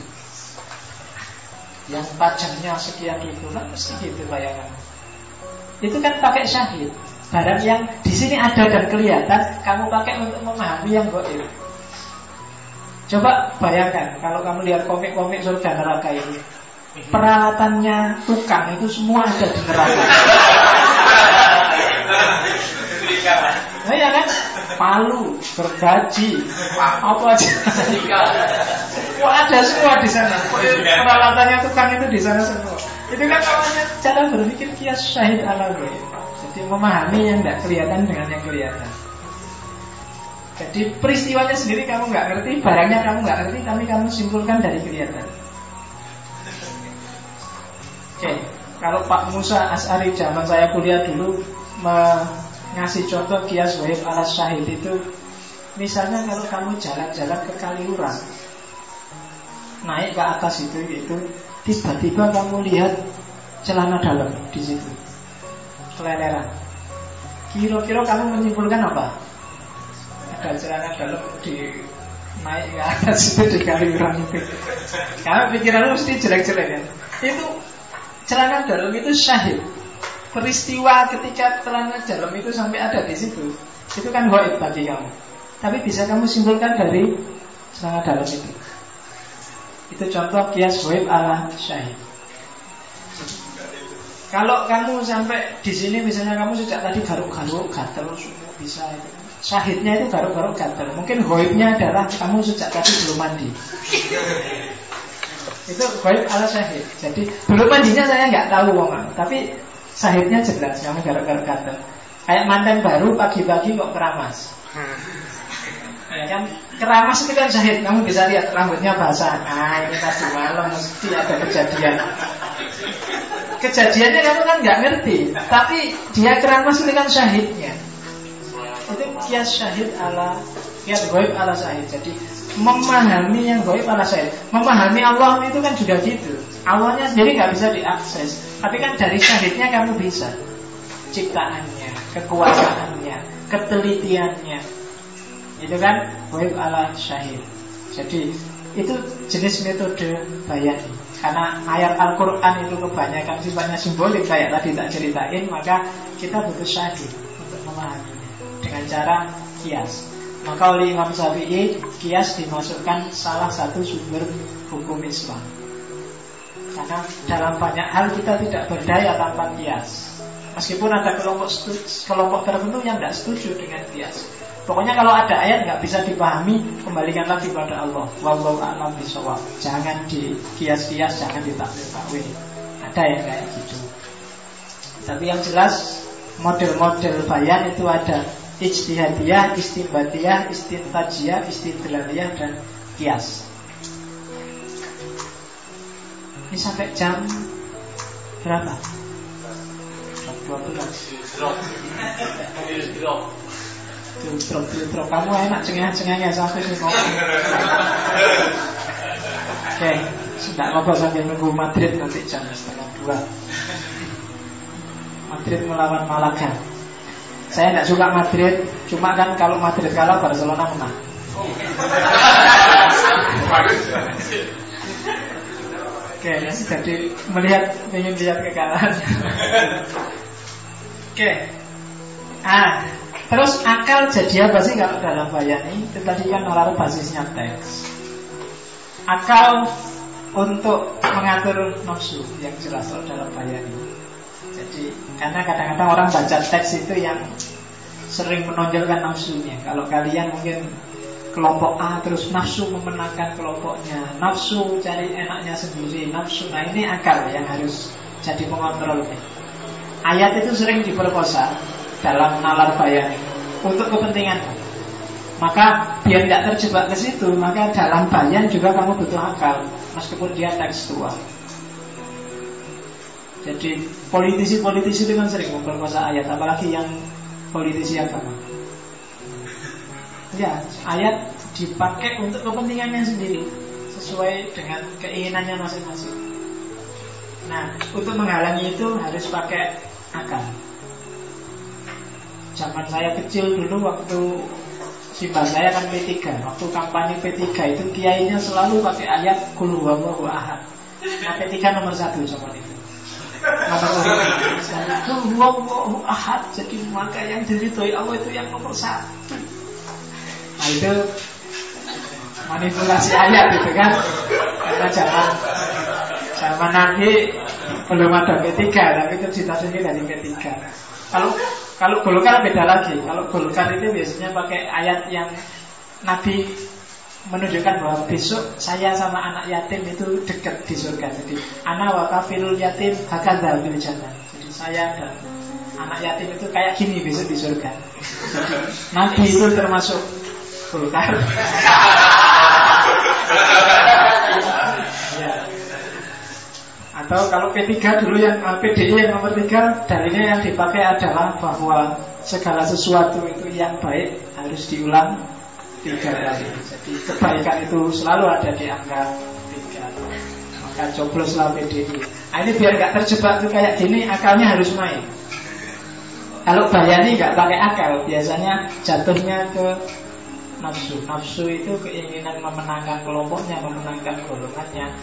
Yang tajamnya sekian ribu kan mesti gitu bayangan. Itu kan pakai syahid. Barang yang di sini ada dan kelihatan kamu pakai untuk memahami yang goib coba bayangkan kalau kamu lihat komik-komik surga neraka ini peralatannya tukang itu semua ada di neraka. Nah ya kan palu, gergaji, apa aja. Wah ada semua di sana. Peralatannya tukang itu di sana semua. Itu kan namanya cara berpikir kias syahid ala Jadi memahami yang tidak kelihatan dengan yang kelihatan. Jadi peristiwanya sendiri kamu nggak ngerti, barangnya kamu nggak ngerti, tapi kamu simpulkan dari kelihatan. Oke, kalau Pak Musa As'ari zaman saya kuliah dulu ngasih contoh kias wahib ala syahid itu Misalnya kalau kamu jalan-jalan ke Kaliurang Naik ke atas itu itu Tiba-tiba kamu lihat celana dalam di situ Keleleran. Kira-kira kamu menyimpulkan apa? Ada celana dalam di naik ke atas itu di Kaliurang itu. Kamu pikiranmu mesti jelek-jelek kan Itu celana dalam itu syahid peristiwa ketika celana dalam itu sampai ada di situ itu kan goib bagi kamu tapi bisa kamu simpulkan dari celana dalam itu itu contoh kias goib ala syahid Kalau kamu sampai di sini misalnya kamu sejak tadi garuk-garuk gatel bisa itu. Syahidnya itu garuk-garuk gatel. Mungkin goibnya adalah kamu sejak tadi belum mandi. itu goib ala syahid. Jadi belum mandinya saya nggak tahu wong, tapi syahidnya jelas kamu garuk-garuk gatel. Kayak mantan baru pagi-pagi kok keramas. Ya kan keramas itu kan syahid. Kamu bisa lihat rambutnya basah. Nah ini tadi malam mesti ada kejadian kejadiannya kamu kan nggak ngerti tapi dia keramas itu kan syahidnya itu kias syahid ala kias goib ala syahid jadi memahami yang goib ala syahid memahami Allah itu kan juga gitu Allahnya sendiri nggak bisa diakses tapi kan dari syahidnya kamu bisa. Ciptaannya kekuasaannya ketelitiannya. Itu kan? Goib ala syahid. Jadi itu jenis metode bayani. Karena ayat Al-Quran itu kebanyakan sifatnya simbolik Kayak tadi tak ceritain Maka kita butuh syahid untuk memahaminya. Dengan cara kias. Maka oleh Imam Syafi'i Kias dimasukkan salah satu sumber hukum Islam Karena dalam banyak hal kita tidak berdaya tanpa kias Meskipun ada kelompok kelompok tertentu yang tidak setuju dengan kias Pokoknya kalau ada ayat nggak bisa dipahami, kembalikan lagi pada Allah. Wallahu a'lam. Jangan di kias-kias, jangan ditakwil-takwil. Ada yang kayak gitu. Tapi yang jelas model-model bayan itu ada ijtihadiyah, istinbatiyah, istintajiyah, istidlaliyah dan kias. Ini sampai jam berapa? Jam 12 filtrop kamu enak cengeng-cengengnya sampai sih ngomong oke sudah ngobrol sambil nunggu Madrid nanti jam setengah dua. Madrid melawan Malaga. Saya tidak suka Madrid cuma kan kalau Madrid kalah Barcelona menang Oke, jadi melihat ingin lihat kekalahan. Oke. Ah, Terus akal jadi apa sih kalau dalam bayani? Itu tadi kan nalar basisnya teks. Akal untuk mengatur nafsu yang jelas dalam bayani. Jadi karena kadang-kadang orang baca teks itu yang sering menonjolkan nafsunya. Kalau kalian mungkin kelompok A terus nafsu memenangkan kelompoknya, nafsu cari enaknya sendiri, nafsu. Nah ini akal yang harus jadi pengontrolnya. Ayat itu sering diperkosa dalam nalar bayang untuk kepentingan maka biar tidak terjebak ke situ maka dalam bayan juga kamu butuh akal meskipun dia tekstual jadi politisi-politisi itu kan sering memperkosa ayat apalagi yang politisi agama ya ayat dipakai untuk kepentingannya sendiri sesuai dengan keinginannya masing-masing. Nah untuk menghalangi itu harus pakai akal. Zaman saya kecil dulu waktu Simbah saya kan P3 Waktu kampanye P3 itu kiainya selalu pakai ayat Kul huwallahu ahad. Nah P3 nomor satu sama itu. Nomor Kul huwallahu ahad. Jadi maka yang diridhoi Allah itu yang nomor satu Nah itu manipulasi ayat itu kan Karena zaman Zaman nanti belum ada P3 Tapi sendiri dari P3 Kalau kalau Golkar beda lagi. Kalau Golkar itu biasanya pakai ayat yang Nabi menunjukkan bahwa besok saya sama anak yatim itu dekat di surga. Jadi anak wakafilul yatim hakadha bil jannah. Jadi saya dan anak yatim itu kayak gini besok di surga. Nabi itu termasuk Golkar. Atau kalau P3 dulu yang eh, PDI yang nomor 3 Dalilnya yang dipakai adalah bahwa Segala sesuatu itu yang baik Harus diulang tiga kali. Jadi kebaikan itu selalu ada di angka 3 Maka cobloslah PDI nah, Ini biar gak terjebak tuh kayak gini Akalnya harus main. Kalau bayani nggak pakai akal Biasanya jatuhnya ke nafsu Nafsu itu keinginan memenangkan kelompoknya Memenangkan golongannya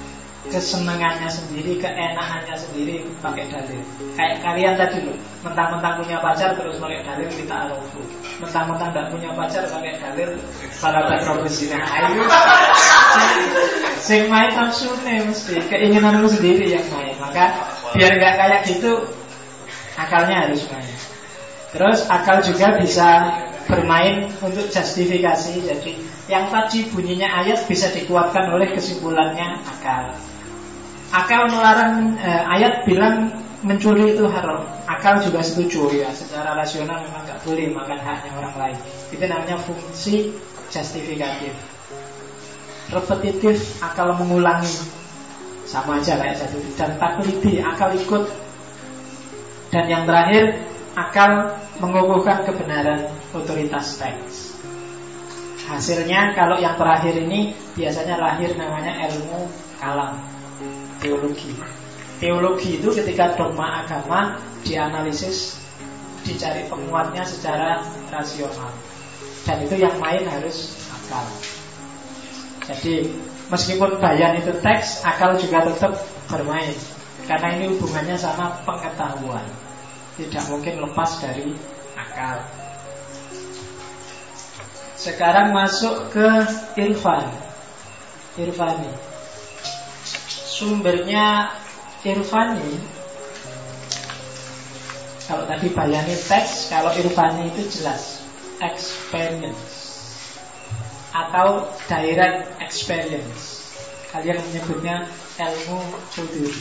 kesenangannya sendiri, keenakannya sendiri pakai dalil. Kayak kalian tadi loh, mentang-mentang punya pacar terus pakai dalil kita arofu. Mentang-mentang tidak punya pacar pakai dalil para profesi. Nah, ayo, sing main nafsu nih mesti keinginanmu sendiri yang main. Maka biar nggak kayak gitu, Akalnya harus main. Terus akal juga bisa bermain untuk justifikasi. Jadi yang tadi bunyinya ayat bisa dikuatkan oleh kesimpulannya akal. Akal melarang eh, ayat bilang mencuri itu haram. Akal juga setuju ya. Secara rasional memang nggak boleh makan haknya orang lain. Itu namanya fungsi justifikatif. Repetitif, akal mengulangi. Sama aja kayak satu dan taklidi, akal ikut. Dan yang terakhir, akal mengukuhkan kebenaran otoritas teks. Hasilnya kalau yang terakhir ini biasanya lahir namanya ilmu kalam, teologi. Teologi itu ketika dogma agama dianalisis, dicari penguatnya secara rasional. Dan itu yang main harus akal. Jadi meskipun bayan itu teks, akal juga tetap bermain. Karena ini hubungannya sama pengetahuan tidak mungkin lepas dari akal. Sekarang masuk ke irfan. Irfani. Sumbernya irfani kalau tadi bayani teks, kalau irfani itu jelas experience atau direct experience. Kalian menyebutnya ilmu suduri.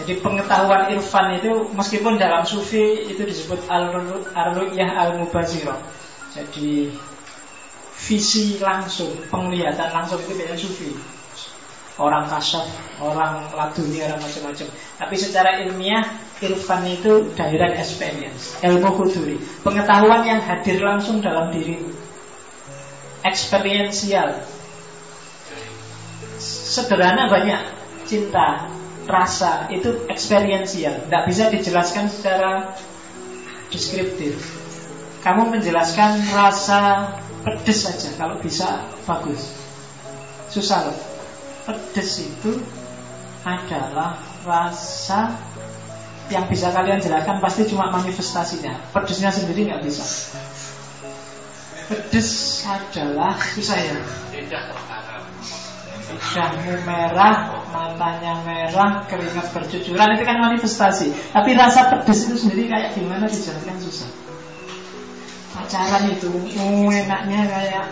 Jadi pengetahuan irfan itu meskipun dalam sufi itu disebut al-ru'yah al-mubazirah. Jadi visi langsung, penglihatan langsung itu biasanya sufi. Orang kasaf, orang laduni, orang macam-macam. Tapi secara ilmiah, irfan itu direct experience, ilmu kuduri. Pengetahuan yang hadir langsung dalam diri. Experiential. Sederhana banyak. Cinta, rasa itu experiential, tidak bisa dijelaskan secara deskriptif. Kamu menjelaskan rasa pedes saja, kalau bisa bagus. Susah loh. Pedes itu adalah rasa yang bisa kalian jelaskan pasti cuma manifestasinya. Pedesnya sendiri nggak bisa. Pedes adalah susah ya. Lidahmu merah, matanya merah, keringat bercucuran Itu kan manifestasi Tapi rasa pedes itu sendiri kayak gimana dijelaskan susah Pacaran itu oh, enaknya kayak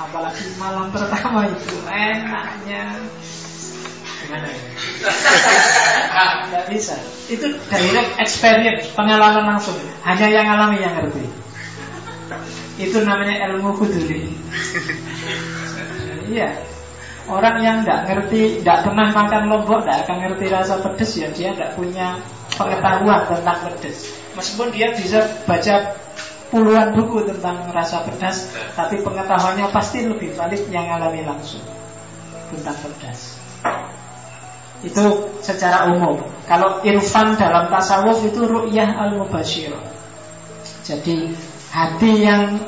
Apalagi malam pertama itu enaknya Gimana ya? Tidak bisa Itu direct experience, pengalaman langsung Hanya yang alami yang ngerti Itu namanya ilmu kuduri Iya. Orang yang nggak ngerti, nggak pernah makan lombok, nggak akan ngerti rasa pedes ya dia nggak punya pengetahuan tentang pedes. Meskipun dia bisa baca puluhan buku tentang rasa pedas, tapi pengetahuannya pasti lebih valid yang alami langsung tentang pedas. Itu secara umum. Kalau irfan dalam tasawuf itu ru'yah al-mubashir. Jadi hati yang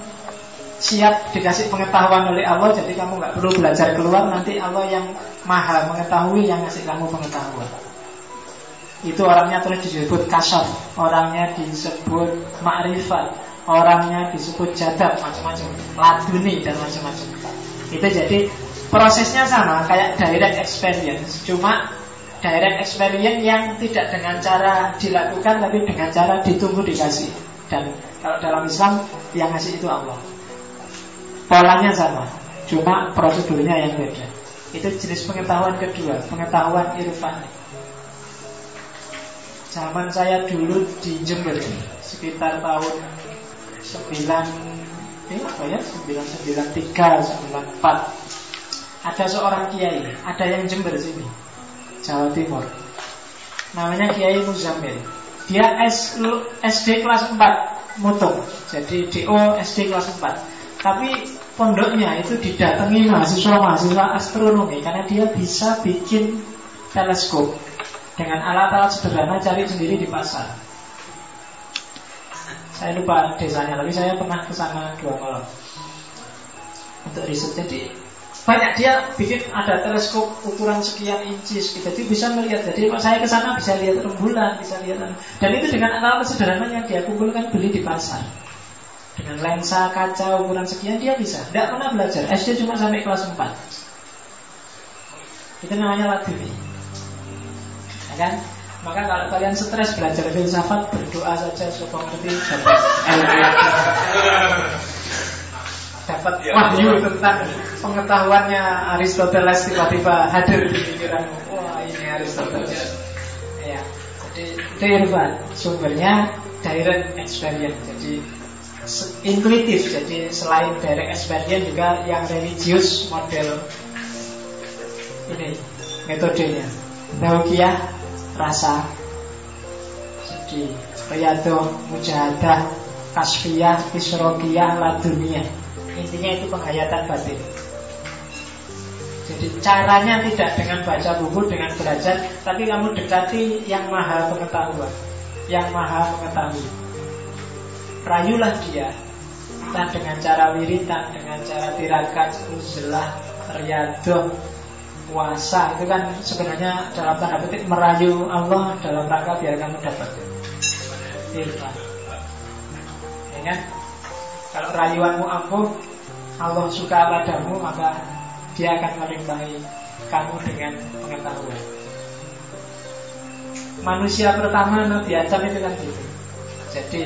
siap dikasih pengetahuan oleh Allah Jadi kamu nggak perlu belajar keluar Nanti Allah yang maha mengetahui Yang ngasih kamu pengetahuan Itu orangnya terus disebut kasar Orangnya disebut makrifat. Orangnya disebut jadab Macam-macam. Laduni dan macam-macam. Itu jadi prosesnya sama Kayak direct experience. Cuma direct experience yang tidak dengan cara dilakukan Tapi dengan cara ditunggu dikasih. Dan kalau dalam Islam yang ngasih itu Allah. Polanya sama, cuma prosedurnya yang beda. Itu jenis pengetahuan kedua, pengetahuan irfan. Zaman saya dulu di Jember, sekitar tahun 9 eh apa ya? 993 94 ada seorang kiai ada yang Jember sini Jawa Timur. Namanya Kiai Muzamil. Dia SD kelas 4 mutung. Jadi DO SD kelas 4 tapi pondoknya itu didatangi mahasiswa-mahasiswa astronomi karena dia bisa bikin teleskop dengan alat-alat sederhana cari sendiri di pasar. Saya lupa desanya, tapi saya pernah ke sana dua malam untuk riset. Jadi banyak dia bikin ada teleskop ukuran sekian inci, jadi bisa melihat. Jadi saya ke sana bisa lihat rembulan, bisa lihat dan itu dengan alat-alat sederhana yang dia kumpulkan beli di pasar. Dengan lensa kaca ukuran sekian dia bisa Tidak pernah belajar SD cuma sampai kelas 4 Itu namanya ya kan? Maka kalau kalian stres belajar filsafat Berdoa saja supaya ngerti dapat Dapat ya, wahyu tentang pengetahuannya Aristoteles tiba-tiba hadir di pikiranmu. Wah ini Aristoteles. Ya, jadi itu Irfan Sumbernya direct experience. Jadi intuitif. Jadi selain direct experience juga yang religius model ini metodenya. Tauqiyah rasa jadi riyadhah mujahadah kasfiyah isrokiyah laduniyah. Intinya itu penghayatan batin. Jadi caranya tidak dengan baca buku dengan belajar tapi kamu dekati yang maha pengetahuan yang maha mengetahui rayulah dia. Entah dengan cara wiritan dengan cara tirakat uzlah riyadhah puasa itu kan sebenarnya dalam tanda petik merayu Allah dalam rangka biar kamu dapat irfan. Ya kan? Kalau rayuanmu ampuh, Allah suka padamu maka dia akan melimpahi kamu dengan pengetahuan. Manusia pertama Nabi Adam itu kan gitu. Jadi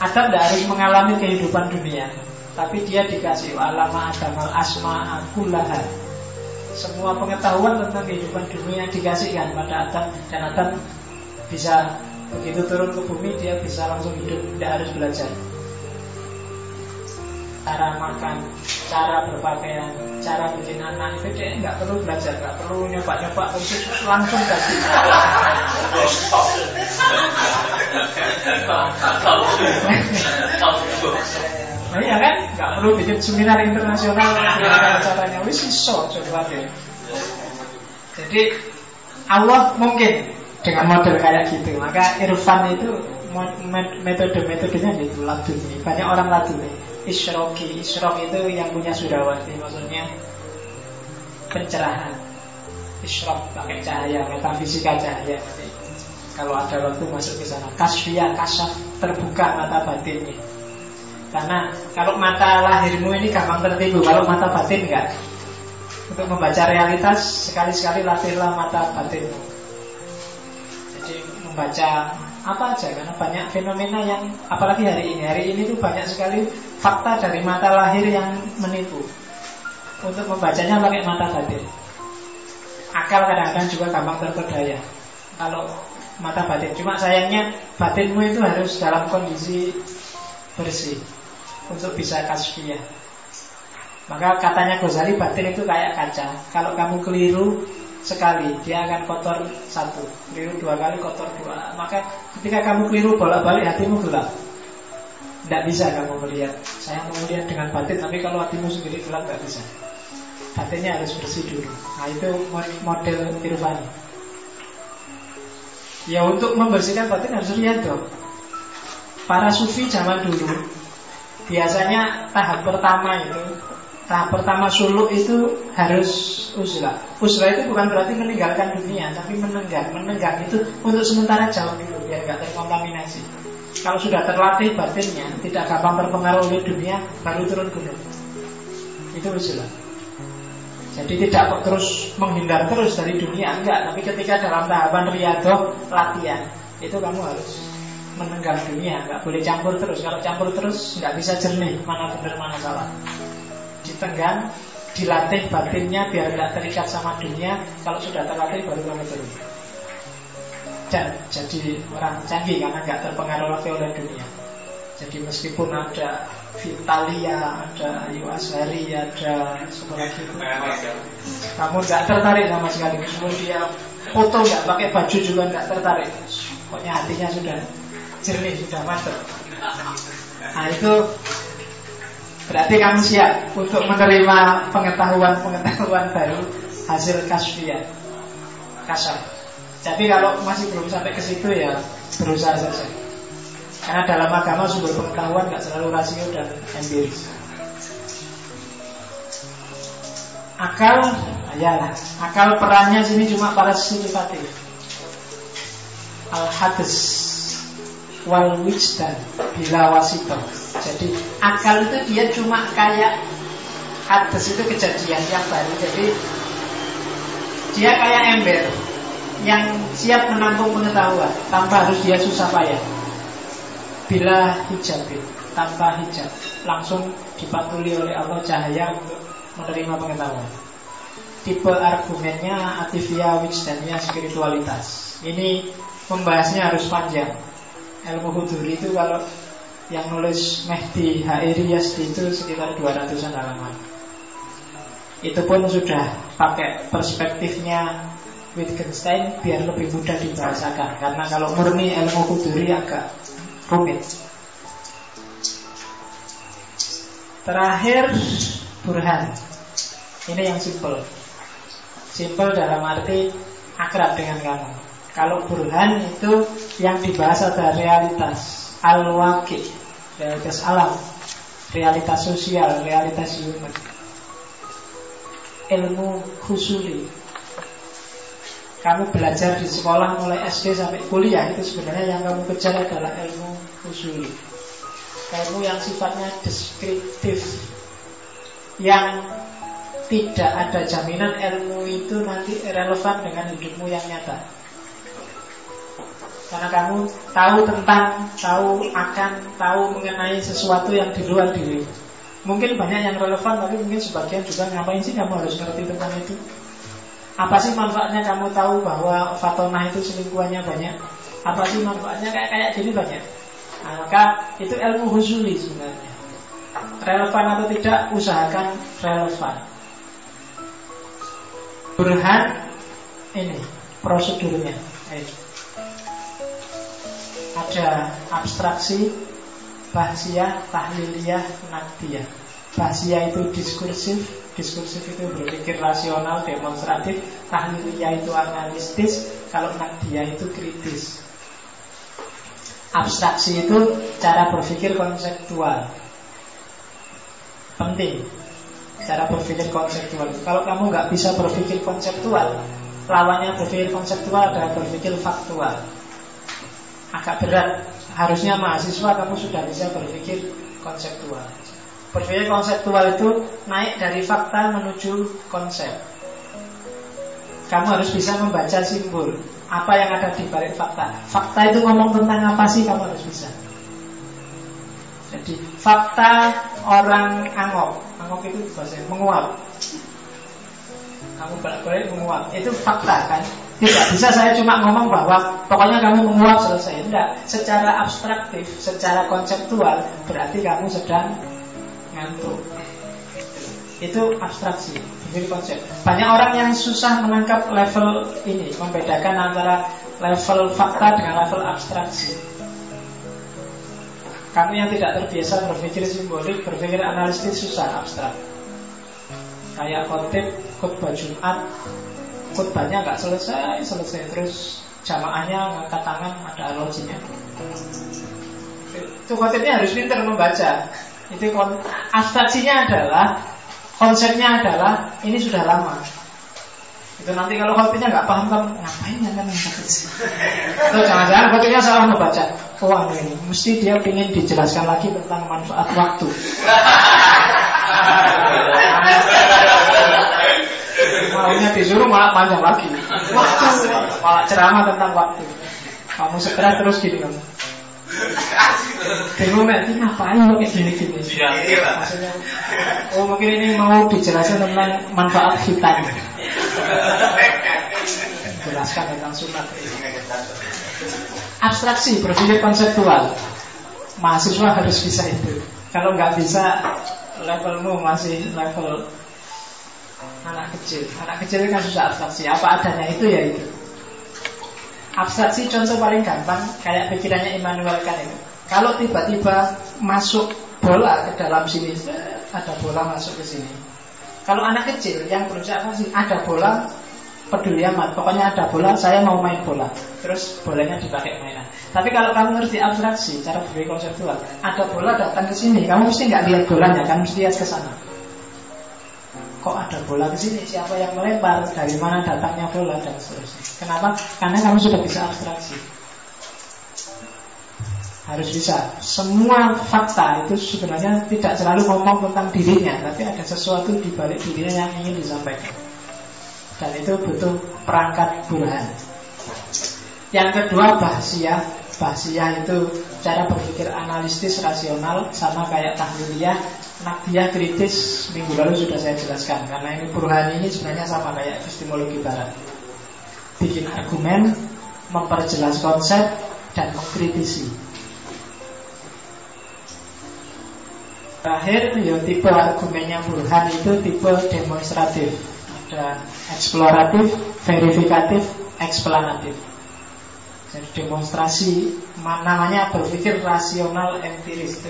Adam tidak harus mengalami kehidupan dunia, tapi dia dikasih alama Adam al asma akulah semua pengetahuan tentang kehidupan dunia dikasihkan pada Adam. Dan Adam bisa begitu turun ke bumi dia bisa langsung hidup tidak harus belajar. Cara makan, cara berpakaian, cara bikin anak itu dia nggak perlu belajar, nggak perlu nyoba-nyoba khusus langsung kasih. Nah iya kan, nggak perlu bikin seminar internasional gimana caranya, wis coba deh. Jadi Allah mungkin dengan model kayak gitu, maka Irfan itu metode-metodenya gitu laduni. Banyak orang laduni. Isroki, isrok itu yang punya sudawati, maksudnya pencerahan. Isrok pakai cahaya, metafisika cahaya. Kalau ada waktu masuk ke sana. Kasfia, kasaf, terbuka mata batinnya. Karena kalau mata lahirmu ini gampang tertipu Kalau mata batin enggak. Untuk membaca realitas Sekali-sekali latihlah mata batinmu. Jadi membaca apa aja Karena banyak fenomena yang Apalagi hari ini. Hari ini tuh banyak sekali fakta dari mata lahir yang menipu. Untuk membacanya pakai mata batin. Akal kadang-kadang juga gampang terpedaya. Kalau mata batin Cuma sayangnya batinmu itu harus dalam kondisi bersih untuk bisa kasfiyah. Maka katanya Ghazali batin itu kayak kaca. Kalau kamu keliru sekali, dia akan kotor satu. Keliru dua kali, kotor dua. Maka ketika kamu keliru bolak-balik hatimu gelap. Tidak bisa kamu melihat. Saya mau melihat dengan batin, tapi kalau hatimu sendiri gelap tidak bisa. Batinnya harus bersih dulu. Nah itu model irfani. Ya untuk membersihkan batin harus lihat dong. Para sufi zaman dulu Biasanya tahap pertama itu Tahap pertama suluk itu harus uslah Uslah itu bukan berarti meninggalkan dunia Tapi menenggang Menenggang itu untuk sementara jauh dulu Biar nggak terkontaminasi. Kalau sudah terlatih batinnya Tidak gampang terpengaruh oleh dunia Baru turun gunung. Itu uslah jadi tidak terus menghindar terus dari dunia Enggak, tapi ketika dalam tahapan riadoh Latihan Itu kamu harus menenggang dunia nggak boleh campur terus. Kalau campur terus nggak bisa jernih mana benar mana salah. Ditenggang dilatih batinnya biar nggak terikat sama dunia. Kalau sudah terlatih baru kamu turun dan jadi orang canggih karena nggak terpengaruh oleh dunia. Jadi meskipun ada Vitalia, ada Iwasari, ada semua lagi? Itu, kamu nggak tertarik sama sekali. Dia foto nggak pakai baju juga nggak tertarik. Pokoknya hatinya sudah jernih sudah masuk. Nah itu berarti kamu siap untuk menerima pengetahuan-pengetahuan baru hasil kasfiyah, kasar. Tapi kalau masih belum sampai ke situ ya berusaha saja. Karena dalam agama sumber pengetahuan nggak selalu rasio dan empiris. Akal, ayalah. Akal perannya sini cuma para sifatif. Al-hadis wal wijdan bila wasito. Jadi akal itu dia cuma kayak hadis itu kejadian yang baru. Jadi dia kayak ember. yang siap menampung pengetahuan tanpa harus dia susah payah. Bila hijab tanpa hijab langsung dipatuli oleh Allah cahaya untuk menerima pengetahuan. Tipe argumennya atifia wijdannya spiritualitas. Ini membahasnya harus panjang. Ilmu huduri itu kalau yang nulis Mehdi Hairi itu sekitar 200an halaman. Itu pun sudah pakai perspektifnya Wittgenstein biar lebih mudah dibahasakan karena kalau murni ilmu huduri agak rumit. Terakhir Burhan. Ini yang simple. Simple dalam arti akrab dengan kamu. Kalau burhan itu yang dibahas adalah realitas al-waqi, realitas alam, realitas sosial, realitas human. Ilmu husuli. Kamu belajar di sekolah mulai SD sampai kuliah itu sebenarnya yang kamu kejar adalah ilmu husuli. Ilmu yang sifatnya deskriptif, yang tidak ada jaminan ilmu itu nanti relevan dengan hidupmu yang nyata. Karena kamu tahu tentang, tahu akan, tahu mengenai sesuatu yang di luar diri. Mungkin banyak yang relevan, tapi mungkin sebagian juga ngapain sih kamu harus ngerti tentang itu? Apa sih manfaatnya kamu tahu bahwa Fatonah itu selingkuhannya banyak? Apa sih manfaatnya kayak kayak gini banyak? Nah, maka itu ilmu husuli sebenarnya. Relevan atau tidak, usahakan relevan. Burhan ini prosedurnya. Ada abstraksi, bahsiah, tahliliyah, nakdiyah. Bahsiah itu diskursif, diskursif itu berpikir rasional, demonstratif, tahliliyah itu analistis, kalau nakdiyah itu kritis. Abstraksi itu cara berpikir konseptual. Penting cara berpikir konseptual. Kalau kamu nggak bisa berpikir konseptual, lawannya berpikir konseptual adalah berpikir faktual. Agak berat. Harusnya mahasiswa kamu sudah bisa berpikir konseptual. Berpikir konseptual itu naik dari fakta menuju konsep. Kamu harus bisa membaca simbol apa yang ada di balik fakta. Fakta itu ngomong tentang apa sih kamu harus bisa. Jadi fakta orang angok Angok itu bahasa menguap Kamu balik-balik menguap Itu fakta kan Tidak bisa saya cuma ngomong bahwa Pokoknya kamu menguap selesai. Tidak, secara abstraktif Secara konseptual Berarti kamu sedang ngantuk. Itu abstraksi Jadi konsep. Banyak orang yang susah menangkap level ini Membedakan antara level fakta dengan level abstraksi. Kamu yang tidak terbiasa berpikir simbolik, berpikir analisis susah, abstrak. Kayak khotib, khutbah Jumat, khutbahnya nggak selesai, selesai terus jamaahnya ngangkat tangan ada analoginya. Itu khotibnya harus pintar membaca. Itu abstraksinya adalah konsepnya adalah ini sudah lama. Itu nanti kalau khotibnya nggak paham kan ngapain ya kan Atau jangan-jangan khotibnya salah membaca. Oh ini mesti dia ingin dijelaskan lagi tentang manfaat waktu. Maunya disuruh malah panjang lagi. Waktu malah ceramah tentang waktu. Kamu segera terus gini kamu. Bingung nanti ngapain lo kayak gini-gini? Maksudnya Oh mungkin ini mau dijelaskan tentang manfaat hitam Jelaskan tentang sunat. Abstraksi, berpikir konseptual. Mahasiswa harus bisa itu. Kalau nggak bisa Levelmu masih level Anak kecil. Anak kecil kan susah abstraksi. Apa adanya itu ya itu. Abstraksi contoh paling gampang Kayak pikirannya Immanuel Kant itu. Kalau tiba-tiba masuk bola ke dalam sini Ada bola masuk ke sini. Kalau anak kecil yang berusaha sih? Ada bola peduli amat. Pokoknya ada bola, saya mau main bola. Terus bolanya dipakai mainan. Tapi kalau kamu ngerti abstraksi, cara berpikir konseptual Ada bola datang ke sini Kamu mesti nggak lihat bolanya, kan? Mesti lihat ke sana kok ada bola ke sini? Siapa yang melempar? Dari mana datangnya bola? Dan seterusnya. Kenapa? Karena kamu sudah bisa abstraksi. Harus bisa. Semua fakta itu sebenarnya tidak selalu ngomong tentang dirinya tapi ada sesuatu di balik dirinya yang ingin disampaikan. Dan itu butuh perangkat burhan Yang kedua bahsia Bahsia itu cara berpikir analitis rasional Sama kayak tahliliyah Nakdiyah kritis Minggu lalu sudah saya jelaskan. Karena ini Burhani ini sebenarnya sama kayak epistemologi barat. Bikin argumen Memperjelas konsep Dan mengkritisi. Terakhir ya tipe argumennya Burhan itu tipe demonstratif. Ada eksploratif, verifikatif, eksplanatif. Jadi demonstrasi namanya berpikir rasional empiris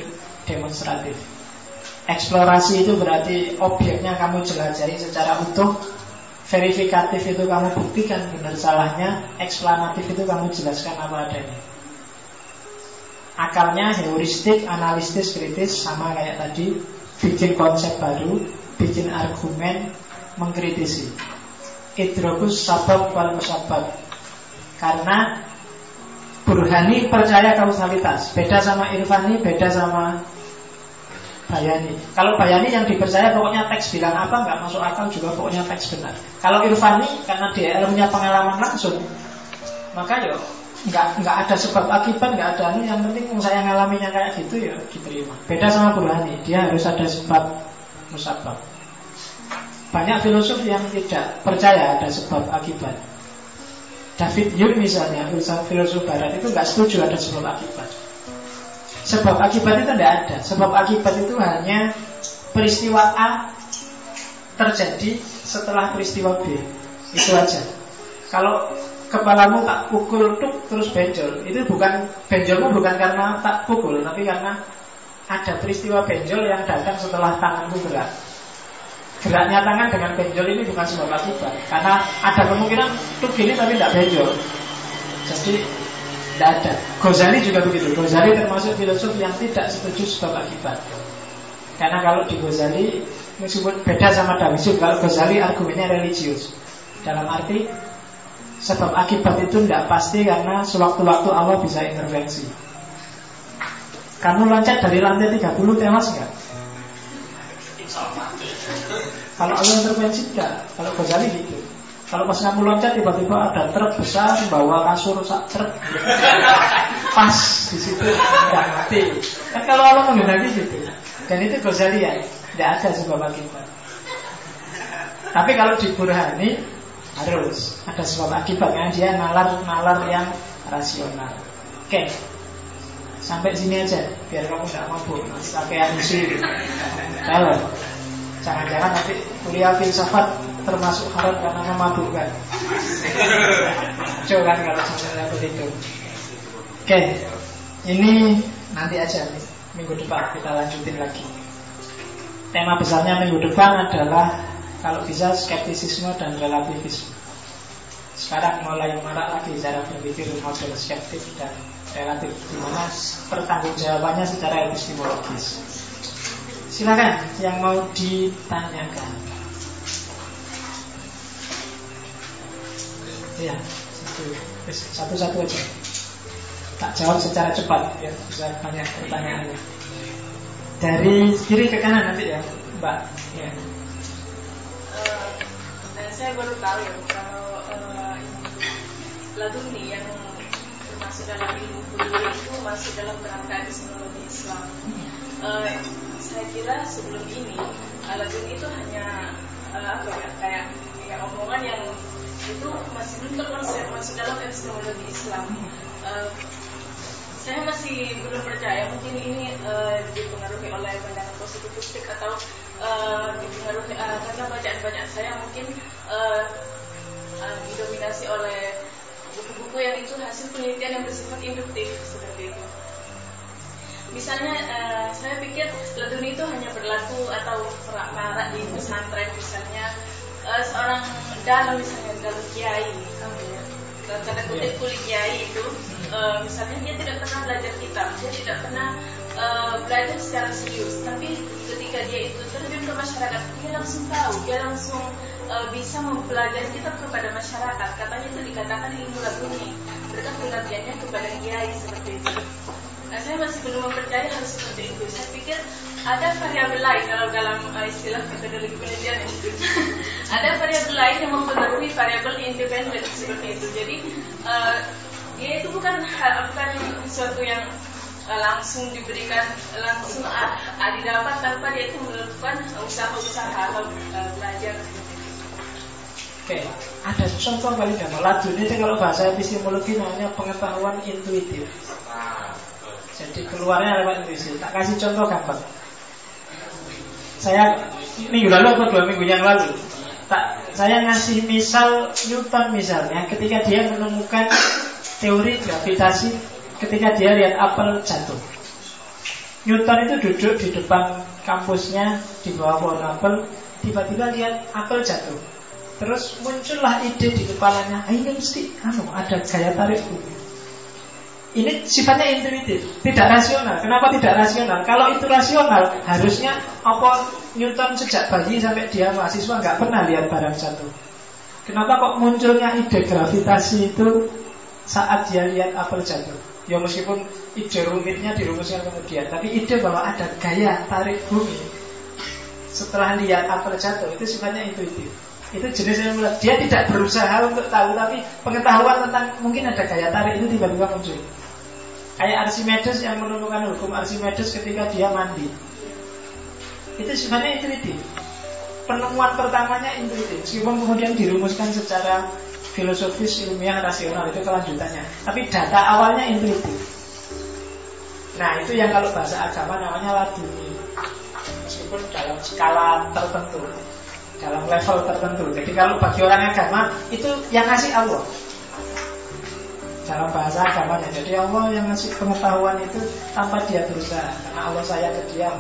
demonstratif. Eksplorasi itu berarti objeknya kamu jelajahi secara utuh. Verifikatif itu kamu buktikan benar salahnya. Eksplanatif itu kamu jelaskan apa adanya. Akalnya heuristik, analistis, kritis sama kayak tadi. Bikin konsep baru, bikin argumen, mengkritisi. Idrokus sabab wal musabab Karena Burhani percaya kausalitas Beda sama Irfani, beda sama Bayani. Kalau Bayani yang dipercaya pokoknya teks bilang apa nggak masuk akal juga pokoknya teks benar. Kalau Irfani karena dia ilmunya pengalaman langsung Maka ya nggak nggak ada sebab akibat nggak ada anu yang penting saya ngalaminya kayak gitu ya diterima. Beda sama Burhani dia harus ada sebab musabab. Banyak filosof yang tidak percaya ada sebab akibat. David Hume misalnya, filsuf barat itu nggak setuju ada sebab akibat. Sebab akibat itu tidak ada. Sebab akibat itu hanya peristiwa A terjadi setelah peristiwa B. Itu aja. Kalau kepalamu tak pukul tuk terus benjol, itu bukan benjolmu bukan karena tak pukul, tapi karena ada peristiwa benjol yang datang setelah tanganmu berat. Geraknya tangan dengan benjol ini bukan sebab akibat Karena ada kemungkinan tuh gini tapi tidak benjol Jadi tidak ada Ghazali juga begitu Ghazali termasuk filosof yang tidak setuju sebab akibat Karena kalau di Ghazali Meskipun beda sama Dawisub Kalau Ghazali argumennya religius Dalam arti Sebab akibat itu tidak pasti Karena sewaktu-waktu Allah bisa intervensi Kamu loncat dari lantai 30 tewas nggak? Kalau Allah intervensi tidak. Kalau Ghazali gitu. Kalau pas kamu loncat tiba-tiba ada truk besar bawa kasur sak truk. Pas di situ nggak mati. Kan kalau Allah menghendaki gitu. Dan itu Ghazali ya. Tidak ada sebab akibat. Tapi kalau di Burhani harus ada sebab akibat karena dia nalar-nalar yang rasional. Oke. Sampai sini aja biar kamu tidak mabuk. Pakai anisi. Kalau Jangan-jangan nanti kuliah filsafat termasuk haram karena memabukkan. Coba kan kalau sampai begitu. Oke, ini nanti aja minggu depan kita lanjutin lagi. Tema besarnya minggu depan adalah kalau bisa skeptisisme dan relativisme. Sekarang mulai marak lagi cara berpikir model skeptik dan relatif, di mana pertanggungjawabannya secara epistemologis. Silakan yang mau ditanyakan. Ya, satu, satu aja. Tak jawab secara cepat ya, bisa banyak pertanyaannya. Dari kiri ke kanan nanti ya, Mbak. Ya. Uh, dan saya baru tahu ya kalau uh, laduni yang termasuk dalam ilmu itu masuk dalam kerangka epistemologi Islam. Uh, saya kira sebelum ini Aladin itu hanya uh, apa ya kayak ya omongan yang itu masih belum terkonsep masuk dalam epistemologi Islam. Uh, saya masih belum percaya mungkin ini uh, dipengaruhi oleh pandangan positivistik atau uh, dipengaruhi uh, karena bacaan-bacaan saya mungkin uh, uh, didominasi oleh buku-buku yang itu hasil penelitian yang bersifat induktif seperti itu. Misalnya uh, saya pikir ledun itu hanya berlaku atau marak di pesantren misalnya uh, seorang dalam misalnya dalam kiai ya. tanda kutip kulit kiai itu uh, misalnya dia tidak pernah belajar kitab dia tidak pernah uh, belajar secara serius. Tapi ketika dia itu terjun ke masyarakat dia langsung tahu dia langsung uh, bisa mempelajari kitab kepada masyarakat. Katanya itu dikatakan ilmu laduni berkat pengabdiannya kepada kiai seperti itu Nah, saya masih belum mempercayai harus seperti itu. Saya pikir ada variabel lain kalau dalam uh, istilah metodologi penelitian itu. ada variabel lain yang mempengaruhi variabel independen seperti itu. Jadi uh, bukan bukan sesuatu yang eh, langsung diberikan langsung uh, didapat tanpa dia itu melakukan usaha-usaha atau uh, belajar Oke, ada contoh paling gampang. Ladun itu kalau bahasa epistemologi namanya pengetahuan intuitif. Jadi keluarnya lewat intuisi. Tak kasih contoh gampang. Saya minggu lalu atau dua minggu yang lalu, tak saya ngasih misal Newton misalnya, ketika dia menemukan teori gravitasi, ketika dia lihat apel jatuh. Newton itu duduk di depan kampusnya di bawah pohon apel, tiba-tiba lihat apel jatuh Terus muncullah ide di kepalanya, ah, ini mesti anu, ada gaya tarik bumi. Ini sifatnya intuitif, tidak rasional. Kenapa tidak rasional? Kalau itu rasional, harusnya apa Newton sejak bayi sampai dia mahasiswa nggak pernah lihat barang jatuh. Kenapa kok munculnya ide gravitasi itu saat dia lihat apel jatuh? Ya meskipun ide rumitnya dirumuskan kemudian, tapi ide bahwa ada gaya tarik bumi setelah lihat apel jatuh itu sifatnya intuitif. Itu jenis yang mulai. Dia tidak berusaha untuk tahu, tapi pengetahuan tentang mungkin ada gaya tarik itu tiba-tiba muncul. Kayak Archimedes yang menemukan hukum Archimedes ketika dia mandi. Itu sebenarnya intuitif. Penemuan pertamanya intuitif, meskipun kemudian dirumuskan secara filosofis, ilmiah, rasional itu kelanjutannya. Tapi data awalnya intuitif. Nah itu yang kalau bahasa agama namanya laduni Meskipun dalam skala tertentu dalam level tertentu. Jadi kalau bagi orang agama itu yang ngasih Allah dalam bahasa agamanya. Jadi Allah yang ngasih pengetahuan itu tanpa dia berusaha karena Allah saya ke dia.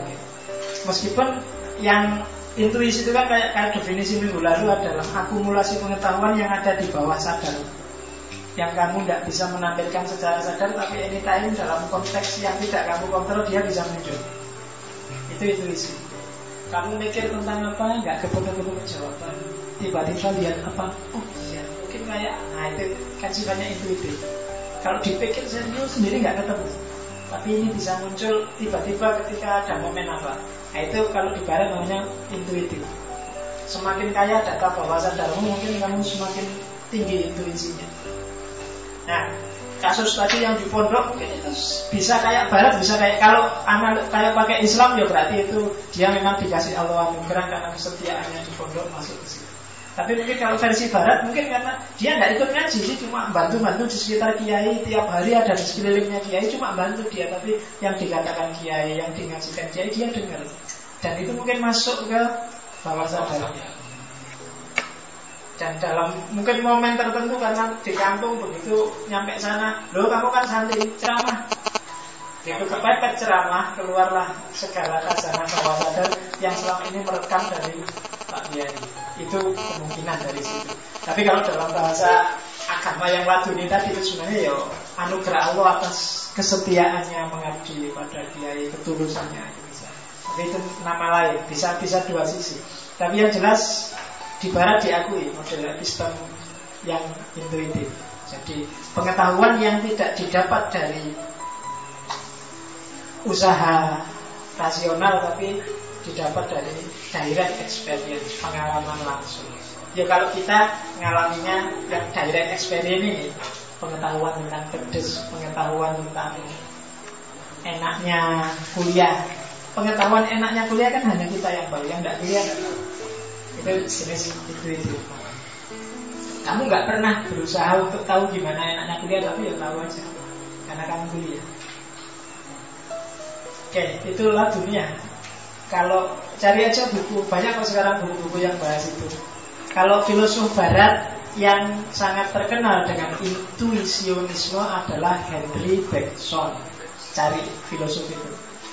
Meskipun yang intuisi itu kan kayak, kayak definisi minggu lalu adalah akumulasi pengetahuan yang ada di bawah sadar yang kamu tidak bisa menampilkan secara sadar tapi anytime dalam konteks yang tidak kamu kontrol dia bisa muncul itu intuisi kamu mikir tentang apa, nggak ketemu-ketemu jawaban. Tiba-tiba lihat apa, oh iya, mungkin kayak, nah itu kan sifatnya intuitif. Kalau dipikir serius sendiri nggak ketemu. Tapi ini bisa muncul tiba-tiba ketika ada momen apa. Nah itu kalau di barat namanya intuitif. Semakin kaya data bawah sadarmu mungkin kamu semakin tinggi intuisinya. Nah, kasus tadi yang di pondok bisa kayak barat bisa kayak kalau anak kayak pakai Islam ya berarti itu dia memang dikasih Allah anugerah karena kesetiaannya di pondok masuk ke situ. Tapi mungkin kalau versi barat mungkin karena dia tidak ikut ngaji sih cuma bantu-bantu di sekitar kiai tiap hari ada di sekelilingnya kiai cuma bantu dia. Tapi yang dikatakan kiai yang dingajikan kiai dia dengar. Dan itu mungkin masuk ke bawah sadarnya dan dalam mungkin momen tertentu karena di kampung begitu nyampe sana lo kamu kan santri ceramah. Itu kepepet ceramah keluarlah segala khazanah bawah sadar yang selama ini merekam dari Pak Kiai itu kemungkinan dari situ. Tapi kalau dalam bahasa agama yang laduni tadi itu sebenarnya ya anugerah Allah atas kesetiaannya mengabdi pada Kiai ketulusannya itu bisa tapi itu nama lain bisa bisa dua sisi. Tapi yang jelas di barat diakui model sistem yang intuitif. Jadi pengetahuan yang tidak didapat dari usaha rasional tapi didapat dari direct experience, pengalaman langsung. Ya kalau kita ngalaminya direct experience ini pengetahuan tentang pedes, pengetahuan tentang enaknya kuliah. Pengetahuan enaknya kuliah kan hanya kita yang tahu, yang tidak kuliah itu jenis itu itu. Kamu nggak pernah berusaha untuk tahu gimana enaknya kuliah tapi ya tahu aja. Karena kamu kuliah. Oke itulah dunia. Kalau cari aja buku banyak kok sekarang buku-buku yang bahas itu. Kalau filosof barat yang sangat terkenal dengan intuisionisme adalah Henry Bergson. Cari filosof itu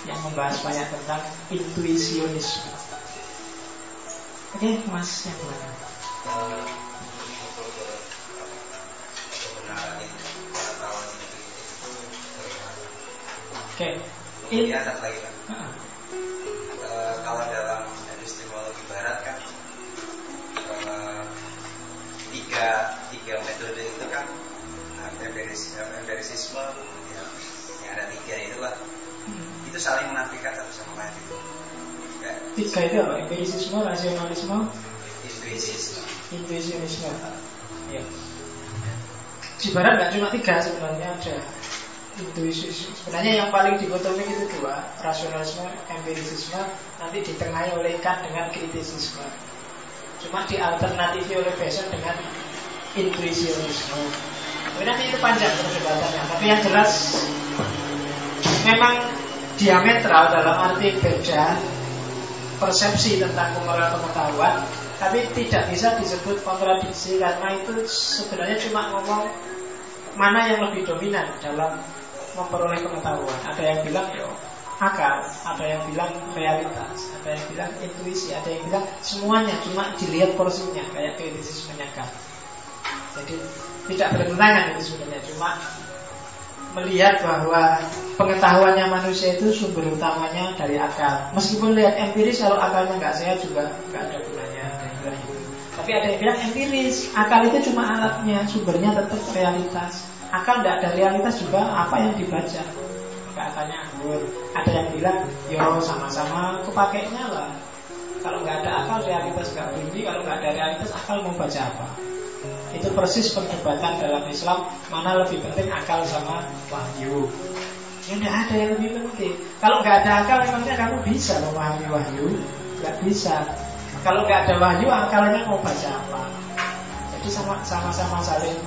yang membahas banyak tentang intuisionisme Oke, Mas yang mana? Oke. Ini ada lagi kan. Uh, kalau dalam epistemologi barat kan uh, tiga tiga metode itu kan empiris, empirisisme ya, yang ada tiga itu lah hmm. itu saling Tiga itu apa? Empirisisme, rasionalisme. Intuisionisme. Ya. di barat nggak cuma tiga sebenarnya ada intuisi sebenarnya yang paling dikotomi itu dua rasionalisme empirisisme nanti ditengahi oleh Kant dengan kritisisme cuma dialternatifi oleh Besson dengan intuisionisme tapi nanti itu panjang perdebatannya tapi yang jelas memang diametral dalam arti beda persepsi tentang moral pengetahuan tapi tidak bisa disebut kontradiksi karena itu sebenarnya cuma ngomong mana yang lebih dominan dalam memperoleh pengetahuan. Ada yang bilang yo akal, ada yang bilang realitas, ada yang bilang intuisi, ada yang bilang semuanya cuma dilihat porsinya kayak kritis menyakat. Jadi tidak bertentangan itu sebenarnya cuma melihat bahwa pengetahuannya manusia itu sumber utamanya dari akal. Meskipun lihat empiris kalau akalnya nggak sehat juga nggak ada gunanya. Tapi ada yang bilang empiris, akal itu cuma alatnya, sumbernya tetap realitas. Akal tidak ada realitas juga apa yang dibaca Maka akalnya anggur Ada yang bilang Yo sama-sama kepakainya lah Kalau nggak ada akal realitas nggak bunyi Kalau nggak ada realitas akal mau baca apa Itu persis perdebatan dalam Islam Mana lebih penting akal sama wahyu. Ya tidak ada yang lebih penting. Kalau nggak ada akal memangnya kamu bisa memahami wahyu. Nggak bisa. Kalau nggak ada wahyu akalnya mau baca apa? Jadi sama-sama saling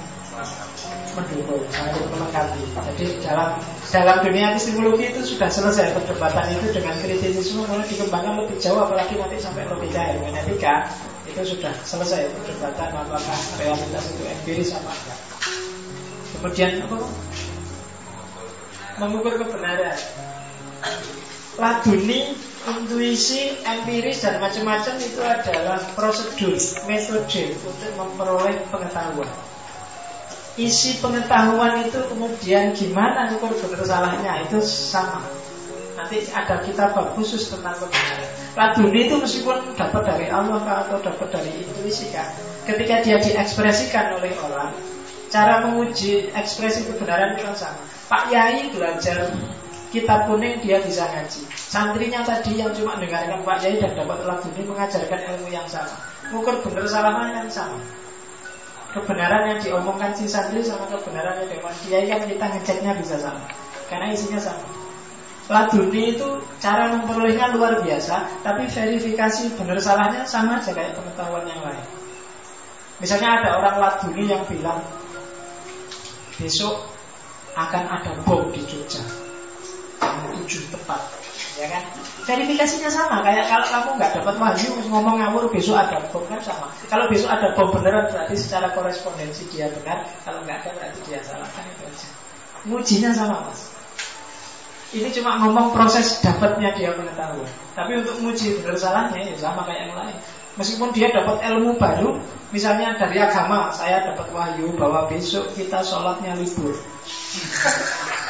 mendukung, sangat melengkapi. Jadi dalam dalam dunia epistemologi itu sudah selesai perdebatan itu dengan kritisisme mulai dikembangkan lebih jauh apalagi nanti sampai logika hermeneutika itu sudah selesai perdebatan apakah realitas itu empiris apa enggak. Kemudian apa? Mengukur kebenaran. Laduni, intuisi, empiris dan macam-macam itu adalah prosedur, metode untuk memperoleh pengetahuan isi pengetahuan itu kemudian gimana ukur benar salahnya itu sama. Nanti ada kitab khusus tentang kebenaran. Laduni itu meskipun dapat dari Allah atau dapat dari intuisi kan, ketika dia diekspresikan oleh orang, cara menguji ekspresi kebenaran itu kan sama. Pak Yai belajar kitab kuning dia bisa ngaji. Santrinya tadi yang cuma dengarkan Pak Yai dan dapat laduni mengajarkan ilmu yang sama. Ukur benar salahnya yang sama kebenaran yang diomongkan si santri sama kebenaran yang diomongkan kiai kan kita ngeceknya bisa sama karena isinya sama Laduni itu cara memperolehnya luar biasa Tapi verifikasi benar salahnya sama aja kayak pengetahuan yang lain Misalnya ada orang Laduni yang bilang Besok akan ada bom di Jogja 7 tepat ya kan? Verifikasinya sama, kayak kalau kamu nggak dapat wahyu ngomong ngawur besok ada bom kan sama. Kalau besok ada bom beneran berarti secara korespondensi dia benar, kalau nggak ada berarti dia salah kan itu aja. Mujinya sama mas. Ini cuma ngomong proses dapatnya dia pengetahuan. Tapi untuk muji benar salahnya ya sama kayak yang lain. Meskipun dia dapat ilmu baru, misalnya dari agama, saya dapat wahyu bahwa besok kita sholatnya libur.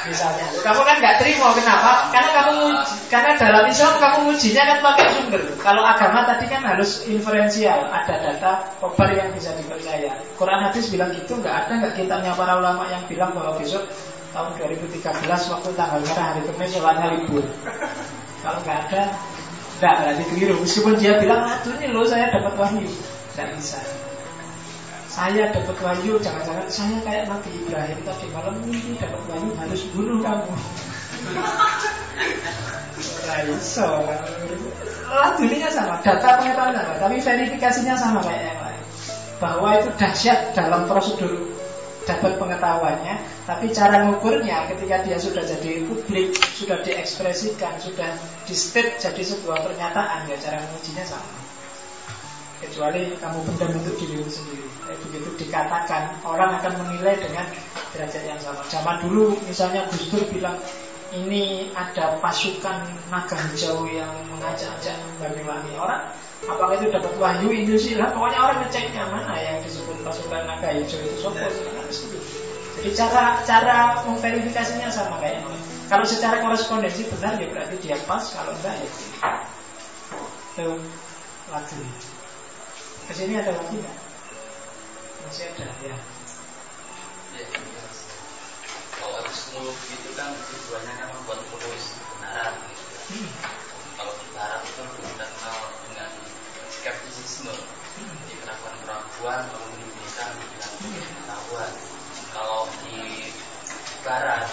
Misalnya. Kamu kan nggak terima kenapa? Karena kamu karena dalam Islam kamu ujinya kan pakai sumber. Kalau agama tadi kan harus inferensial ada data kobar yang bisa dipercaya. Quran hadis bilang gitu nggak ada nggak kitabnya para ulama yang bilang bahwa besok tahun 2013 waktu tanggal merah hari Kamis sholatnya libur. Kalau nggak ada nggak berarti keliru. Meskipun dia bilang aduh ini loh saya dapat wahyu. Nggak bisa. Saya dapat wahyu, jangan-jangan saya kayak Nabi Ibrahim tadi malam mimpi dapat wahyu harus bunuh kamu. Raiso, lah dunia sama, data pengetahuan sama, tapi verifikasinya sama kayak yang lain. Bahwa itu dahsyat dalam prosedur dapat pengetahuannya, tapi cara mengukurnya ketika dia sudah jadi publik, sudah diekspresikan, sudah di state jadi sebuah pernyataan, ya cara mengujinya sama kecuali kamu pendam untuk dirimu sendiri. Eh, begitu dikatakan, orang akan menilai dengan derajat yang sama. Zaman dulu misalnya Gus Dur bilang ini ada pasukan naga hijau yang mengajak-ajak Banyuwangi orang apakah itu dapat wahyu sih lah pokoknya orang ngeceknya mana yang disebut pasukan naga hijau itu sopo jadi cara cara memverifikasinya sama kayak kalau secara korespondensi benar ya berarti dia pas kalau enggak ya itu lagi ke sini ada lagi nggak? Masih ada ya. Ya, ya. Kalau epistemologi itu tujuan pengunjung pengetahuan. Kalau di barat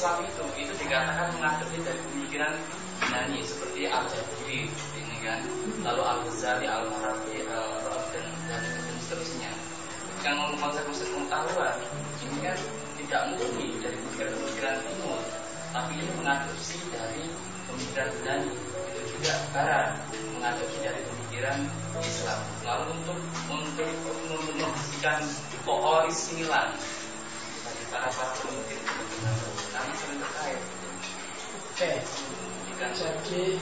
Islam itu itu dikatakan mengadopsi dari pemikiran Yunani seperti Al Jabiri ini kan, lalu Al Ghazali, Al dan, dan, dan seterusnya. Yang konsep-konsep pengetahuan ini kan tidak murni dari pemikiran-pemikiran timur, tapi ini mengadopsi dari pemikiran Yunani itu juga Barat mengadopsi dari pemikiran Islam. Lalu untuk untuk membersihkan koorisilan bagi para para terkait. Oke. Jadi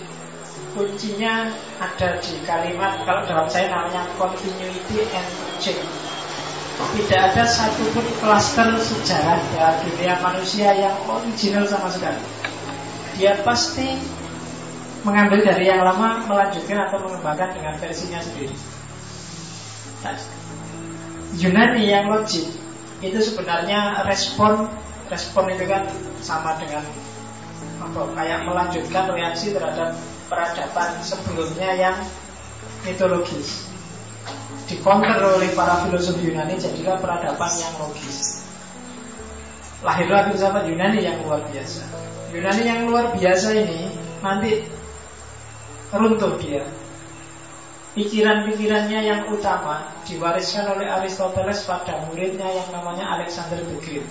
kuncinya ada di kalimat kalau dalam saya namanya continuity and change. Tidak ada satupun klaster sejarah dalam dunia manusia yang original sama sekali. Dia pasti mengambil dari yang lama, melanjutkan atau mengembangkan dengan versinya sendiri. Nah, Yunani yang logik itu sebenarnya respon respon itu kan sama dengan apa kayak melanjutkan reaksi terhadap peradaban sebelumnya yang mitologis. Dikonter oleh para filosof Yunani jadilah peradaban yang logis. Lahirlah filsafat Yunani yang luar biasa. Yunani yang luar biasa ini nanti runtuh dia. Pikiran-pikirannya yang utama diwariskan oleh Aristoteles pada muridnya yang namanya Alexander the Great.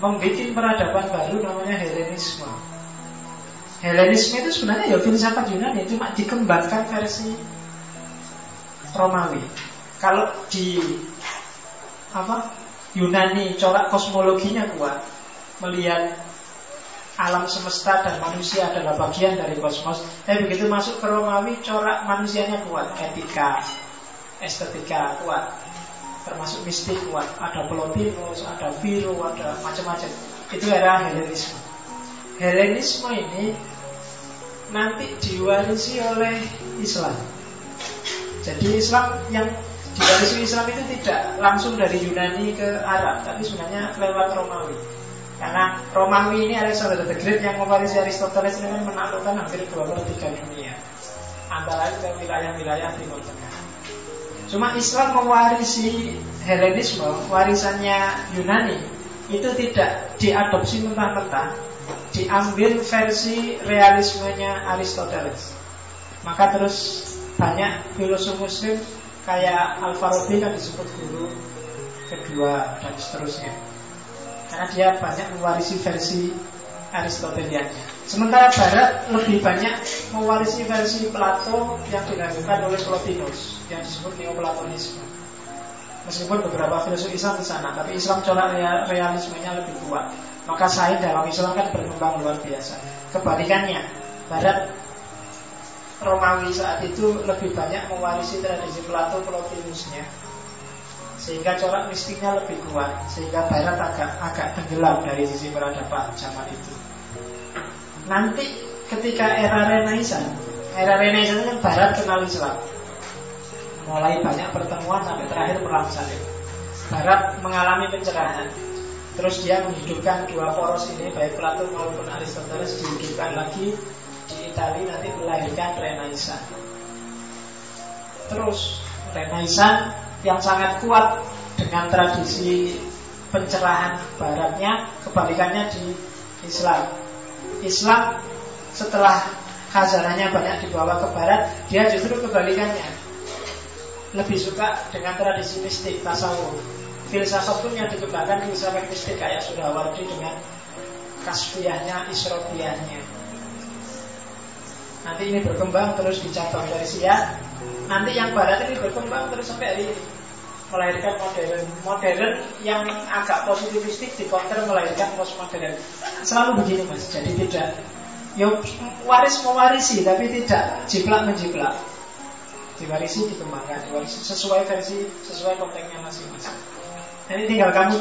Membuat peradaban baru namanya Helenisme. Helenisme itu sebenarnya ya filsafat Yunani cuma dikembangkan versi Romawi. Kalau di apa Yunani corak kosmologinya kuat, melihat alam semesta dan manusia adalah bagian dari kosmos. Tapi begitu masuk ke Romawi, corak manusianya kuat, etika, estetika kuat, termasuk mistik. Ada Plotinus, ada Viro, ada macam-macam. Itu era Helenisme. Helenisme ini nanti diwarisi oleh Islam. Jadi Islam yang diwarisi Islam itu tidak langsung dari Yunani ke Arab, tapi sebenarnya lewat Romawi. Karena Romawi ini Alexander the Great yang mewarisi Aristoteles ini kan menaklukkan hampir dua per tiga dunia Antara lain wilayah-wilayah Timur Tengah Cuma Islam mewarisi Helenisme, warisannya Yunani Itu tidak diadopsi mentah-mentah Diambil versi realismenya Aristoteles. Maka terus banyak filosof muslim Kayak Al-Farabi kan disebut guru kedua dan seterusnya. Karena dia banyak mewarisi versi Aristotelian. Sementara Barat lebih banyak mewarisi versi Plato yang dilakukan oleh Plotinus yang disebut Neoplatonisme. Meskipun beberapa filosof Islam di sana, tapi Islam corak realismenya lebih kuat. Maka sains dalam Islam kan berkembang luar biasa. Kebalikannya, Barat Romawi saat itu lebih banyak mewarisi tradisi Plato Plotinusnya sehingga corak mistiknya lebih kuat sehingga barat agak agak tenggelam dari sisi peradaban zaman itu nanti ketika era Renaissance era Renaissance kan barat kenal Islam mulai banyak pertemuan sampai terakhir perang salib barat mengalami pencerahan. Terus dia menghidupkan dua poros ini baik Plato maupun Aristoteles dihidupkan lagi di Italia nanti melahirkan Renaissance. Terus Renaissance yang sangat kuat dengan tradisi pencerahan baratnya kebalikannya di Islam. Islam setelah khazanahnya banyak dibawa ke barat dia justru kebalikannya lebih suka dengan tradisi mistik tasawuf. Filsafat pun yang dikembangkan filsafat mistik kayak sudah wardi dengan kasfiahnya isrofiahnya nanti ini berkembang terus dicabang dari siap nanti yang barat ini berkembang terus sampai hari ini melahirkan modern modern yang agak positivistik di counter melahirkan postmodern. Selalu begini mas. Jadi tidak yo waris mewarisi tapi tidak jiplak menjiplak diwarisi dikembangkan diwarisi sesuai versi sesuai konteksnya masing-masing ini tinggal kamu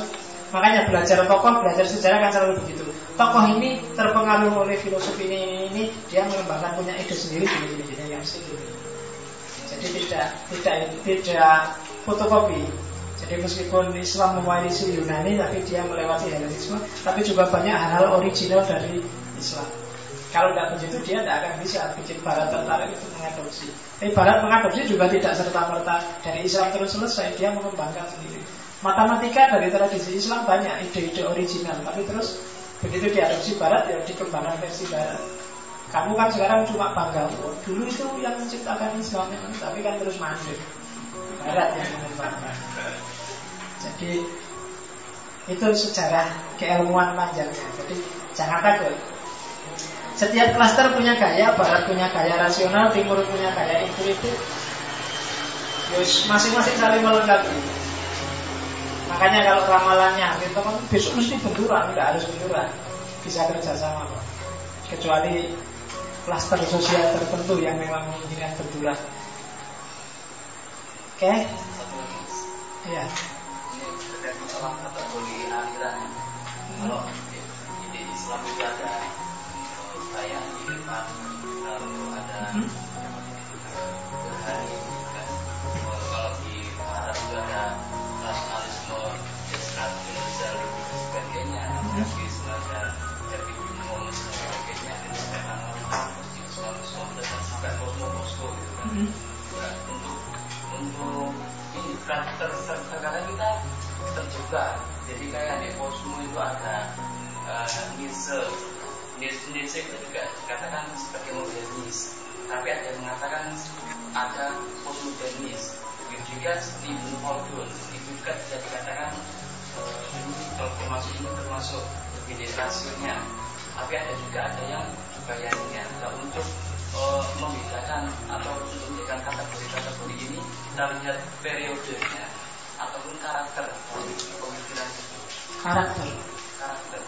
Makanya belajar tokoh, belajar sejarah kan selalu begitu. Tokoh ini terpengaruh oleh filosofi ini, ini, ini dia mengembangkan punya ide sendiri, sendiri, sendiri yang sendiri. Jadi tidak tidak tidak fotokopi. Jadi meskipun Islam mewarisi Yunani, tapi dia melewati Helenisme, tapi juga banyak hal-hal original dari Islam. Kalau tidak begitu dia tidak akan bisa bikin Barat tertarik untuk mengadopsi. Tapi Barat mengadopsi juga tidak serta merta dari Islam terus selesai, dia mengembangkan sendiri. Matematika dari tradisi Islam banyak ide-ide original, tapi terus begitu diadopsi Barat ya dikembangkan versi Barat. Kamu kan sekarang cuma bangga, oh, dulu itu yang menciptakan Islam, tapi kan terus mandek. Barat yang mengembangkan. Jadi itu sejarah keilmuan panjangnya. Jadi jangan takut. Setiap klaster punya gaya, barat punya gaya rasional, timur punya gaya intuitif. Yus, masing-masing saling melengkapi. Makanya kalau ramalannya itu kan besok mesti benturan, tidak harus benturan. Bisa kerjasama kok. Kecuali klaster sosial tertentu yang memang menginginkan benturan. Oke? Okay? Iya. Ini terkait masalah kategori aliran. Kalau di Islam itu ada rasionya tapi ada juga ada yang bayangnya nah, untuk uh, membedakan atau untuk memberikan kategori-kategori ini kita lihat periodenya ataupun karakter pemikiran itu karakter karakter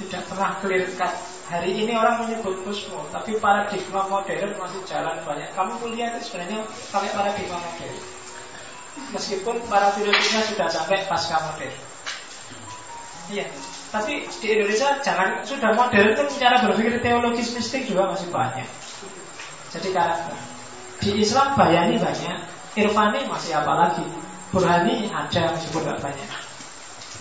tidak pernah clear cut. Hari ini orang menyebut kosmo, tapi paradigma modern masih jalan banyak. Kamu kuliah itu sebenarnya pakai paradigma modern. Meskipun para filosofnya sudah sampai pasca modern. Iya, tapi di Indonesia jangan sudah modern kan cara berpikir teologis mistik juga masih banyak. Jadi karakter. Di Islam bayani banyak, Irfani masih apa lagi? Burhani ada meskipun tidak banyak.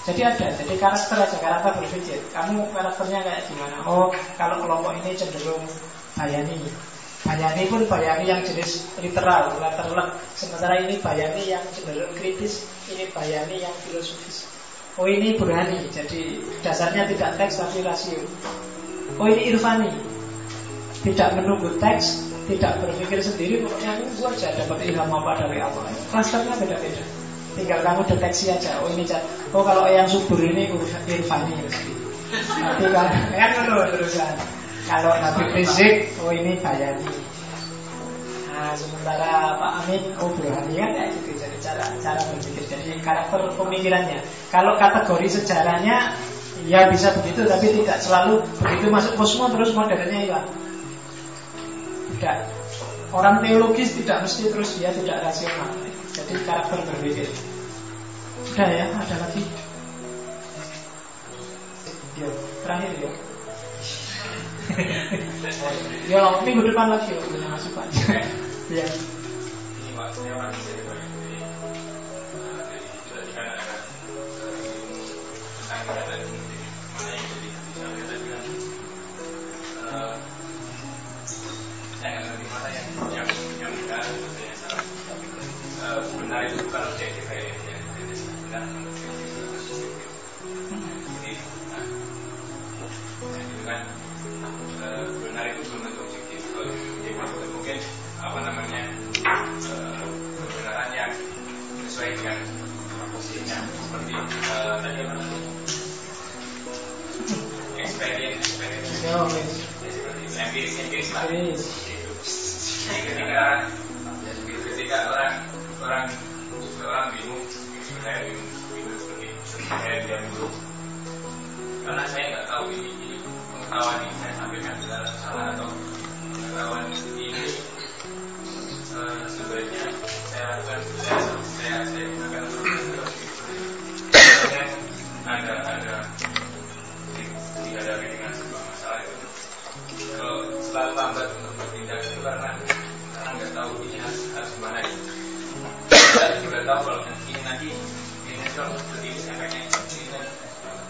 Jadi ada, jadi karakter aja, karakter berpikir. Kamu karakternya kayak gimana? Oh, kalau kelompok ini cenderung bayani. Bayani pun bayani yang jenis literal, letterlek. Sementara ini bayani yang cenderung kritis, ini bayani yang filosofis. Oh ini burhani, jadi dasarnya tidak teks tapi rasio. Oh ini irfani, tidak menunggu teks, tidak berpikir sendiri, pokoknya tunggu aja dapat ilham apa dari Allah. Klasternya beda-beda. Tinggal kamu deteksi aja. Oh ini oh kalau yang subur ini irfani Nanti kan kan dulu terusan. Kalau Habib Rizik, oh ini Bayani. Nah, sementara Pak Amin, oh Burhani kan ya gitu. Jadi cara cara berpikir, jadi karakter pemikirannya. Kalau kategori sejarahnya, ya bisa begitu, tapi tidak selalu begitu masuk kosmo terus modernnya hilang. Tidak. Orang teologis tidak mesti terus dia tidak rasional. Jadi karakter berpikir. Sudah ya, ada lagi. Yo, terakhir yo. yo, minggu depan lagi yo, punya masukan. Ya. Ini maksudnya seperti empiris empiris orang orang orang bingung bingung bingung seperti saya dia dulu karena saya nggak tahu ini, pengetahuan salah atau pengetahuan ini uh, saya saya saya saya gunakan udah tahu kalau nanti ini efeknya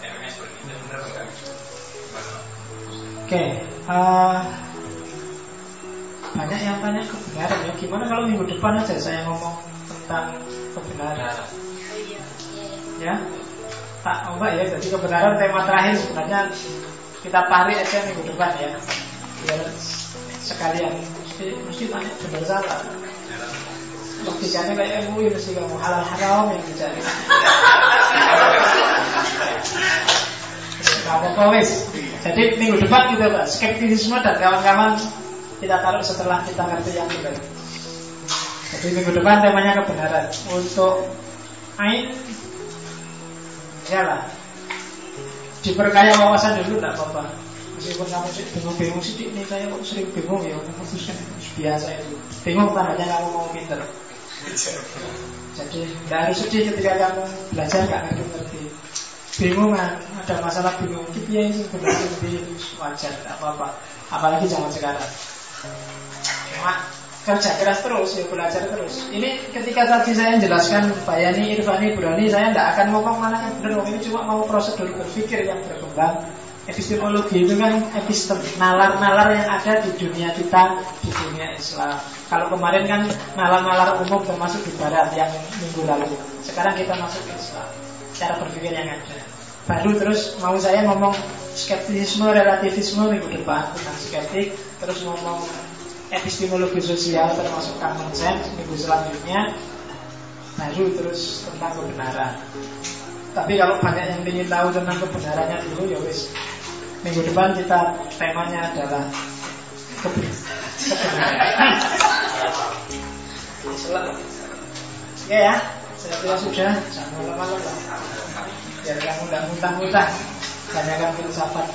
efeknya seperti benar? Oke, okay. uh, banyak yang tanya kebenaran ya. Gimana kalau minggu depan aja saya ngomong tentang kebenaran? Ya, tak nah, ya. Jadi kebenaran tema terakhir sebenarnya kita tarik aja minggu depan ya. Biar sekalian mesti mesti tanya benar salah. Logikanya kayak MUI mesti kamu halal haram yang dicari. apa-apa wis. Jadi minggu depan kita Pak, skeptisisme dan kawan-kawan kita taruh setelah kita ngerti yang benar. Jadi minggu depan temanya kebenaran. Untuk Ain ya lah diperkaya wawasan dulu tidak apa-apa meskipun kamu bingung-bingung sih ini saya kok sering bingung ya biasa itu bingung tandanya kamu mau pinter jadi tidak harus sedih ketika kamu belajar nggak ngerti-ngerti bingung kan? Ada masalah bingung. Itu ya ini benar lebih wajar tidak apa-apa. Apalagi zaman sekarang. Cuma kerja keras terus ya belajar terus. Ini ketika tadi saya jelaskan Bayani, Irfani, Burani saya tidak akan ngomong mana yang benar ini cuma mau prosedur berpikir yang berkembang epistemologi itu kan epistem nalar-nalar yang ada di dunia kita di dunia Islam. Kalau kemarin kan nalar-nalar umum termasuk di Barat yang minggu lalu. Sekarang kita masuk ke Islam. Cara berpikir yang ada. Baru terus mau saya ngomong skeptisisme, relativisme minggu depan tentang skeptik, terus ngomong epistemologi sosial termasuk common sense minggu selanjutnya, baru terus tentang kebenaran. Tapi kalau banyak yang ingin tahu tentang kebenarannya dulu ya wis minggu depan kita temanya adalah kebenaran. Oke ya. Saya kira sudah, jangan malam-malam lah. Biar kamu tidak muntah-muntah. Tanyakan filsafat.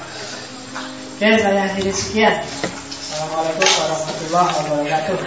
Oke, saya akhiri sekian. Assalamualaikum warahmatullahi wabarakatuh.